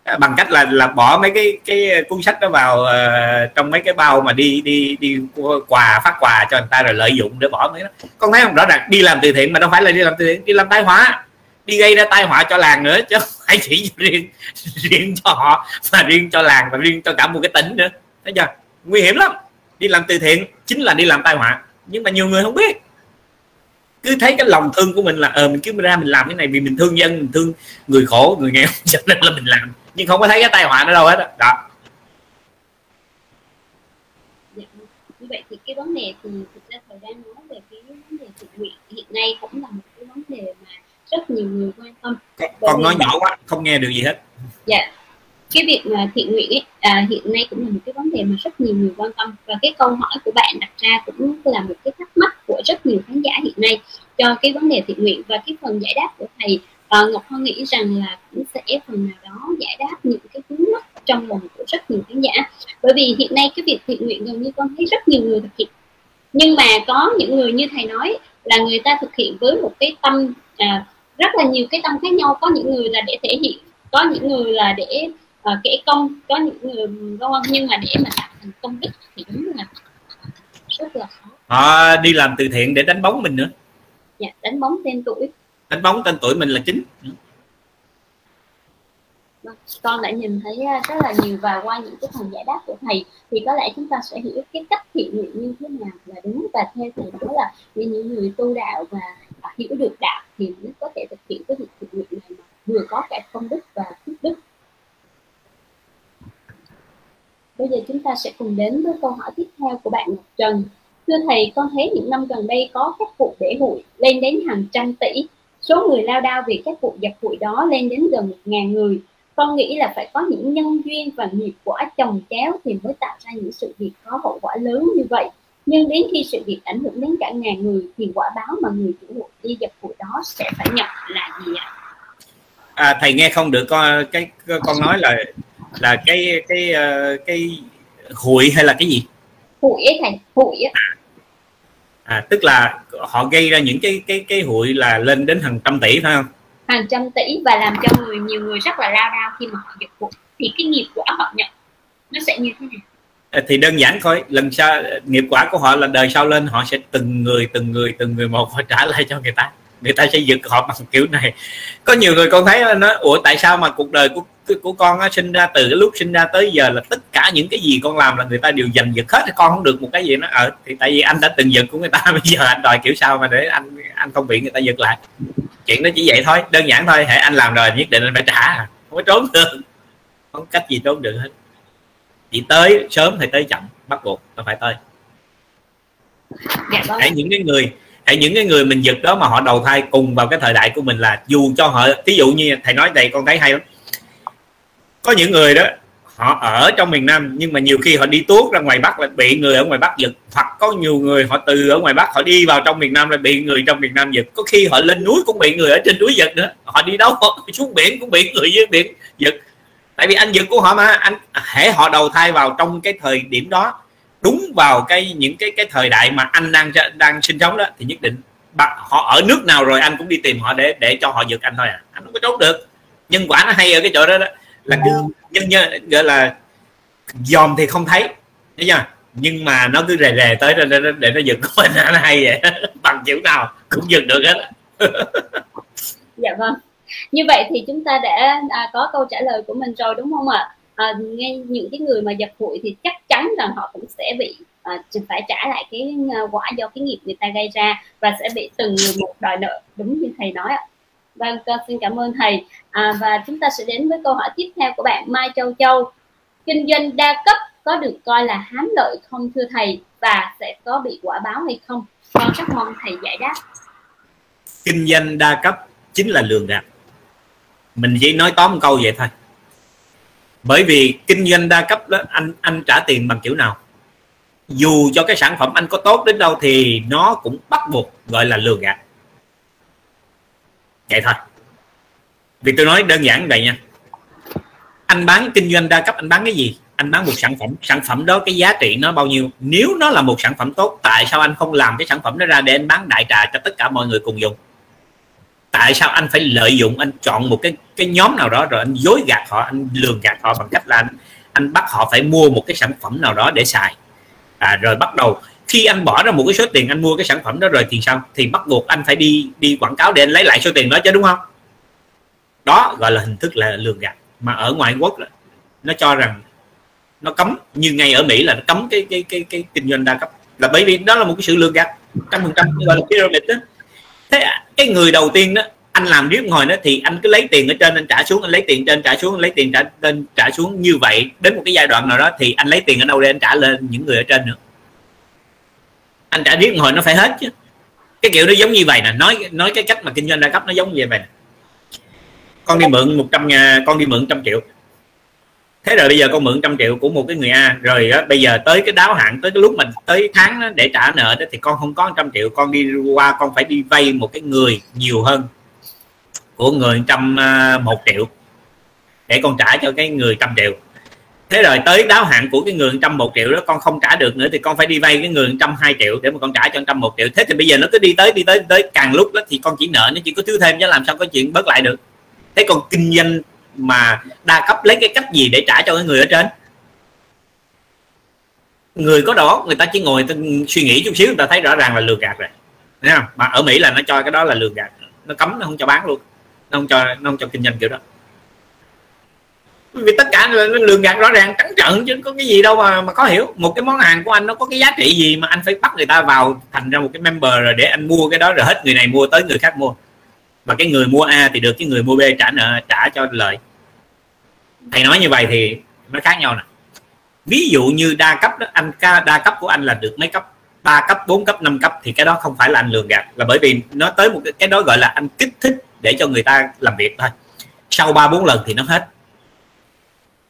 À, bằng cách là là bỏ mấy cái cái cuốn sách đó vào uh, trong mấy cái bao mà đi đi đi quà phát quà cho người ta rồi lợi dụng để bỏ mấy đó. Con thấy không? Rõ ràng đi làm từ thiện mà đâu phải là đi làm từ thiện đi làm tai họa. Đi gây ra tai họa cho làng nữa chứ không phải chỉ riêng riêng cho họ mà riêng cho làng và riêng cho cả một cái tỉnh nữa. Thấy chưa? Nguy hiểm lắm. Đi làm từ thiện chính là đi làm tai họa. Nhưng mà nhiều người không biết cứ thấy cái lòng thương của mình là ờ mình cứ ra mình làm cái này vì mình thương dân mình thương người khổ người nghèo cho nên là mình làm. Nhưng không có thấy cái tai họa nó đâu hết đó. Dạ, như vậy thì cái vấn đề thì thực ra thời đang nói về cái vấn đề thiện nguyện hiện nay cũng là một cái vấn đề mà rất nhiều người quan tâm. Con, con nói nhỏ quá không nghe được gì hết. Dạ cái việc mà thiện nguyện ấy, à, hiện nay cũng là một cái vấn đề mà rất nhiều người quan tâm. Và cái câu hỏi của bạn đặt ra cũng là một cái thắc mắc của rất nhiều khán giả hiện nay. Cho cái vấn đề thiện nguyện và cái phần giải đáp của thầy à, Ngọc Hoa nghĩ rằng là cũng sẽ phần nào đó giải đáp những cái vướng mắc trong lòng của rất nhiều khán giả. Bởi vì hiện nay cái việc thiện nguyện gần như con thấy rất nhiều người thực hiện. Nhưng mà có những người như thầy nói là người ta thực hiện với một cái tâm à, rất là nhiều cái tâm khác nhau. Có những người là để thể hiện có những người là để à, kể công có những người vân nhưng mà để mà tạo thành công đức thì đúng là rất là khó họ đi làm từ thiện để đánh bóng mình nữa. Dạ đánh bóng tên tuổi. Đánh bóng tên tuổi mình là chính. Vâng, con đã nhìn thấy à, rất là nhiều và qua những cái phần giải đáp của thầy thì có lẽ chúng ta sẽ hiểu cái cách thiện nguyện như thế nào là đúng và theo thầy đó là những người tu đạo và hiểu được đạo thì mới có thể thực hiện cái việc thiện nguyện này mà vừa có cả công đức và phước đức. Bây giờ chúng ta sẽ cùng đến với câu hỏi tiếp theo của bạn Ngọc Trần. Thưa thầy, con thấy những năm gần đây có các vụ bể hụi lên đến hàng trăm tỷ. Số người lao đao vì các vụ giật hụi đó lên đến gần một ngàn người. Con nghĩ là phải có những nhân duyên và nghiệp quả chồng chéo thì mới tạo ra những sự việc có hậu quả lớn như vậy. Nhưng đến khi sự việc ảnh hưởng đến cả ngàn người thì quả báo mà người chủ hụi đi giật hụi đó sẽ phải nhận là gì ạ? À, thầy nghe không được con cái con nói là là cái cái ờ, cái hụi hay là cái gì hụi ấy thầy hụi á à, tức là họ gây ra những cái cái cái hụi là lên đến hàng trăm tỷ phải không? Hàng trăm tỷ và làm cho người nhiều người rất là lao đao khi mà họ giật hụi thì cái nghiệp quả họ nhận nó sẽ như thế nào? À, thì đơn giản thôi lần sau nghiệp quả của họ là đời sau lên họ sẽ từng người từng người từng người một họ trả lại cho người ta. Người ta sẽ giật họ bằng kiểu này. Có nhiều người con thấy nó ủa tại sao mà cuộc đời của của con á, sinh ra từ cái lúc sinh ra tới giờ là tất cả những cái gì con làm là người ta đều giành giật hết con không được một cái gì nó ở ờ, thì tại vì anh đã từng giật của người ta bây giờ anh đòi kiểu sao mà để anh anh không bị người ta giật lại. Chuyện đó chỉ vậy thôi đơn giản thôi hãy anh làm rồi nhất định anh phải trả không có trốn được. Không cách gì trốn được hết. Chỉ tới sớm thì tới chậm bắt buộc nó phải tới. Dạ, vâng. hãy những cái người hãy những cái người mình giật đó mà họ đầu thai cùng vào cái thời đại của mình là dù cho họ ví dụ như thầy nói đây con thấy hay lắm có những người đó, họ ở trong miền Nam, nhưng mà nhiều khi họ đi tuốt ra ngoài Bắc là bị người ở ngoài Bắc giật. Hoặc có nhiều người họ từ ở ngoài Bắc, họ đi vào trong miền Nam là bị người trong miền Nam giật. Có khi họ lên núi cũng bị người ở trên núi giật nữa. Họ đi đâu, họ xuống biển cũng bị người dưới biển giật. Tại vì anh giật của họ mà, anh hễ họ đầu thai vào trong cái thời điểm đó, đúng vào cái những cái cái thời đại mà anh đang đang sinh sống đó, thì nhất định họ ở nước nào rồi anh cũng đi tìm họ để để cho họ giật anh thôi à. Anh không có trốn được. Nhân quả nó hay ở cái chỗ đó đó là cứ nhân nhân gọi là dòm thì không thấy. Thấy chưa? Nhưng mà nó cứ rề rề tới để, để, để nó giật của mình nó hay vậy. Bằng kiểu nào cũng giật được hết. Dạ vâng. Như vậy thì chúng ta đã à, có câu trả lời của mình rồi đúng không ạ? À, nghe những cái người mà giật hụi thì chắc chắn rằng họ cũng sẽ bị à, phải trả lại cái à, quả do cái nghiệp người ta gây ra và sẽ bị từng người một đòi nợ. Đúng như thầy nói ạ vâng xin cảm ơn thầy. À, và chúng ta sẽ đến với câu hỏi tiếp theo của bạn Mai Châu Châu. Kinh doanh đa cấp có được coi là hám lợi không thưa thầy và sẽ có bị quả báo hay không? Con rất mong thầy giải đáp. Kinh doanh đa cấp chính là lường gạt. Mình chỉ nói tóm một câu vậy thôi. Bởi vì kinh doanh đa cấp đó anh anh trả tiền bằng kiểu nào? Dù cho cái sản phẩm anh có tốt đến đâu thì nó cũng bắt buộc gọi là lừa gạt vậy thôi. Vì tôi nói đơn giản vậy nha. Anh bán kinh doanh đa cấp anh bán cái gì? Anh bán một sản phẩm. Sản phẩm đó cái giá trị nó bao nhiêu? Nếu nó là một sản phẩm tốt tại sao anh không làm cái sản phẩm đó ra để anh bán đại trà cho tất cả mọi người cùng dùng? Tại sao anh phải lợi dụng anh chọn một cái cái nhóm nào đó rồi anh dối gạt họ anh lường gạt họ bằng cách là anh anh bắt họ phải mua một cái sản phẩm nào đó để xài? À, rồi bắt đầu khi anh bỏ ra một cái số tiền anh mua cái sản phẩm đó rồi thì sao? Thì bắt buộc anh phải đi đi quảng cáo để anh lấy lại số tiền đó chứ, đúng không? Đó gọi là hình thức là lường gạt. Mà ở ngoại quốc nó cho rằng nó cấm, như ngay ở mỹ là nó cấm cái cái cái cái kinh doanh đa cấp. Là bởi vì đó là một cái sự lường gạt, trăm phần trăm gọi là pyramid đó. Thế à, cái người đầu tiên đó, anh làm riết ngồi đó thì anh cứ lấy tiền ở trên, anh trả xuống, anh lấy tiền trên, trả xuống, anh lấy tiền trả lên trả xuống như vậy. Đến một cái giai đoạn nào đó thì anh lấy tiền ở đâu để anh trả lên những người ở trên nữa anh trả riết hồi nó phải hết chứ. Cái kiểu nó giống như vậy nè nói nói cái cách mà kinh doanh đa cấp nó giống như vậy nè. Con đi mượn 100 ngàn con đi mượn trăm triệu. Thế rồi bây giờ con mượn trăm triệu của một cái người A rồi đó, bây giờ tới cái đáo hạn tới cái lúc mình tới tháng đó, để trả nợ đó thì con không có trăm triệu con đi qua con phải đi vay một cái người nhiều hơn của người trăm à, một triệu để con trả cho cái người trăm triệu thế rồi tới đáo hạn của cái người trăm một triệu đó, con không trả được nữa thì con phải đi vay cái người trăm hai triệu để mà con trả cho trăm một triệu. Thế thì bây giờ nó cứ đi tới đi tới tới càng lúc đó thì con chỉ nợ, nó chỉ có thiếu thêm chứ làm sao có chuyện bớt lại được. Thế còn kinh doanh mà đa cấp lấy cái cách gì để trả cho cái người ở trên? Người có đó, người ta chỉ ngồi, ta suy nghĩ chút xíu, người ta thấy rõ ràng là lừa gạt rồi. Thấy không? mà ở Mỹ là nó cho cái đó là lừa gạt. Nó cấm, nó không cho bán luôn. Nó không cho, nó không cho kinh doanh kiểu đó vì tất cả là lường gạt rõ ràng trắng trợn chứ có cái gì đâu mà mà có hiểu. Một cái món hàng của anh nó có cái giá trị gì mà anh phải bắt người ta vào thành ra một cái member rồi để anh mua cái đó rồi hết người này mua tới người khác mua. Và cái người mua A thì được cái người mua B trả nợ trả cho lợi. Thầy nói như vậy thì nó khác nhau nè. Ví dụ như đa cấp đó anh đa cấp của anh là được mấy cấp? Ba cấp 4 cấp 5 cấp thì cái đó không phải là anh lường gạt. Là bởi vì nó tới một cái, cái đó gọi là anh kích thích để cho người ta làm việc thôi. Sau ba bốn lần thì nó hết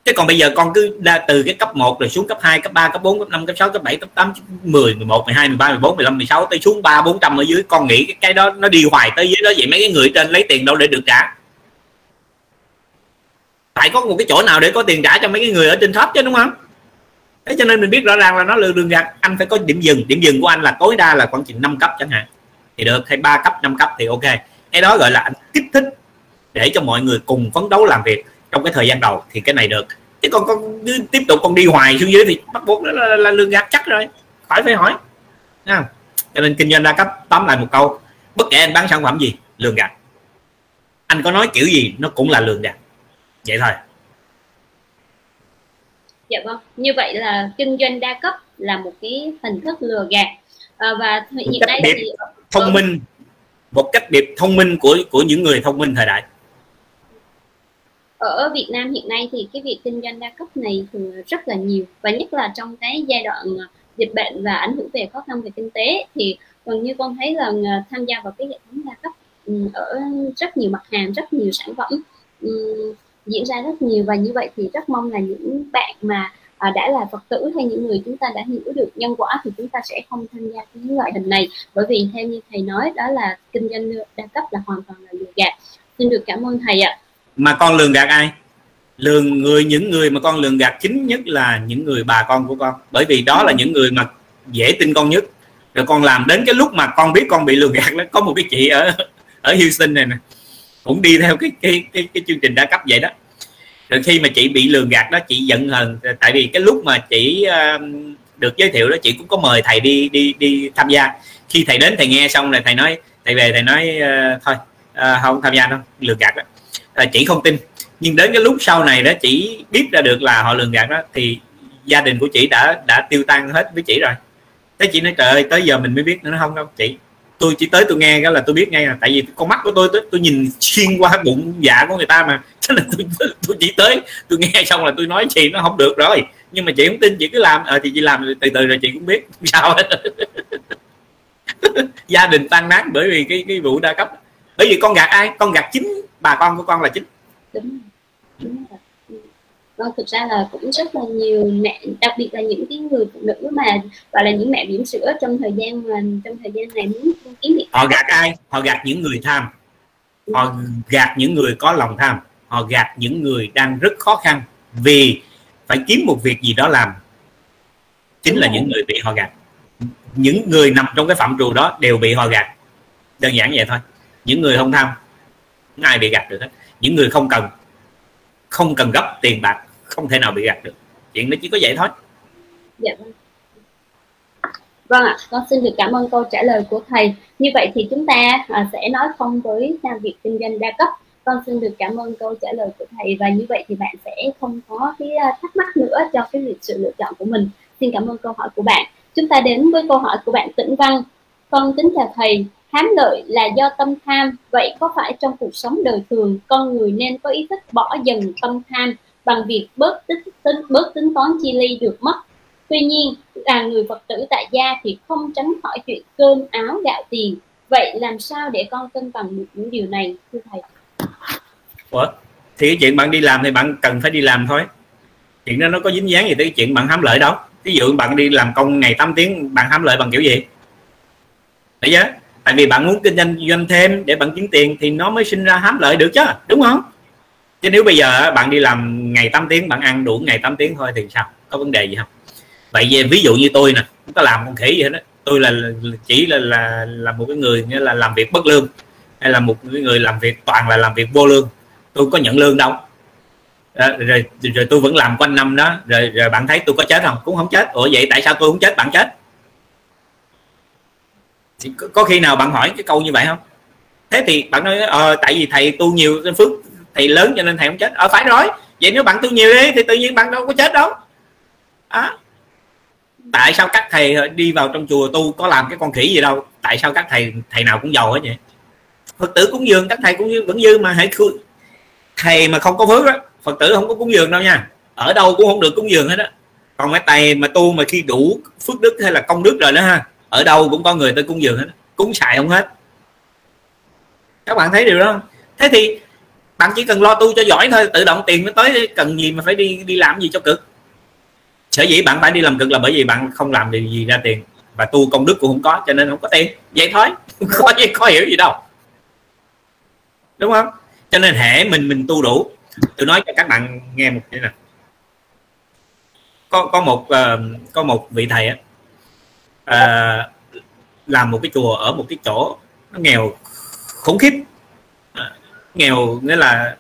chứ còn bây giờ con cứ ra từ cái cấp 1 rồi xuống cấp 2, cấp 3, cấp 4, cấp 5, cấp 6, cấp 7, cấp 8, 10, 11, 12, 13, 14, 15, 16 tới xuống 3 400 ở dưới. Con nghĩ cái, cái đó nó đi hoài tới dưới đó vậy mấy cái người trên lấy tiền đâu để được trả. Phải có một cái chỗ nào để có tiền trả cho mấy cái người ở trên top chứ đúng không? Thế cho nên mình biết rõ ràng là nó lừa đường gạt. Anh phải có điểm dừng. Điểm dừng của anh là tối đa là khoảng chừng 5 cấp chẳng hạn. Thì được. Hay ba cấp 5 cấp thì ok. Cái đó gọi là anh kích thích để cho mọi người cùng phấn đấu làm việc trong cái thời gian đầu thì cái này được. Chứ còn con tiếp tục con đi hoài xuống dưới thì bắt buộc là, là, là lương gạt chắc rồi. Phải phải hỏi. Nha. cho nên kinh doanh đa cấp tóm lại một câu bất kể anh bán sản phẩm gì lương gạt. Anh có nói kiểu gì nó cũng là lương gạt. Vậy thôi. Dạ vâng. Như vậy là kinh doanh đa cấp là một cái hình thức lừa gạt. À, và hiện nay thì thông minh. Một cách điệp thông minh của của những người thông minh thời đại ở Việt Nam hiện nay thì cái việc kinh doanh đa cấp này thường rất là nhiều và nhất là trong cái giai đoạn à, dịch bệnh và ảnh hưởng về khó khăn về kinh tế thì gần như con thấy là à, tham gia vào cái hệ thống đa cấp ừ, ở rất nhiều mặt hàng rất nhiều sản phẩm ừ, diễn ra rất nhiều. Và như vậy thì rất mong là những bạn mà à, đã là phật tử hay những người chúng ta đã hiểu được nhân quả thì chúng ta sẽ không tham gia cái loại hình này. Bởi vì theo như thầy nói đó là kinh doanh đa cấp là hoàn toàn là lừa gạt. Xin được cảm ơn thầy ạ mà con lường gạt ai? Lường người những người mà con lường gạt chính nhất là những người bà con của con. Bởi vì đó là những người mà dễ tin con nhất. Rồi con làm đến cái lúc mà con biết con bị lường gạt đó có một cái chị ở ở Houston này nè cũng đi theo cái cái cái, cái chương trình đa cấp vậy đó. Rồi khi mà chị bị lường gạt đó chị giận hờn. Tại vì cái lúc mà chị uh, được giới thiệu đó chị cũng có mời thầy đi đi đi tham gia. Khi thầy đến thầy nghe xong rồi thầy nói thầy về thầy nói uh, thôi uh, không tham gia đâu lường gạt đó là chị không tin. Nhưng đến cái lúc sau này đó chị biết ra được là họ lường gạt đó thì gia đình của chị đã đã tiêu tan hết với chị rồi. Thế chị nói trời ơi tới giờ mình mới biết nữa không đâu chị tôi chỉ tới tôi nghe cái là tôi biết ngay là tại vì con mắt của tôi tôi, tôi nhìn xuyên qua bụng dạ của người ta mà. Thế là tôi, tôi, tôi chỉ tới tôi nghe xong là tôi nói chị nó không được rồi. Nhưng mà chị không tin chị cứ làm à, thì chị làm từ từ rồi chị cũng biết sao hết. Gia đình tan nát bởi vì cái cái vụ đa cấp bởi vì con gạt ai? Con gạt chính bà con của con là chính. Đúng, đúng rồi. Vâng thực ra là cũng rất là nhiều mẹ đặc biệt là những cái người phụ nữ mà gọi là những mẹ bỉm sữa trong thời gian mà trong thời gian này muốn kiếm việc họ gạt ai? Họ gạt những người tham. Họ gạt những người có lòng tham. Họ gạt những người đang rất khó khăn vì phải kiếm một việc gì đó làm. Chính Đúng là rồi. những người bị họ gạt. Những người nằm trong cái phạm trù đó đều bị họ gạt. Đơn giản vậy thôi. Những người không tham ai bị gạt được hết. Những người không cần không cần gấp tiền bạc không thể nào bị gạt được. Chuyện nó chỉ có vậy thôi. Dạ. Vâng vâng ạ con xin được cảm ơn câu trả lời của thầy. Như vậy thì chúng ta à, sẽ nói không với làm việc kinh doanh đa cấp. Con xin được cảm ơn câu trả lời của thầy và như vậy thì bạn sẽ không có cái à, thắc mắc nữa cho cái việc sự lựa chọn của mình. Xin cảm ơn câu hỏi của bạn. Chúng ta đến với câu hỏi của bạn tĩnh văn. Con kính chào thầy hám lợi là do tâm tham. Vậy có phải trong cuộc sống đời thường con người nên có ý thức bỏ dần tâm tham bằng việc bớt tính, tính bớt tính toán chi ly được mất? Tuy nhiên là người phật tử tại gia thì không tránh khỏi chuyện cơm áo gạo tiền. Vậy làm sao để con cân bằng được những điều này thưa thầy? Ủa? thì cái chuyện bạn đi làm thì bạn cần phải đi làm thôi. Chuyện đó nó có dính dáng gì tới cái chuyện bạn hám lợi đâu. Ví dụ bạn đi làm công ngày 8 tiếng bạn hám lợi bằng kiểu gì? Đấy chứ tại vì bạn muốn kinh doanh doanh thêm để bạn kiếm tiền thì nó mới sinh ra hám lợi được chứ đúng không? Chứ nếu bây giờ bạn đi làm ngày 8 tiếng bạn ăn đủ ngày 8 tiếng thôi thì sao? Có vấn đề gì không? Vậy về ví dụ như tôi nè không có làm con khỉ gì hết đó tôi là chỉ là là là một cái người như là làm việc bất lương hay là một cái người làm việc toàn là làm việc vô lương. Tôi có nhận lương đâu. À, rồi rồi tôi vẫn làm quanh năm đó rồi rồi bạn thấy tôi có chết không? Cũng không chết. Ủa vậy tại sao tôi không chết? Bạn chết thì có, có khi nào bạn hỏi cái câu như vậy không? Thế thì bạn nói ờ, tại vì thầy tu nhiều phước thầy lớn cho nên thầy không chết. Ờ phải rồi. Vậy nếu bạn tu nhiều đi thì tự nhiên bạn đâu có chết đâu. À. tại sao các thầy đi vào trong chùa tu có làm cái con khỉ gì đâu? Tại sao các thầy thầy nào cũng giàu hết vậy? Phật tử cúng dường các thầy cũng vẫn dư mà hãy thầy mà không có phước á phật tử không có cúng dường đâu nha. Ở đâu cũng không được cúng dường hết á. Còn cái thầy mà tu mà khi đủ phước đức hay là công đức rồi đó ha ở đâu cũng có người tới cúng dường hết. Cúng xài không hết. Các bạn thấy điều đó không? Thế thì bạn chỉ cần lo tu cho giỏi thôi tự động tiền nó tới cần gì mà phải đi đi làm gì cho cực? Sở dĩ bạn phải đi làm cực là bởi vì bạn không làm điều gì ra tiền và tu công đức cũng không có cho nên không có tiền. Vậy thôi có gì khó hiểu gì đâu. Đúng không? Cho nên hệ mình mình tu đủ tôi nói cho các bạn nghe một cái nè. Có có một uh, có một vị thầy á uh, làm một cái chùa ở một cái chỗ nó nghèo khủng khiếp. À, nghèo nghĩa là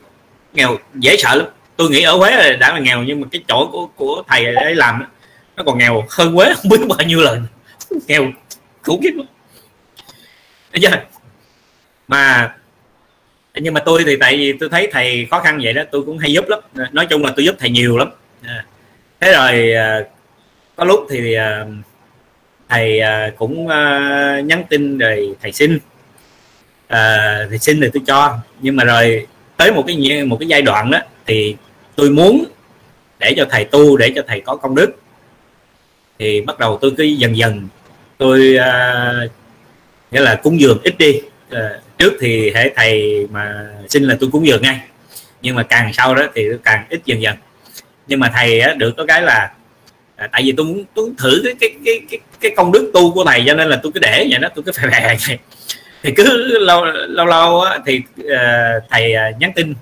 nghèo dễ sợ lắm. Tôi nghĩ ở Huế đã là nghèo nhưng mà cái chỗ của của thầy ấy làm nó còn nghèo hơn Huế không biết bao nhiêu lần. Nghèo khủng khiếp lắm. Chưa? mà nhưng mà tôi thì tại vì tôi thấy thầy khó khăn vậy đó tôi cũng hay giúp lắm. À, nói chung là tôi giúp thầy nhiều lắm. Thế rồi có lúc thì thầy thầy cũng à, nhắn tin rồi thầy xin. À, thầy xin thì tôi cho. Nhưng mà rồi tới một cái một cái giai đoạn đó thì tôi muốn để cho thầy tu để cho thầy có công đức. Thì bắt đầu tôi cứ dần dần tôi uh, nghĩa là cúng dường ít đi. Uh, trước thì hệ thầy mà xin là tôi cúng dường ngay. Nhưng mà càng sau đó thì càng ít dần dần. Nhưng mà thầy á, được có cái là à, tại vì tôi muốn tôi muốn thử cái cái cái cái, cái công đức tu của thầy cho nên là tôi cứ để vậy đó tôi cứ phải bè vậy. Thì cứ lâu lâu lâu á, thì uh, thầy uh, nhắn tin uh,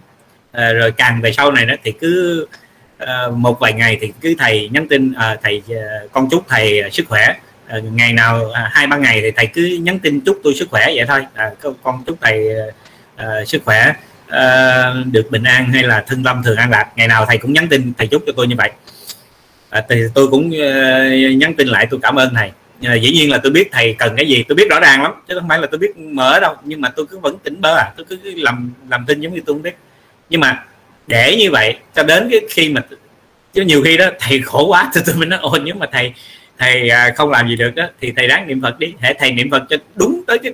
rồi càng về sau này đó thì cứ uh, một vài ngày thì cứ thầy nhắn tin uh, thầy uh, con chúc thầy uh, sức khỏe. Uh, ngày nào uh, hai ba ngày thì thầy cứ nhắn tin chúc tôi sức khỏe vậy thôi. Uh, con chúc thầy uh, sức khỏe uh, được bình an hay là thân tâm thường an lạc. Ngày nào thầy cũng nhắn tin thầy chúc cho tôi như vậy à, thì tôi cũng uh, nhắn tin lại tôi cảm ơn thầy. À, dĩ nhiên là tôi biết thầy cần cái gì tôi biết rõ ràng lắm chứ không phải là tôi biết mở đâu nhưng mà tôi cứ vẫn tỉnh bơ à tôi cứ làm làm tin giống như tôi không biết. Nhưng mà để như vậy cho đến cái khi mà chứ nhiều khi đó thầy khổ quá thì tôi mới nói ôi nếu mà thầy thầy à, không làm gì được đó thì thầy ráng niệm phật đi hãy thầy niệm phật cho đúng tới cái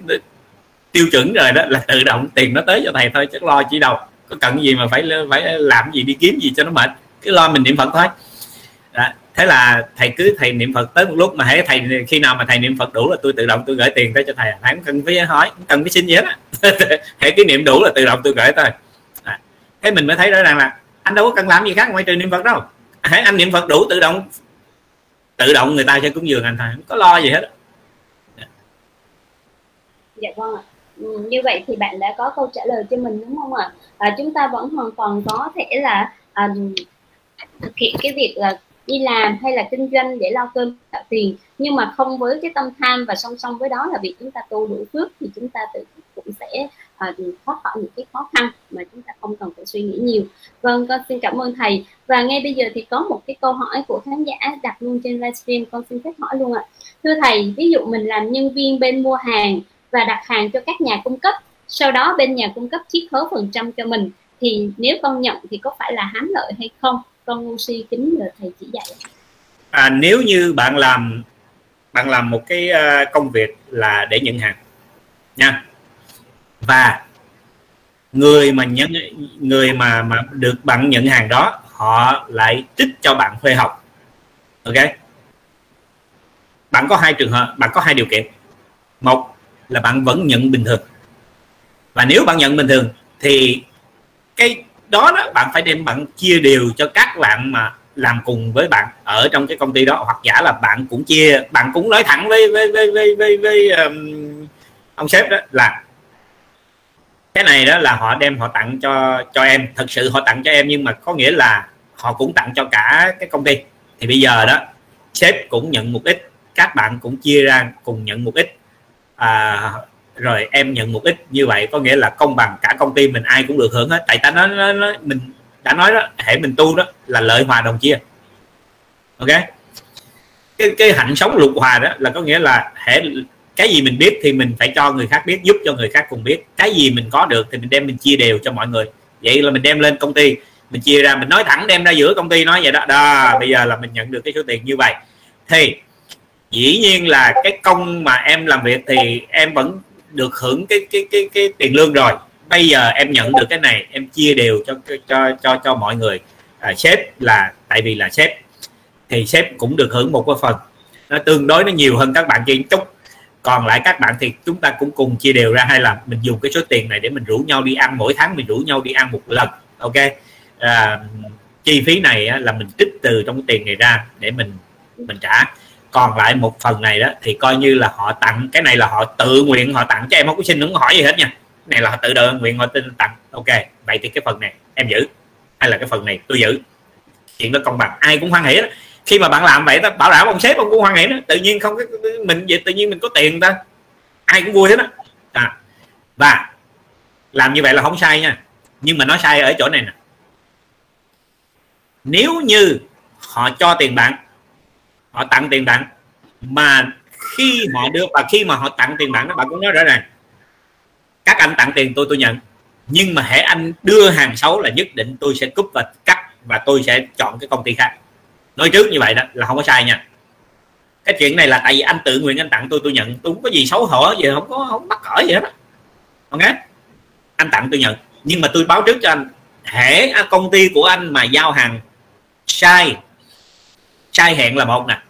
tiêu chuẩn rồi đó là tự động tiền nó tới cho thầy thôi chứ lo chỉ đâu có cần gì mà phải phải làm gì đi kiếm gì cho nó mệt cứ lo mình niệm phật thôi đó. thế là thầy cứ thầy niệm phật tới một lúc mà hãy thầy khi nào mà thầy niệm phật đủ là tôi tự động tôi gửi tiền tới cho thầy. Thầy không cần phải hỏi không cần phải xin gì hết hãy cứ niệm đủ là tự động tôi gửi thôi. À. thế mình mới thấy rõ ràng là anh đâu có cần làm gì khác ngoài trừ niệm phật đâu. Hãy anh niệm phật đủ tự động tự động người ta sẽ cúng dường anh thôi không có lo gì hết dạ vâng ạ. Ừ, như vậy thì bạn đã có câu trả lời cho mình đúng không ạ? À, chúng ta vẫn hoàn toàn có thể là à, thực hiện cái việc là đi làm hay là kinh doanh để lo cơm tạo tiền. Nhưng mà không với cái tâm tham và song song với đó là việc chúng ta tu đủ phước thì chúng ta tự cũng sẽ uh, thoát khỏi những cái khó khăn mà chúng ta không cần phải suy nghĩ nhiều. Vâng con xin cảm ơn thầy. Và ngay bây giờ thì có một cái câu hỏi của khán giả đặt luôn trên livestream con xin phép hỏi luôn ạ. Thưa thầy ví dụ mình làm nhân viên bên mua hàng và đặt hàng cho các nhà cung cấp sau đó bên nhà cung cấp chiết khấu phần trăm cho mình thì nếu con nhận thì có phải là hám lợi hay không? Con oxy kính nhờ thầy chỉ dạy à, nếu như bạn làm bạn làm một cái ờ, công việc là để nhận hàng nha. Và người mà nhận người mà mà được bạn nhận hàng đó họ lại trích cho bạn thuê học ok? Bạn có hai trường hợp bạn có hai điều kiện. Một là bạn vẫn nhận bình thường. Và nếu bạn nhận bình thường thì cái đó đó bạn phải đem bạn chia đều cho các bạn mà làm cùng với bạn ở trong cái công ty đó. Hoặc giả là bạn cũng chia bạn cũng nói thẳng với với với với với, với um, ông sếp đó là cái này đó là họ đem họ tặng cho cho em. Thật sự họ tặng cho em nhưng mà có nghĩa là họ cũng tặng cho cả cái công ty. Thì bây giờ đó sếp cũng nhận một ít các bạn cũng chia ra cùng nhận một ít. À, rồi em nhận một ít như vậy có nghĩa là công bằng cả công ty mình ai cũng được hưởng hết. Tại ta nói, nói, nói mình đã nói đó hệ mình tu đó là lợi hòa đồng chia. Ok? Cái cái hạnh sống lục hòa đó là có nghĩa là hệ cái gì mình biết thì mình phải cho người khác biết giúp cho người khác cùng biết. Cái gì mình có được thì mình đem mình chia đều cho mọi người. Vậy là mình đem lên công ty mình chia ra mình nói thẳng đem ra giữa công ty nói vậy đó. Đó bây giờ là mình nhận được cái số tiền như vậy. Thì dĩ nhiên là cái công mà em làm việc thì em vẫn được hưởng cái cái cái cái tiền lương rồi. Bây giờ em nhận được cái này em chia đều cho cho cho cho mọi người. À, sếp là tại vì là sếp thì sếp cũng được hưởng một cái phần. Nó tương đối nó nhiều hơn các bạn kia chút. Còn lại các bạn thì chúng ta cũng cùng chia đều ra hay là mình dùng cái số tiền này để mình rủ nhau đi ăn. Mỗi tháng mình rủ nhau đi ăn một lần ok? À, chi phí này là mình trích từ trong cái tiền này ra để mình mình trả còn lại một phần này đó, thì coi như là họ tặng, cái này là họ tự nguyện họ tặng. Cho em không có xin, đừng hỏi gì hết nha. Này là họ tự đơn nguyện, họ tin tặng. Ok, vậy thì cái phần này em giữ. Hay là cái phần này tôi giữ. Chuyện đó công bằng. Ai cũng hoan hỉ đó. Khi mà bạn làm vậy ta bảo đảm ông sếp ông cũng hoan hỉ đó. Tự nhiên không có, mình vậy tự nhiên mình có tiền ta. Ai cũng vui hết đó à. và làm như vậy là không sai nha. Nhưng mà nó sai ở chỗ này nè. Nếu như họ cho tiền bạn họ tặng tiền bạn. Mà khi họ đưa và khi mà họ tặng tiền bạn đó, bạn cũng nói rõ ràng. Các anh tặng tiền tôi tôi nhận. Nhưng mà hãy anh đưa hàng xấu là nhất định tôi sẽ cúp và cắt và tôi sẽ chọn cái công ty khác. Nói trước như vậy đó, là không có sai nha. Cái chuyện này là tại vì anh tự nguyện anh tặng tôi tôi nhận. Tôi không có gì xấu hổ gì, không có không mắc cỡ gì hết ok? Anh tặng, tôi nhận. Nhưng mà tôi báo trước cho anh. Hễ công ty của anh mà giao hàng sai sai hẹn là một nè.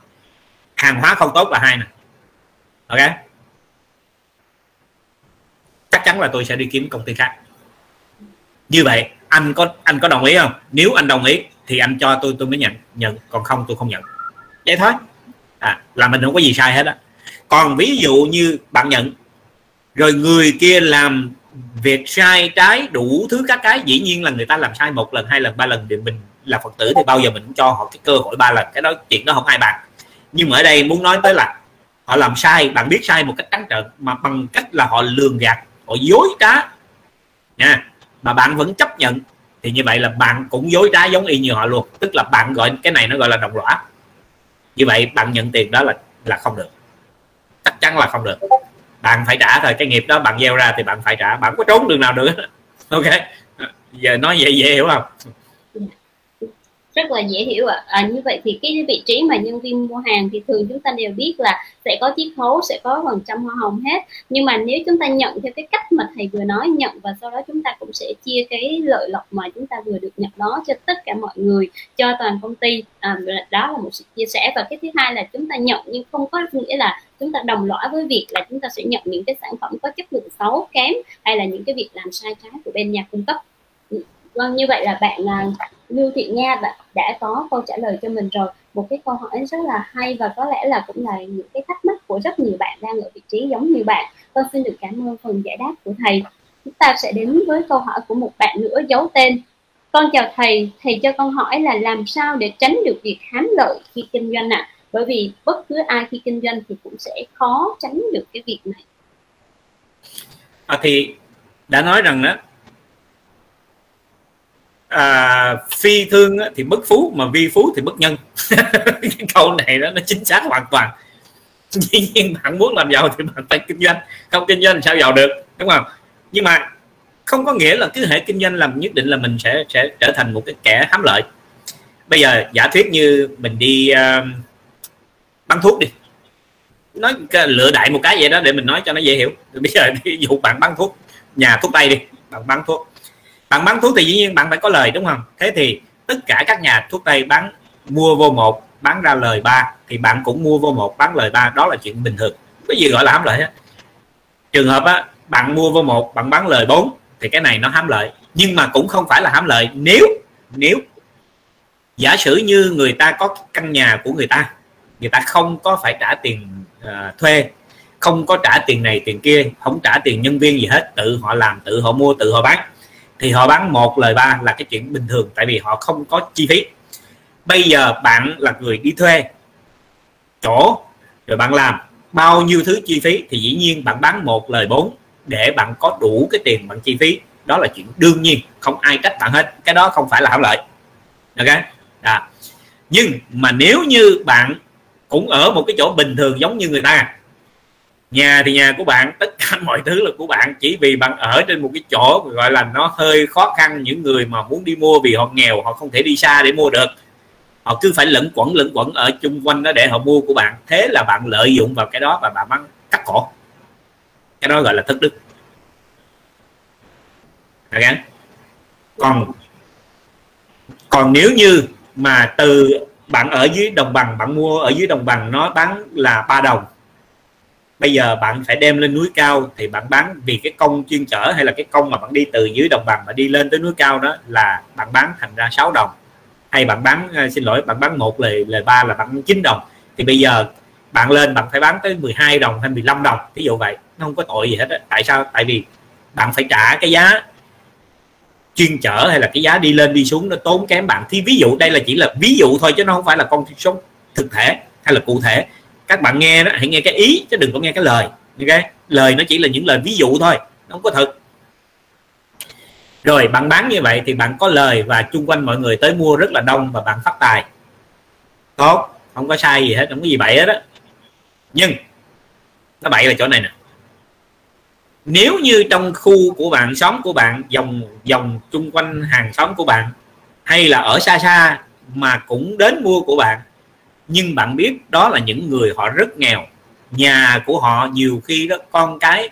Hàng hóa không tốt là hai nè. Ok? Chắc chắn là tôi sẽ đi kiếm công ty khác. Như vậy anh có anh có đồng ý không? Nếu anh đồng ý thì anh cho tôi tôi mới nhận. Nhận còn không tôi không nhận. Vậy thôi. À, là mình không có gì sai hết á. Còn ví dụ như bạn nhận rồi người kia làm việc sai trái đủ thứ các cái, dĩ nhiên là người ta làm sai một lần, hai lần, ba lần thì mình là phật tử thì bao giờ mình cũng cho họ cái cơ hội ba lần. Cái đó chuyện đó không ai bàn. Nhưng mà ở đây muốn nói tới là họ làm sai, bạn biết sai một cách trắng trợn mà bằng cách là họ lường gạt, họ dối trá. Nha, mà bạn vẫn chấp nhận thì như vậy là bạn cũng dối trá giống y như họ luôn. Tức là bạn gọi cái này nó gọi là đồng lõa. Như vậy bạn nhận tiền đó là là không được. Chắc chắn là không được bạn phải trả thôi, cái nghiệp đó bạn gieo ra thì bạn phải trả, bạn có trốn đường nào được. Ok? Giờ nói vậy dễ hiểu không? Rất là dễ hiểu ạ. À. à, như vậy thì cái vị trí mà nhân viên mua hàng thì thường chúng ta đều biết là sẽ có chiết khấu sẽ có phần trăm hoa hồng hết. Nhưng mà nếu chúng ta nhận theo cái cách mà thầy vừa nói nhận và sau đó chúng ta cũng sẽ chia cái lợi lộc mà chúng ta vừa được nhận đó cho tất cả mọi người cho toàn công ty. À, đó là một sự chia sẻ. Và cái thứ hai là chúng ta nhận nhưng không có nghĩa là chúng ta đồng lõa với việc là chúng ta sẽ nhận những cái sản phẩm có chất lượng xấu kém hay là những cái việc làm sai trái của bên nhà cung cấp. Ừ. Vâng như vậy là bạn à, Lưu Thị Nga đã, đã có câu trả lời cho mình rồi. Một cái câu hỏi rất là hay và có lẽ là cũng là những cái thắc mắc của rất nhiều bạn đang ở vị trí giống như bạn. Con xin được cảm ơn phần giải đáp của thầy. Chúng ta sẽ đến với câu hỏi của một bạn nữa giấu tên. Con chào thầy thầy cho con hỏi là làm sao để tránh được việc hám lợi khi kinh doanh ạ? À? bởi vì bất cứ ai khi kinh doanh thì cũng sẽ khó tránh được cái việc này. À, thì đã nói rằng đó à, phi thương thì bất phú mà vi phú thì bất nhân. Cái câu này đó nó chính xác hoàn toàn. Dĩ nhiên bạn muốn làm giàu thì bạn phải kinh doanh. Không kinh doanh sao giàu được đúng không? Nhưng mà không có nghĩa là cứ hệ kinh doanh làm nhất định là mình sẽ sẽ trở thành một cái kẻ hám lợi. Bây giờ giả thuyết như mình đi uh, bán thuốc đi. Nói lựa đại một cái vậy đó để mình nói cho nó dễ hiểu. Bây giờ ví dụ bạn bán thuốc nhà thuốc tây đi bạn bán thuốc bạn bán thuốc thì dĩ nhiên bạn phải có lời đúng không? Thế thì tất cả các nhà thuốc tây bán mua vô một bán ra lời ba thì bạn cũng mua vô một bán lời ba. Đó là chuyện bình thường. Cái gì gọi là hám lợi hết trường hợp á bạn mua vô một bạn bán lời 4 thì cái này nó hám lợi. Nhưng mà cũng không phải là hám lợi. Nếu nếu giả sử như người ta có căn nhà của người ta người ta không có phải trả tiền uh, thuê không có trả tiền này tiền kia không trả tiền nhân viên gì hết tự họ làm tự họ mua tự họ bán thì họ bán một lời ba là cái chuyện bình thường, tại vì họ không có chi phí. Bây giờ bạn là người đi thuê chỗ rồi bạn làm bao nhiêu thứ chi phí thì dĩ nhiên bạn bán một lời bốn để bạn có đủ cái tiền bạn chi phí. Đó là chuyện đương nhiên, không ai trách bạn hết. Cái đó không phải là hảo lợi. Ok? À. nhưng mà nếu như bạn cũng ở một cái chỗ bình thường giống như người ta nhà thì nhà của bạn, tất cả mọi thứ là của bạn. Chỉ vì bạn ở trên một cái chỗ gọi là nó hơi khó khăn, những người mà muốn đi mua vì họ nghèo, họ không thể đi xa để mua được. Họ cứ phải lẫn quẩn lẫn quẩn ở chung quanh đó để họ mua của bạn. Thế là bạn lợi dụng vào cái đó và bạn mang cắt cổ. Cái đó gọi là thất đức. Dạ okay. còn còn nếu như mà từ bạn ở dưới đồng bằng, bạn mua ở dưới đồng bằng, nó bán là ba đồng bây giờ bạn phải đem lên núi cao thì bạn bán, vì cái công chuyên chở hay là cái công mà bạn đi từ dưới đồng bằng mà đi lên tới núi cao đó là bạn bán thành ra 6 đồng. Hay bạn bán à, xin lỗi, bạn bán một lời lời ba là bạn 9 đồng. Thì bây giờ bạn lên bạn phải bán tới 12 đồng hay 15 đồng ví dụ vậy. Nó không có tội gì hết đó. tại sao? Tại vì bạn phải trả cái giá chuyên chở hay là cái giá đi lên đi xuống nó tốn kém bạn. Thì ví dụ, đây là chỉ là ví dụ thôi chứ nó không phải là con số thực thể hay là cụ thể các bạn nghe đó, hãy nghe cái ý, chứ đừng có nghe cái lời. Ok? Lời nó chỉ là những lời ví dụ thôi, nó không có thật. Rồi, bạn bán như vậy thì bạn có lời và chung quanh mọi người tới mua rất là đông và bạn phát tài. Tốt, không có sai gì hết, không có gì bậy hết đó nhưng, nó bậy là chỗ này nè. Nếu như trong khu của bạn, xóm của bạn, dòng dòng chung quanh hàng xóm của bạn, hay là ở xa xa mà cũng đến mua của bạn nhưng bạn biết đó là những người họ rất nghèo. Nhà của họ nhiều khi đó con cái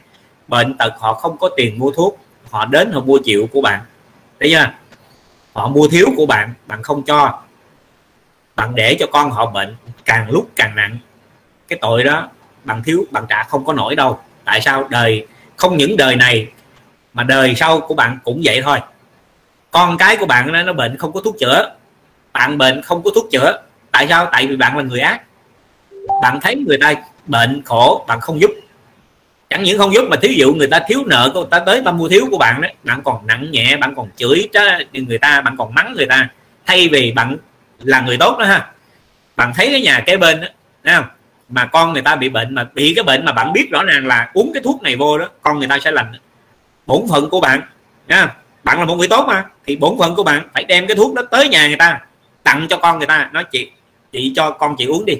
bệnh tật họ không có tiền mua thuốc. Họ đến họ mua chịu của bạn. Thấy chưa? Họ mua thiếu của bạn bạn không cho. Bạn để cho con họ bệnh càng lúc càng nặng. Cái tội đó bạn thiếu bạn trả không có nổi đâu. Tại sao? Đời không những đời này mà đời sau của bạn cũng vậy thôi. Con cái của bạn nó, nó bệnh không có thuốc chữa. Bạn bệnh không có thuốc chữa tại sao? Tại vì bạn là người ác. Bạn thấy người ta bệnh khổ, bạn không giúp. Chẳng những không giúp mà thí dụ người ta thiếu nợ, người ta tới ta mua thiếu của bạn đấy bạn còn nặng nhẹ, bạn còn chửi người ta, bạn còn mắng người ta. Thay vì bạn là người tốt đó ha. Bạn thấy cái nhà kế bên đó, thấy không? Mà con người ta bị bệnh, mà bị cái bệnh mà bạn biết rõ ràng là uống cái thuốc này vô đó, con người ta sẽ lành. Bổn phận của bạn nha bạn là một người tốt mà, thì bổn phận của bạn phải đem cái thuốc đó tới nhà người ta, tặng cho con người ta. Nói chị chị cho con chị uống đi.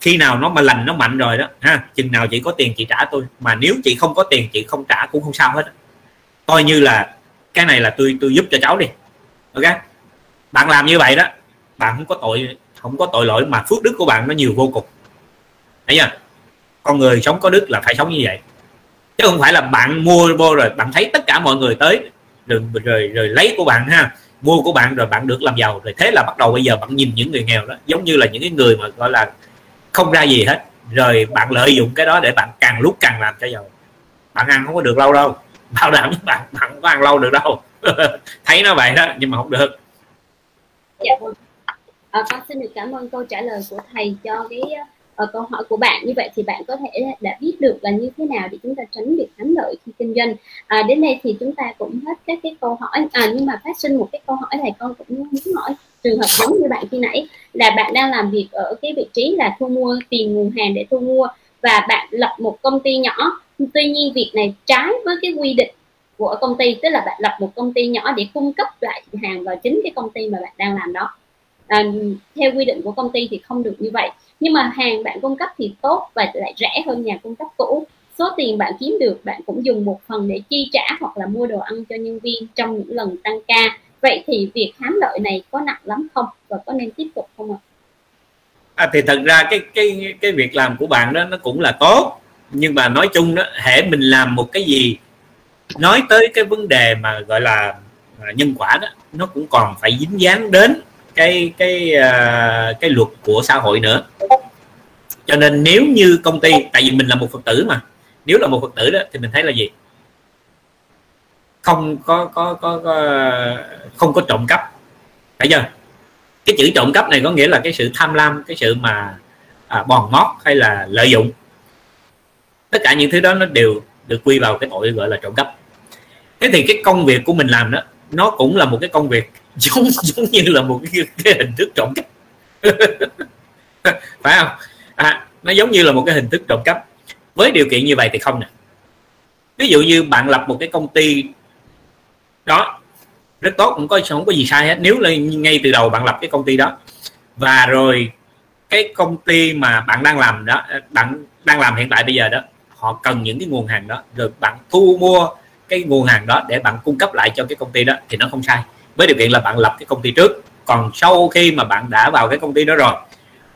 Khi nào nó mà lành nó mạnh rồi đó ha chừng nào chị có tiền chị trả tôi. Mà nếu chị không có tiền chị không trả cũng không sao hết. Coi như là cái này là tôi tôi giúp cho cháu đi. Ok? Bạn làm như vậy đó bạn không có tội không có tội lỗi mà phước đức của bạn nó nhiều vô cùng. Thấy chưa? Con người sống có đức là phải sống như vậy. Chứ không phải là bạn mua vô rồi bạn thấy tất cả mọi người tới rồi rồi, rồi lấy của bạn ha mua của bạn rồi bạn được làm giàu. Rồi thế là bắt đầu bây giờ bạn nhìn những người nghèo đó giống như là những cái người mà gọi là không ra gì hết. Rồi bạn lợi dụng cái đó để bạn càng lúc càng làm cho giàu. Bạn ăn không có được lâu đâu. Bảo đảm bạn bạn không có ăn lâu được đâu. Thấy nó vậy đó nhưng mà không được. Dạ. À, con xin được cảm ơn câu trả lời của thầy cho cái uh, câu hỏi của bạn như vậy thì bạn có thể đã biết được là như thế nào để chúng ta tránh việc thắng lợi khi kinh doanh. À, đến đây thì chúng ta cũng hết các cái câu hỏi. À nhưng mà phát sinh một cái câu hỏi này con cũng muốn hỏi trường hợp giống như bạn khi nãy là bạn đang làm việc ở cái vị trí là thu mua tìm nguồn hàng để thu mua và bạn lập một công ty nhỏ. Tuy nhiên việc này trái với cái quy định của công ty tức là bạn lập một công ty nhỏ để cung cấp lại hàng vào chính cái công ty mà bạn đang làm đó. À, theo quy định của công ty thì không được như vậy nhưng mà hàng bạn cung cấp thì tốt và lại rẻ hơn nhà cung cấp cũ. Số tiền bạn kiếm được bạn cũng dùng một phần để chi trả hoặc là mua đồ ăn cho nhân viên trong những lần tăng ca. Vậy thì việc hám lợi này có nặng lắm không và có nên tiếp tục không ạ? À, thì thật ra cái cái cái việc làm của bạn đó nó cũng là tốt. Nhưng mà nói chung đó hệ mình làm một cái gì nói tới cái vấn đề mà gọi là à, nhân quả đó nó cũng còn phải dính dáng đến cái cái uh, cái luật của xã hội nữa. Cho nên nếu như công ty tại vì mình là một phật tử mà nếu là một phật tử đó thì mình thấy là gì? Không có có có, có không có trộm cắp. Phải chưa? Cái chữ trộm cắp này có nghĩa là cái sự tham lam cái sự mà à, bòn mót hay là lợi dụng. Tất cả những thứ đó nó đều được quy vào cái tội gọi là trộm cắp. Thế thì cái công việc của mình làm đó nó cũng là một cái công việc giống giống như là một cái, cái hình thức trộm cắp. Phải không? À, nó giống như là một cái hình thức trộm cắp. Với điều kiện như vậy thì không nè. Ví dụ như bạn lập một cái công ty đó rất tốt cũng có không có gì sai hết. Nếu là ngay từ đầu bạn lập cái công ty đó và rồi cái công ty mà bạn đang làm đó bạn đang làm hiện tại bây giờ đó họ cần những cái nguồn hàng đó rồi bạn thu mua cái nguồn hàng đó để bạn cung cấp lại cho cái công ty đó thì nó không sai với điều kiện là bạn lập cái công ty trước. Còn sau khi mà bạn đã vào cái công ty đó rồi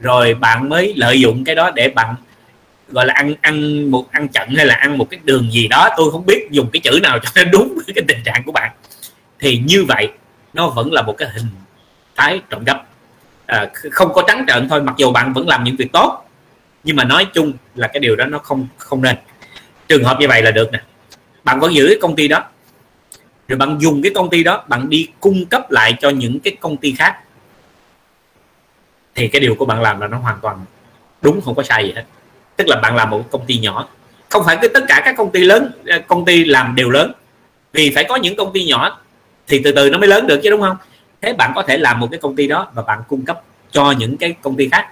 rồi bạn mới lợi dụng cái đó để bạn gọi là ăn ăn một ăn chặn hay là ăn một cái đường gì đó tôi không biết dùng cái chữ nào cho nó đúng với cái tình trạng của bạn. Thì như vậy nó vẫn là một cái hình thái trộm cắp. À, không có trắng trợn thôi mặc dù bạn vẫn làm những việc tốt nhưng mà nói chung là cái điều đó nó không không nên. Trường hợp như vậy là được nè. Bạn vẫn giữ cái công ty đó rồi bạn dùng cái công ty đó, bạn đi cung cấp lại cho những cái công ty khác. Thì cái điều của bạn làm là nó hoàn toàn đúng, không có sai gì hết. Tức là bạn làm một công ty nhỏ. Không phải cái tất cả các công ty lớn à, công ty làm đều lớn. Vì phải có những công ty nhỏ thì từ từ nó mới lớn được chứ, đúng không? Thế bạn có thể làm một cái công ty đó và bạn cung cấp cho những cái công ty khác.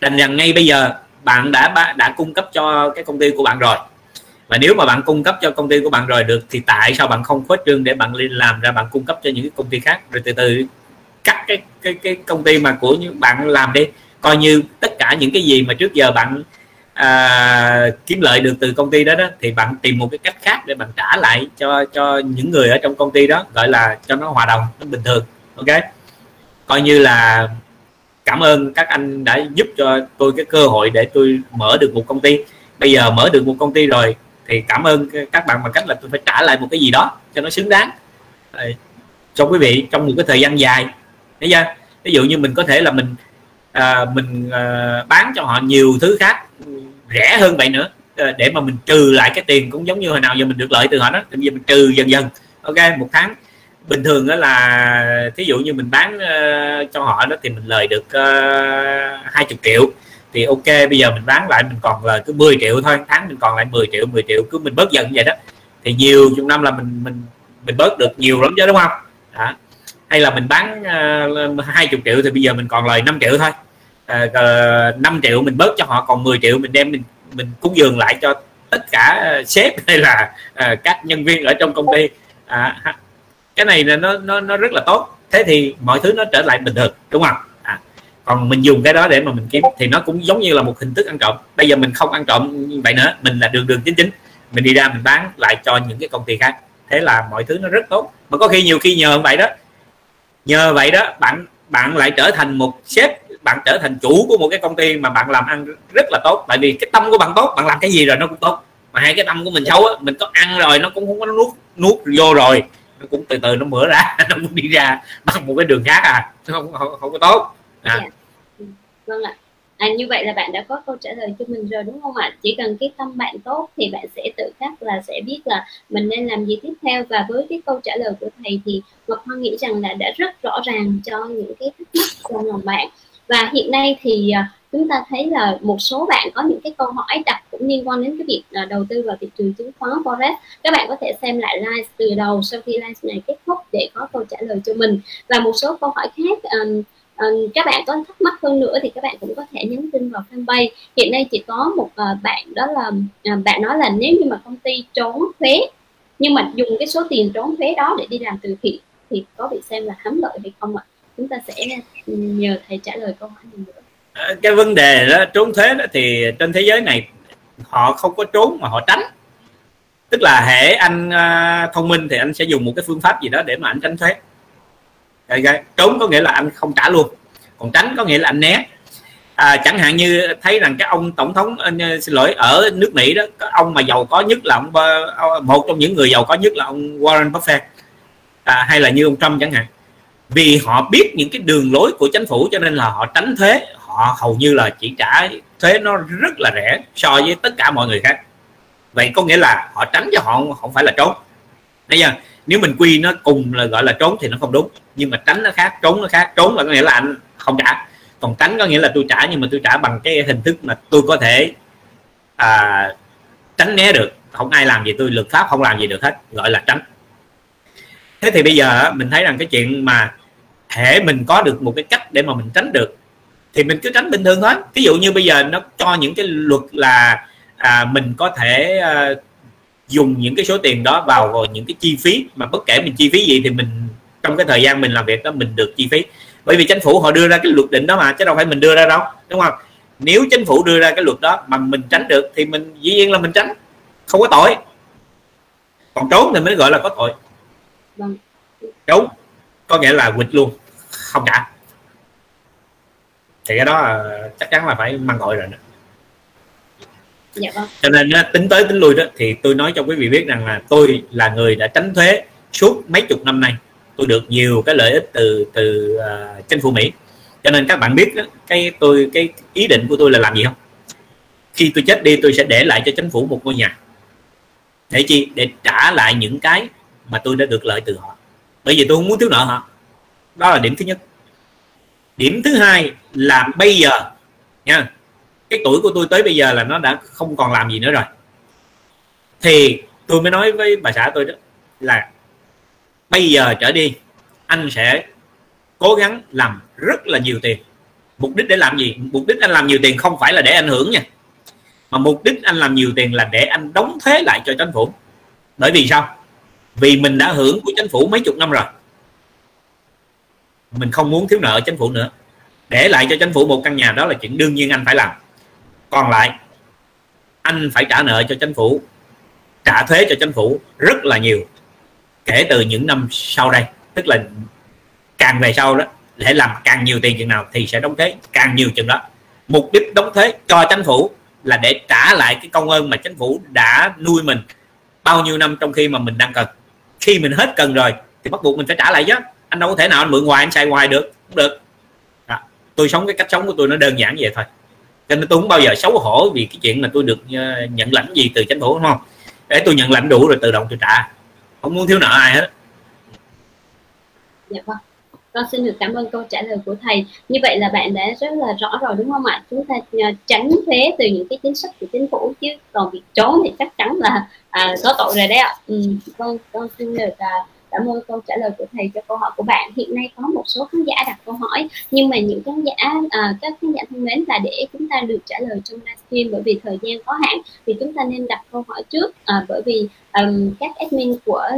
Đành rằng ngay bây giờ bạn đã đã cung cấp cho cái công ty của bạn rồi và nếu mà bạn cung cấp cho công ty của bạn rồi được thì tại sao bạn không khuếch trương để bạn làm ra bạn cung cấp cho những cái công ty khác? Rồi từ từ cắt cái cái cái công ty mà của những bạn làm đi coi như tất cả những cái gì mà trước giờ bạn à, kiếm lợi được từ công ty đó đó thì bạn tìm một cái cách khác để bạn trả lại cho cho những người ở trong công ty đó gọi là cho nó hòa đồng nó bình thường ok? Coi như là cảm ơn các anh đã giúp cho tôi cái cơ hội để tôi mở được một công ty. Bây giờ mở được một công ty rồi thì cảm ơn các bạn bằng cách là tôi phải trả lại một cái gì đó cho nó xứng đáng. Ờ, cho quý vị trong một cái thời gian dài. Thấy chưa? Ví dụ như mình có thể là mình à, mình à, bán cho họ nhiều thứ khác rẻ hơn vậy nữa. À, để mà mình trừ lại cái tiền cũng giống như hồi nào giờ mình được lợi từ họ đó. Thì giờ mình trừ dần dần. Ok một tháng. Bình thường đó là thí dụ như mình bán uh, cho họ đó thì mình lời được uh, 20 triệu thì ok bây giờ mình bán lại mình còn là cứ 10 triệu thôi tháng mình còn lại 10 triệu 10 triệu cứ mình bớt dần vậy đó. Thì nhiều chục năm là mình mình mình bớt được nhiều lắm chứ đúng không? Đó. hay là mình bán à, uh, 20 triệu thì bây giờ mình còn lời 5 triệu thôi. À, ờ, uh, 5 triệu mình bớt cho họ còn 10 triệu mình đem mình mình cúng dường lại cho tất cả à, sếp hay là uh, các nhân viên ở trong công ty. Uh, cái này là nó nó nó rất là tốt. Thế thì mọi thứ nó trở lại bình thường đúng không? Còn mình dùng cái đó để mà mình kiếm thì nó cũng giống như là một hình thức ăn trộm. Bây giờ mình không ăn trộm vậy nữa mình là đường đường chính chính. Mình đi ra mình bán lại cho những cái công ty khác. Thế là mọi thứ nó rất tốt. Mà có khi nhiều khi nhờ vậy đó nhờ vậy đó bạn bạn lại trở thành một sếp bạn trở thành chủ của một cái công ty mà bạn làm ăn rất là tốt. Tại vì cái tâm của bạn tốt bạn làm cái gì rồi nó cũng tốt. Mà hai cái tâm của mình xấu á mình có ăn rồi nó cũng không có nuốt nuốt vô rồi. Nó cũng từ từ nó mở ra nó cũng đi ra bằng một cái đường khác à. Không không, không có tốt. À. Yeah vâng ạ. À, như vậy là bạn đã có câu trả lời cho mình rồi đúng không ạ? Chỉ cần cái tâm bạn tốt thì bạn sẽ tự khắc là sẽ biết là mình nên làm gì tiếp theo. Và với cái câu trả lời của thầy thì Ngọc Hoa nghĩ rằng là đã rất rõ ràng cho những cái thắc mắc trong lòng bạn. Và hiện nay thì à, chúng ta thấy là một số bạn có những cái câu hỏi đặt cũng liên quan đến cái việc à, đầu tư vào thị trường chứng khoán forex. Các bạn có thể xem lại live từ đầu sau khi live này kết thúc để có câu trả lời cho mình. Và một số câu hỏi khác um, Ờ, các bạn có thắc mắc hơn nữa thì các bạn cũng có thể nhắn tin vào fanpage. Hiện nay chỉ có một uh, bạn đó là uh, bạn nói là nếu như mà công ty trốn thuế nhưng mà dùng cái số tiền trốn thuế đó để đi làm từ thiện thì có bị xem là hám lợi hay không ạ? Chúng ta sẽ ừ, nhờ thầy trả lời câu hỏi này nữa. Cái vấn đề đó trốn thuế đó thì trên thế giới này họ không có trốn mà họ tránh. Tức là hệ anh uh, thông minh thì anh sẽ dùng một cái phương pháp gì đó để mà anh tránh thuế okay. trốn có nghĩa là anh không trả luôn. Còn tránh có nghĩa là anh né. À, chẳng hạn như thấy rằng cái ông tổng thống anh, ờ, xin lỗi ở nước mỹ đó cái ông mà giàu có nhất là ông một trong những người giàu có nhất là ông warren buffett. À, hay là như ông trump chẳng hạn. Vì họ biết những cái đường lối của chính phủ cho nên là họ tránh thuế. Họ hầu như là chỉ trả thuế nó rất là rẻ so với tất cả mọi người khác. Vậy có nghĩa là họ tránh cho họ không phải là trốn. Bây giờ nếu mình quy nó cùng là gọi là trốn thì nó không đúng. Nhưng mà tránh nó khác trốn nó khác. Trốn là có nghĩa là anh không trả. Còn tránh có nghĩa là tôi trả nhưng mà tôi trả bằng cái hình thức mà tôi có thể à, tránh né được. Không ai làm gì tôi luật pháp không làm gì được hết. Gọi là tránh. Thế thì bây giờ mình thấy rằng cái chuyện mà thể mình có được một cái cách để mà mình tránh được thì mình cứ tránh bình thường thôi. Ví dụ như bây giờ nó cho những cái luật là à, mình có thể à, dùng những cái số tiền đó vào, vào những cái chi phí mà bất kể mình chi phí gì thì mình trong cái thời gian mình làm việc đó mình được chi phí. Bởi vì chính phủ họ đưa ra cái luật định đó mà chứ đâu phải mình đưa ra đâu đúng không? Nếu chính phủ đưa ra cái luật đó mà mình tránh được thì mình dĩ nhiên là mình tránh không có tội. Còn trốn thì mới gọi là có tội. Vâng. trốn có nghĩa là quỵt luôn không trả. Thì cái đó là chắc chắn là phải mang gọi rồi nữa dạ vâng. cho nên tính tới tính lui đó thì tôi nói cho quý vị biết rằng là tôi là người đã tránh thuế suốt mấy chục năm nay. Tôi được nhiều cái lợi ích từ từ uh, chính phủ Mỹ. Cho nên các bạn biết đó, cái tôi cái ý định của tôi là làm gì không? Khi tôi chết đi tôi sẽ để lại cho chính phủ một ngôi nhà. Để chi? Để trả lại những cái mà tôi đã được lợi từ họ. Bởi vì tôi không muốn thiếu nợ họ. Đó là điểm thứ nhất. Điểm thứ hai là bây giờ nha cái tuổi của tôi tới bây giờ là nó đã không còn làm gì nữa rồi. Thì tôi mới nói với bà xã tôi đó là bây giờ trở đi, anh sẽ cố gắng làm rất là nhiều tiền. Mục đích để làm gì? Mục đích anh làm nhiều tiền không phải là để ảnh hưởng nha. Mà mục đích anh làm nhiều tiền là để anh đóng thuế lại cho chính phủ. Bởi vì sao? Vì mình đã hưởng của chính phủ mấy chục năm rồi. Mình không muốn thiếu nợ chính phủ nữa. Để lại cho chính phủ một căn nhà đó là chuyện đương nhiên anh phải làm còn lại anh phải trả nợ cho chính phủ trả thuế cho chính phủ rất là nhiều kể từ những năm sau đây. Tức là càng về sau đó để làm càng nhiều tiền chừng nào thì sẽ đóng thuế càng nhiều chừng đó. Mục đích đóng thuế cho chính phủ là để trả lại cái công ơn mà chính phủ đã nuôi mình bao nhiêu năm trong khi mà mình đang cần. Khi mình hết cần rồi thì bắt buộc mình phải trả lại chứ. Anh đâu có thể nào anh mượn hoài anh xài hoài được không được. À, tôi sống cái cách sống của tôi nó đơn giản vậy thôi cho nên tôi không bao giờ xấu hổ vì cái chuyện là tôi được ờ, nhận lãnh gì từ chính phủ đúng không? Để tôi nhận lãnh đủ rồi tự động tôi trả. Không muốn thiếu nợ ai hết. Dạ vâng. Con xin được cảm ơn câu trả lời của thầy. Như vậy là bạn đã rất là rõ rồi đúng không ạ? Chúng ta ờ, tránh thuế từ những cái chính sách của chính phủ chứ còn việc trốn thì chắc chắn là à, có tội rồi đấy ạ. Ừ, con con xin được à, cảm ơn câu trả lời của thầy cho câu hỏi của bạn. Hiện nay có một số khán giả đặt câu hỏi nhưng mà những khán giả à, các khán giả thân mến là để chúng ta được trả lời trong livestream bởi vì thời gian có hạn thì chúng ta nên đặt câu hỏi trước à, bởi vì um, các admin của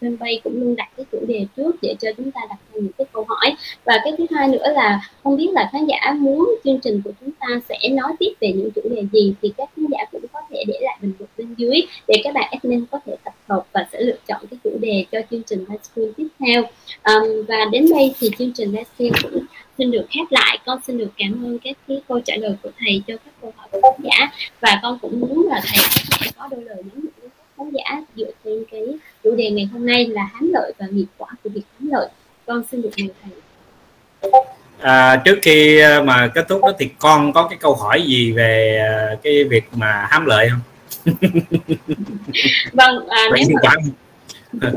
fanpage cũng luôn đặt cái chủ đề trước để cho chúng ta đặt ra những cái câu hỏi. Và cái thứ hai nữa là không biết là khán giả muốn chương trình của chúng ta sẽ nói tiếp về những chủ đề gì thì các khán giả cũng có thể để lại bình luận bên dưới để các bạn admin có thể tập hợp và sẽ lựa chọn cái chủ đề cho chương trình livestream tiếp theo. Um, và đến đây thì chương trình livestream cũng xin được khép lại. Con xin được cảm ơn các cái câu trả lời của thầy cho các câu hỏi của khán giả. Và con cũng muốn là thầy có thể có đôi lời nhắn nhủ khán giả dựa trên cái chủ đề ngày hôm nay là hám lợi và nghiệp quả của việc hám lợi. Con xin được mời thầy. À, trước khi à, mà kết thúc đó thì con có cái câu hỏi gì về à, cái việc mà hám lợi không? Vâng à, nếu mà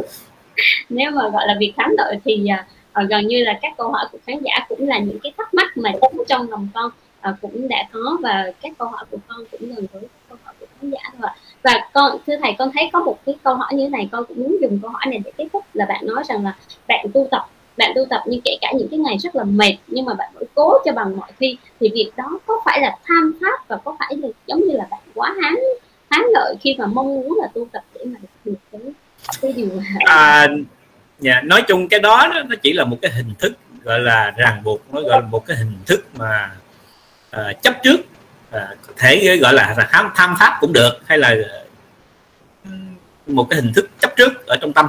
nếu mà gọi là việc hám lợi thì à, gần như là các câu hỏi của khán giả cũng là những cái thắc mắc mà trong lòng con à, cũng đã có và các câu hỏi của con cũng gần với câu hỏi của khán giả thôi và con thưa thầy con thấy có một cái câu hỏi như thế này con cũng muốn dùng câu hỏi này để kết thúc là bạn nói rằng là bạn tu tập bạn tu tập nhưng kể cả những cái ngày rất là mệt nhưng mà bạn vẫn cố cho bằng mọi khi thì việc đó có phải là tham pháp và có phải là giống như là bạn quá hán hán lợi khi mà mong muốn là tu tập để mà được cái cái điều à, dạ, nói chung cái đó nó chỉ là một cái hình thức gọi là ràng buộc nó gọi là một cái hình thức mà uh, chấp trước à, có thể gọi là tham tham pháp cũng được hay là ừ, một cái hình thức chấp trước ở trong tâm.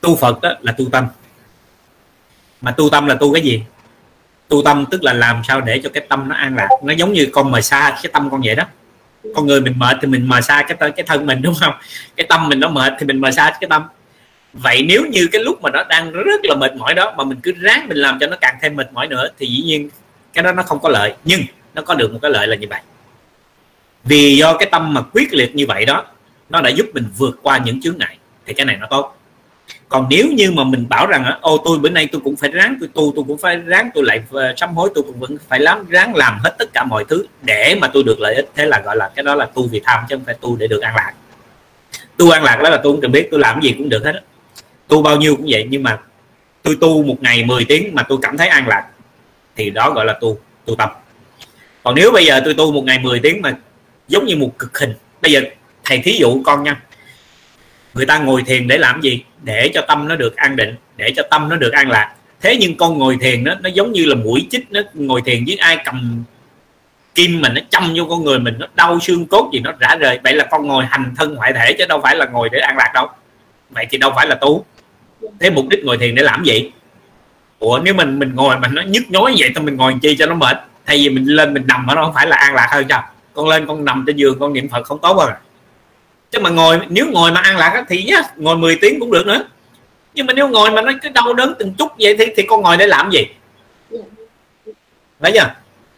Tu phật đó là tu tâm. Mà tu tâm là tu cái gì? Tu tâm tức là làm sao để cho cái tâm nó an lạc. Nó giống như con mờ xa cái tâm con vậy đó. Con người mình mệt thì mình mờ xa cái cái thân mình đúng không? Cái tâm mình nó mệt thì mình mờ xa cái tâm. Vậy nếu như cái lúc mà nó đang rất là mệt mỏi đó mà mình cứ ráng mình làm cho nó càng thêm mệt mỏi nữa thì dĩ nhiên cái đó nó không có lợi. Nhưng nó có được một cái lợi là như vậy. Vì do cái tâm mà quyết liệt như vậy đó, nó đã giúp mình vượt qua những chướng ngại, thì cái này nó tốt. Còn nếu như mà mình bảo rằng ô, tôi bữa nay tôi cũng phải ráng, tôi tu, tôi cũng phải ráng, tôi lại ờ, sám hối, tôi cũng vẫn phải lắm ráng làm hết tất cả mọi thứ để mà tôi được lợi ích. Thế là, gọi là, cái đó là tu vì tham chứ không phải tu để được an lạc. Tu an lạc đó là tôi không cần biết tôi làm gì cũng được hết tu bao nhiêu cũng vậy, nhưng mà tôi tu một ngày 10 tiếng mà tôi cảm thấy an lạc, thì đó gọi là tu tu tập còn nếu bây giờ tôi tu một ngày 10 tiếng mà giống như một cực hình, bây giờ thầy thí dụ con nha. Người ta ngồi thiền để làm gì? Để cho tâm nó được an định, để cho tâm nó được an lạc. Thế nhưng con ngồi thiền nó nó giống như là mũi chích, nó ngồi thiền với ai cầm kim mình nó châm vô con người mình, nó đau xương cốt gì nó rã rời. Vậy là con ngồi hành thân ngoại thể chứ đâu phải là ngồi để an lạc đâu. Vậy thì đâu phải là tu. Thế mục đích ngồi thiền để làm gì? Ủa, nếu mình mình ngồi mà nó nhức nhối vậy thì mình ngồi chi cho nó mệt? Thay vì mình lên mình nằm ở nó không phải là an lạc hơn sao con lên con nằm trên giường, con niệm phật không tốt hơn à. chứ mà ngồi, nếu ngồi mà an lạc thì nhá, ngồi 10 tiếng cũng được nữa. Nhưng mà nếu ngồi mà nó cứ đau đớn từng chút vậy thì thì con ngồi để làm gì? Thấy chưa?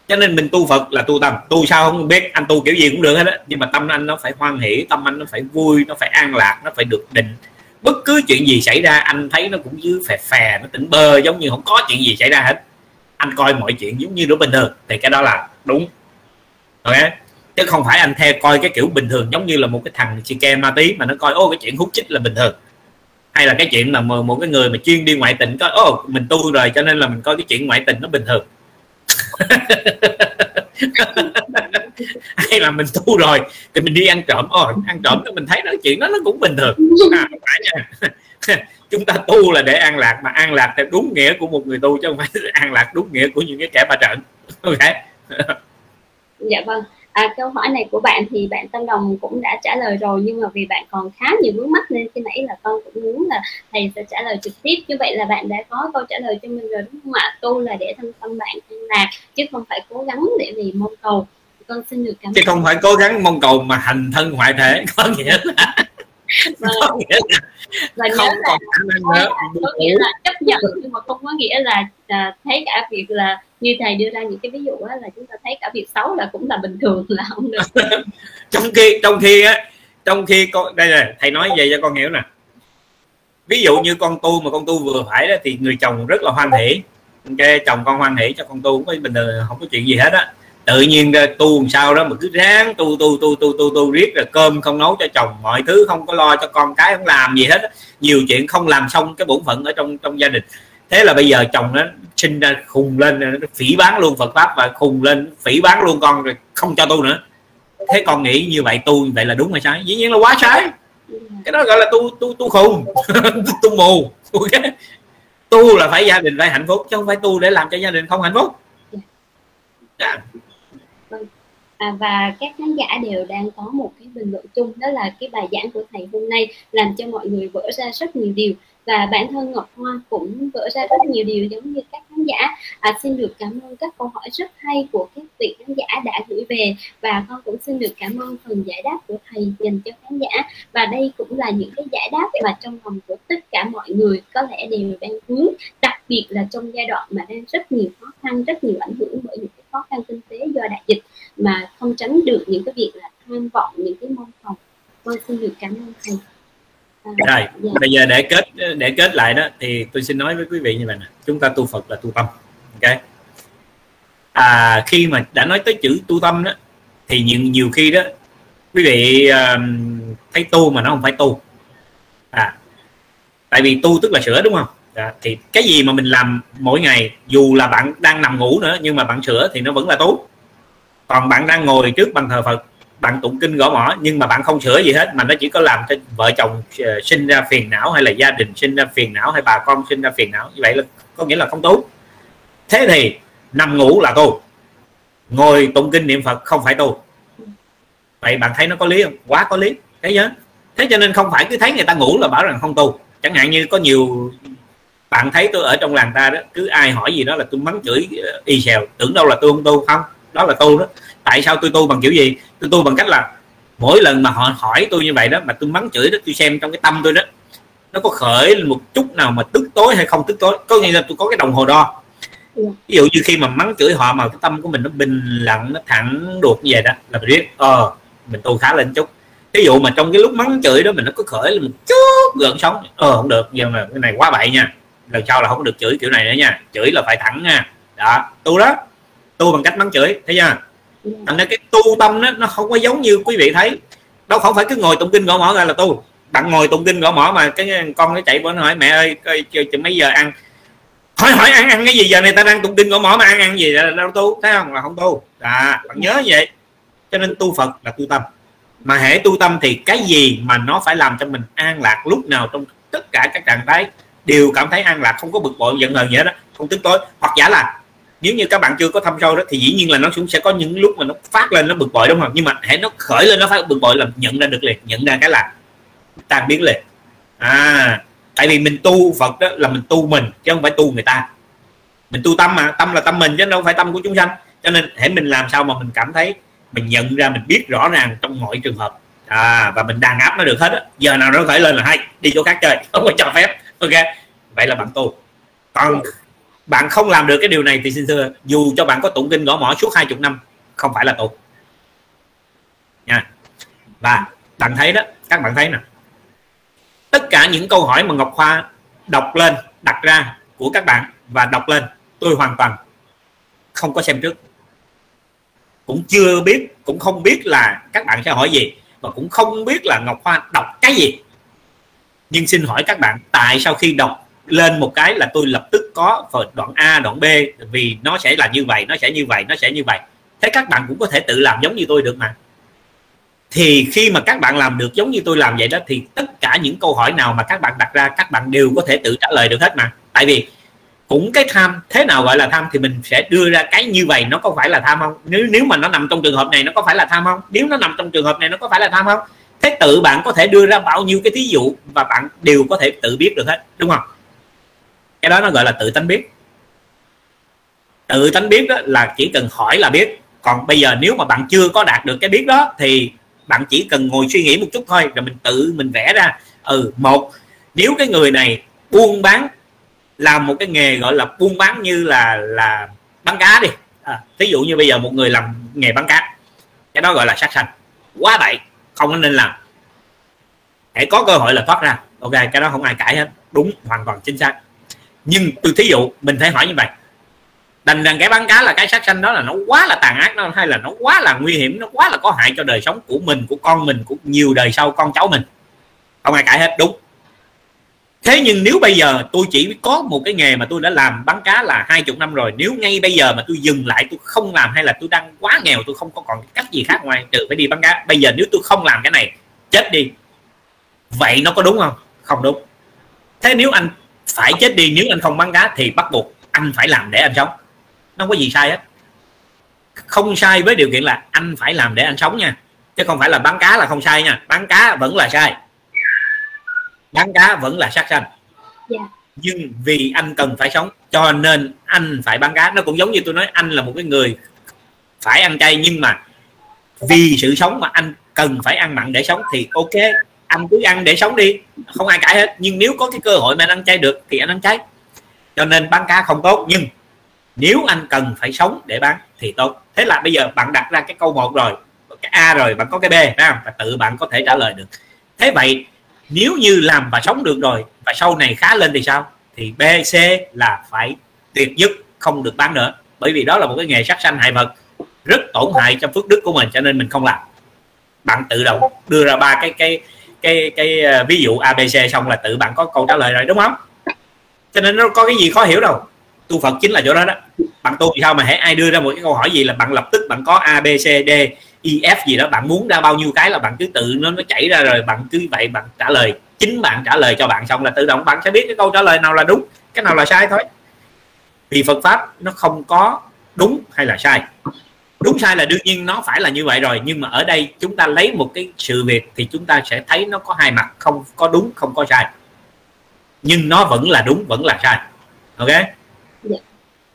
Cho nên mình tu phật là tu tâm. Tu sao không biết, anh tu kiểu gì cũng được hết á. Nhưng mà tâm anh nó phải hoan hỷ, tâm anh nó phải vui, nó phải an lạc, nó phải được định. Bất cứ chuyện gì xảy ra, anh thấy nó cũng dưới phè phè, nó tỉnh bơ giống như không có chuyện gì xảy ra hết anh coi mọi chuyện giống như nó bình thường thì cái đó là đúng. Ok? Chứ không phải anh theo coi cái kiểu bình thường giống như là một cái thằng chi ke ma tí mà nó coi ô cái chuyện hút chích là bình thường. Hay là cái chuyện mà một cái người mà chuyên đi ngoại tình coi ô mình tu rồi cho nên là mình coi cái chuyện ngoại tình nó bình thường. Hay là mình tu rồi thì mình đi ăn trộm ô ăn trộm thì mình thấy nói chuyện đó nó cũng bình thường. À, phải nha. chúng ta tu là để an lạc mà an lạc theo đúng nghĩa của một người tu chứ không phải an lạc đúng nghĩa của những cái kẻ ba trận ok. Dạ vâng. À, câu hỏi này của bạn thì bạn Tâm Đồng cũng đã trả lời rồi nhưng mà vì bạn còn khá nhiều vướng mắt nên khi nãy là con cũng muốn là thầy sẽ trả lời trực tiếp. Như vậy là bạn đã có câu trả lời cho mình rồi đúng không ạ? Tu là để thân tâm bạn an lạc chứ không phải cố gắng để vì mong cầu. Con xin được cảm chứ không phải cố gắng mong cầu mà hành thân ngoại thể. Có nghĩa là vâng. có nghĩa là nhớ không là, có, là, có nghĩa là chấp nhận nhưng mà không có nghĩa là à, thấy cả việc là như thầy đưa ra những cái ví dụ á, là chúng ta thấy cả việc xấu là cũng là bình thường là không được. Trong khi trong khi á trong khi con đây là thầy nói vậy cho con hiểu nè. Ví dụ như con tu mà con tu vừa phải đó thì người chồng rất là hoan hỷ. Cái chồng con hoan hỷ cho con tu cũng bình thường không có chuyện gì hết á tự nhiên tu làm sao đó mà cứ ráng tu tu tu tu tu tu, riết rồi cơm không nấu cho chồng, mọi thứ không có lo cho con cái, không làm gì hết nhiều chuyện không làm xong cái bổn phận ở trong trong gia đình. Thế là bây giờ chồng nó sinh ra khùng lên, nó phỉ bán luôn Phật pháp và khùng lên, phỉ bán luôn con rồi không cho tu nữa. Thế con nghĩ như vậy, tu vậy là đúng hay sai? Dĩ nhiên là quá sai. Cái đó gọi là tu tu tu khùng. Tu mù. Tu là phải gia đình phải hạnh phúc, chứ không phải tu để làm cho gia đình không hạnh phúc. Yeah. À, và các khán giả đều đang có một cái bình luận chung đó là cái bài giảng của thầy hôm nay làm cho mọi người vỡ ra rất nhiều điều. Và bản thân Ngọc Hoa cũng vỡ ra rất nhiều điều giống như các khán giả. À, xin được cảm ơn các câu hỏi rất hay của các vị khán giả đã gửi về. Và con cũng xin được cảm ơn phần giải đáp của thầy dành cho khán giả. Và đây cũng là những cái giải đáp mà trong lòng của tất cả mọi người có lẽ đều đang hướng đặc biệt là trong giai đoạn mà đang rất nhiều khó khăn rất nhiều ảnh hưởng bởi những cái khó khăn kinh tế do đại dịch mà không tránh được những cái việc là tham vọng những cái mong cầu con xin được cảm ơn thầy rồi dạ. bây giờ để kết để kết lại đó thì tôi xin nói với quý vị như vậy nè. Chúng ta tu phật là tu tâm ok? À khi mà đã nói tới chữ tu tâm đó thì nhiều nhiều khi đó quý vị uh, thấy tu mà nó không phải tu. À tại vì tu tức là sửa đúng không? À, thì cái gì mà mình làm mỗi ngày dù là bạn đang nằm ngủ nữa nhưng mà bạn sửa thì nó vẫn là tu còn bạn đang ngồi trước bàn thờ phật, bạn tụng kinh gõ mỏ nhưng mà bạn không sửa gì hết, mà nó chỉ có làm cho vợ chồng ờ, sinh ra phiền não hay là gia đình sinh ra phiền não hay bà con sinh ra phiền não. Như vậy là có nghĩa là không tu thế thì, nằm ngủ là tu ngồi tụng kinh niệm phật không phải tu vậy bạn thấy nó có lý không? Quá có lý. Thấy nhớ. Thế cho nên không phải cứ thấy người ta ngủ là bảo rằng không tu chẳng hạn như có nhiều bạn thấy tôi ở trong làng ta đó, cứ ai hỏi gì đó là tôi mắng chửi ờ, y xèo, tưởng đâu là tôi không tu không? Đó là tu đó. Tại sao tôi tu bằng kiểu gì? Tôi tu bằng cách là mỗi lần mà họ hỏi tôi như vậy đó mà tôi mắng chửi đó tôi xem trong cái tâm tôi đó nó có khởi một chút nào mà tức tối hay không tức tối. Có nghĩa là tôi có cái đồng hồ đo. Dạ. ví dụ như khi mà mắng chửi họ mà cái tâm của mình nó bình lặng nó thẳng đột như vậy đó là mình biết ờ mình tu khá lên chút. Ví dụ mà trong cái lúc mắng chửi đó mình nó có khởi lên một chút gợn sóng ờ không được giờ mà cái này quá bậy nha. Lần sau là không được chửi kiểu này nữa nha. Chửi là phải thẳng nha. Đó tu đó tu bằng cách mắng chửi thấy chưa? Thành ra cái tu tâm đó, nó không có giống như quý vị thấy. Đâu không phải cứ ngồi tụng kinh gõ mỏ ra là tu. Bạn ngồi tụng kinh gõ mỏ mà cái con nó chạy nó hỏi mẹ ơi coi chừng mấy giờ ăn? Hỏi hỏi ăn ăn cái gì giờ này ta đang tụng kinh gõ mỏ mà ăn ăn gì là đâu tu? Thấy không? Là không tu. À bạn nhớ vậy. Cho nên tu phật là tu tâm. Mà hễ tu tâm thì cái gì mà nó phải làm cho mình an lạc lúc nào trong tất cả các trạng thái đều cảm thấy an lạc không có bực bội giận hờn gì hết đó không tức tối. Hoặc giả là nếu như các bạn chưa có thăm sâu đó, thì dĩ nhiên là nó cũng sẽ có những lúc mà nó phát lên, nó bực bội, đúng không? Nhưng mà hãy nó khởi lên, nó phát bực bội là nhận ra được liền, nhận ra cái là tan biến liền. À tại vì mình tu phật đó là mình tu mình, chứ không phải tu người ta. Mình tu tâm mà, tâm là tâm mình chứ đâu phải tâm của chúng sanh. Cho nên hãy mình làm sao mà mình cảm thấy mình nhận ra, mình biết rõ ràng trong mọi trường hợp. À và mình đàn áp nó được hết đó. giờ nào nó khởi lên là hay, đi chỗ khác chơi, không có cho phép. Ok, vậy là bạn tu. Còn bạn không làm được cái điều này thì xin thưa, dù cho bạn có tụng kinh gõ mỏ suốt hai chục năm, không phải là tụng nha. Và bạn thấy đó, các bạn thấy nè. Tất cả những câu hỏi mà Ngọc Khoa đọc lên, đặt ra của các bạn và đọc lên, tôi hoàn toàn không có xem trước. Cũng chưa biết, cũng không biết là các bạn sẽ hỏi gì và cũng không biết là Ngọc Hoa đọc cái gì. Nhưng xin hỏi các bạn, tại sao khi đọc lên một cái là tôi lập tức có đoạn A, đoạn B, vì nó sẽ là như vậy, nó sẽ như vậy, nó sẽ như vậy. Thế các bạn cũng có thể tự làm giống như tôi được mà. Thì khi mà các bạn làm được giống như tôi làm vậy đó, thì tất cả những câu hỏi nào mà các bạn đặt ra, các bạn đều có thể tự trả lời được hết mà. Tại vì cũng cái tham, thế nào gọi là tham thì mình sẽ đưa ra cái như vậy, nó có phải là tham không? Nếu nếu mà nó nằm trong trường hợp này, nó có phải là tham không? Nếu nó nằm trong trường hợp này, nó có phải là tham không? Thế tự bạn có thể đưa ra bao nhiêu cái thí dụ và bạn đều có thể tự biết được hết, đúng không? Cái đó nó gọi là tự tánh biết. Tự tánh biết đó là chỉ cần hỏi là biết. Còn bây giờ nếu mà bạn chưa có đạt được cái biết đó thì bạn chỉ cần ngồi suy nghĩ một chút thôi rồi mình tự mình vẽ ra. Ừ một nếu cái người này buôn bán làm một cái nghề gọi là buôn bán như là là bán cá đi. À, ví dụ như bây giờ một người làm nghề bán cá cái đó gọi là sát sanh. Quá bậy không nên làm. Hãy có cơ hội là thoát ra. Ok cái đó không ai cãi hết. Đúng hoàn toàn chính xác nhưng tôi thí dụ, mình phải hỏi như vậy. Đành rằng cái bán cá là cái sát sanh đó là nó quá là tàn ác nó hay là nó quá là nguy hiểm, nó quá là có hại cho đời sống của mình, của con mình, của nhiều đời sau con cháu mình. Không ai cãi hết, đúng. Thế nhưng nếu bây giờ tôi chỉ có một cái nghề mà tôi đã làm bán cá là hai chục năm rồi, nếu ngay bây giờ mà tôi dừng lại, tôi không làm hay là tôi đang quá nghèo, tôi không có còn cách gì khác ngoài trừ phải đi bán cá. Bây giờ nếu tôi không làm cái này, chết đi. Vậy nó có đúng không? Không đúng. Thế nếu anh phải chết đi nếu anh không bán cá thì bắt buộc anh phải làm để anh sống. Nó không có gì sai hết. Không sai với điều kiện là anh phải làm để anh sống nha. Chứ không phải là bán cá là không sai nha. Bán cá vẫn là sai. Bán cá vẫn là sát sanh. Yeah. Dạ. nhưng vì anh cần phải sống cho nên anh phải bán cá. Nó cũng giống như tôi nói anh là một cái người phải ăn chay nhưng mà vì sự sống mà anh cần phải ăn mặn để sống thì ok anh cứ ăn để sống đi. Không ai cãi hết. Nhưng nếu có cái cơ hội mà anh ăn chay được, thì anh ăn chay. Cho nên bán cá không tốt, nhưng nếu anh cần phải sống để bán, thì tốt. Thế là bây giờ bạn đặt ra cái câu một rồi. Cái a rồi, bạn có cái b, phải và tự bạn có thể trả lời được. Thế vậy, nếu như làm và sống được rồi, và sau này khá lên thì sao? Thì b, c là phải tuyệt dứt không được bán nữa. Bởi vì đó là một cái nghề sát sanh hại vật, rất tổn hại cho phước đức của mình, cho nên mình không làm. Bạn tự động đưa ra ba cái cái cái cái ờ, ví dụ abc xong là tự bạn có câu trả lời rồi, đúng không? Cho nên nó có cái gì khó hiểu đâu. Tu phật chính là chỗ đó đó. Bạn tu thì sao mà hãy ai đưa ra một cái câu hỏi gì là bạn lập tức bạn có a b c d e f gì đó, bạn muốn ra bao nhiêu cái là bạn cứ tự nó nó chảy ra rồi bạn cứ vậy bạn trả lời. Chính bạn trả lời cho bạn xong là tự động bạn sẽ biết cái câu trả lời nào là đúng, cái nào là sai thôi. Vì Phật pháp nó không có đúng hay là sai đúng sai là đương nhiên nó phải là như vậy rồi nhưng mà ở đây chúng ta lấy một cái sự việc thì chúng ta sẽ thấy nó có hai mặt không có đúng không có sai. Nhưng nó vẫn là đúng vẫn là sai. Ok? Dạ.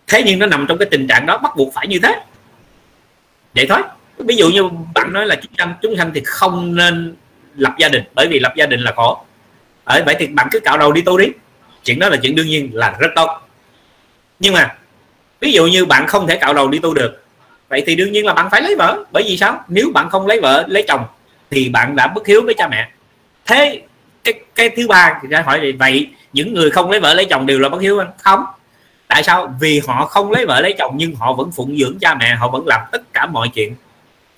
thế nhưng nó nằm trong cái tình trạng đó bắt buộc phải như thế. Vậy thôi. Ví dụ như bạn nói là chúng sanh chúng sanh thì không nên lập gia đình bởi vì lập gia đình là khổ. Ở vậy thì bạn cứ cạo đầu đi tu đi. Chuyện đó là chuyện đương nhiên là rất tốt. Nhưng mà ví dụ như bạn không thể cạo đầu đi tu được vậy thì đương nhiên là bạn phải lấy vợ. Bởi vì sao? Nếu bạn không lấy vợ, lấy chồng, thì bạn đã bất hiếu với cha mẹ. Thế cái cái thứ ba thì ra hỏi vậy những người không lấy vợ, lấy chồng đều là bất hiếu không. Tại sao? Vì họ không lấy vợ, lấy chồng, nhưng họ vẫn phụng dưỡng cha mẹ, họ vẫn làm tất cả mọi chuyện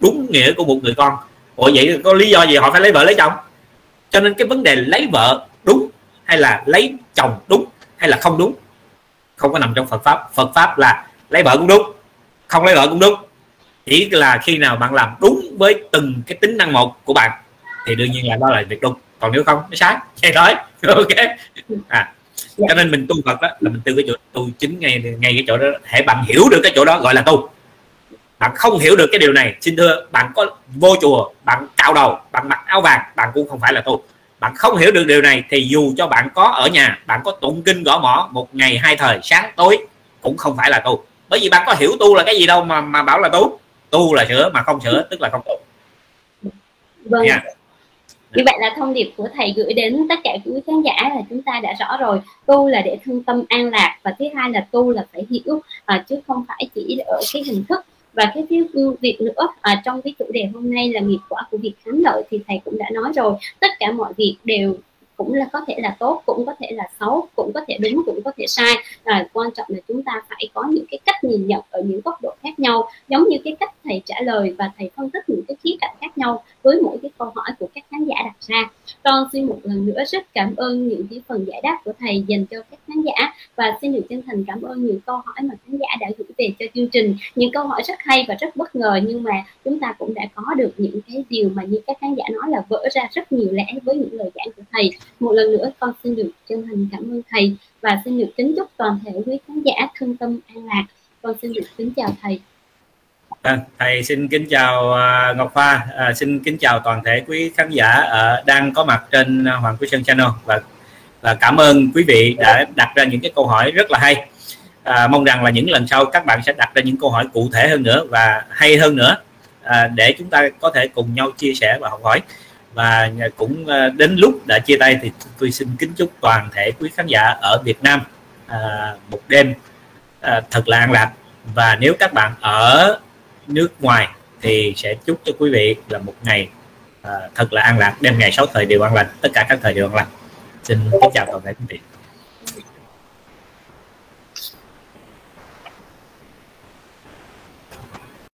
đúng nghĩa của một người con. Ủa, vậy có lý do gì họ phải lấy vợ, lấy chồng? Cho nên cái vấn đề lấy vợ đúng hay là lấy chồng đúng hay là không đúng không có nằm trong Phật pháp. Phật pháp là lấy vợ cũng đúng không lấy vợ cũng đúng. Chỉ là khi nào bạn làm đúng với từng cái tính năng một của bạn thì đương nhiên là đó là việc đúng. Còn nếu không nó sai. Vậy thôi. Ok. À cho nên mình tu Phật đó là mình tu cái chỗ tu chính ngay ngay cái chỗ đó. Hãy bạn hiểu được cái chỗ đó gọi là tu. Bạn không hiểu được cái điều này xin thưa bạn có vô chùa bạn cạo đầu bạn mặc áo vàng bạn cũng không phải là tu. Bạn không hiểu được điều này thì dù cho bạn có ở nhà bạn có tụng kinh gõ mỏ một ngày hai thời sáng tối cũng không phải là tu bởi vì bạn có hiểu tu là cái gì đâu mà mà bảo là tu. Tu là sửa mà không sửa tức là không tu. Vâng. Yeah. như vậy là thông điệp của thầy gửi đến tất cả quý khán giả là chúng ta đã rõ rồi. Tu là để thân tâm an lạc và thứ hai là tu là phải hiểu à, chứ không phải chỉ ở cái hình thức và cái thứ việc nữa. À, trong cái chủ đề hôm nay là nghiệp quả của việc thắng lợi thì thầy cũng đã nói rồi. Tất cả mọi việc đều cũng là có thể là tốt cũng có thể là xấu cũng có thể đúng cũng có thể sai. À, quan trọng là chúng ta phải có những cái cách nhìn nhận ở những góc độ khác nhau. Giống như cái cách thầy trả lời và thầy phân tích những cái khía cạnh khác nhau với mỗi cái câu hỏi của các khán giả đặt ra. Con xin một lần nữa rất cảm ơn những cái phần giải đáp của thầy dành cho các khán giả. Và xin được chân thành cảm ơn những câu hỏi mà khán giả đã gửi về cho chương trình. Những câu hỏi rất hay và rất bất ngờ nhưng mà chúng ta cũng đã có được những cái điều mà như các khán giả nói là vỡ ra rất nhiều lẽ với những lời giảng của thầy một lần nữa con xin được chân thành cảm ơn thầy và xin được kính chúc toàn thể quý khán giả thân tâm an lạc. Con xin được kính chào thầy. À, thầy xin kính chào uh, Ngọc Hoa, à, xin kính chào toàn thể quý khán giả uh, đang có mặt trên uh, Hoàng Quý Sơn Channel. Và và cảm ơn quý vị đã đặt ra những cái câu hỏi rất là hay. À, mong rằng là những lần sau các bạn sẽ đặt ra những câu hỏi cụ thể hơn nữa và hay hơn nữa à, để chúng ta có thể cùng nhau chia sẻ và học hỏi và à, cũng à, đến lúc đã chia tay thì tôi xin kính chúc toàn thể quý khán giả ở Việt Nam à, một đêm à, thật là an lạc. Và nếu các bạn ở nước ngoài thì sẽ chúc cho quý vị là một ngày à, thật là an lạc đêm ngày sáu thời đều an lành tất cả các thời đều an lành. Xin kính chào toàn thể quý vị.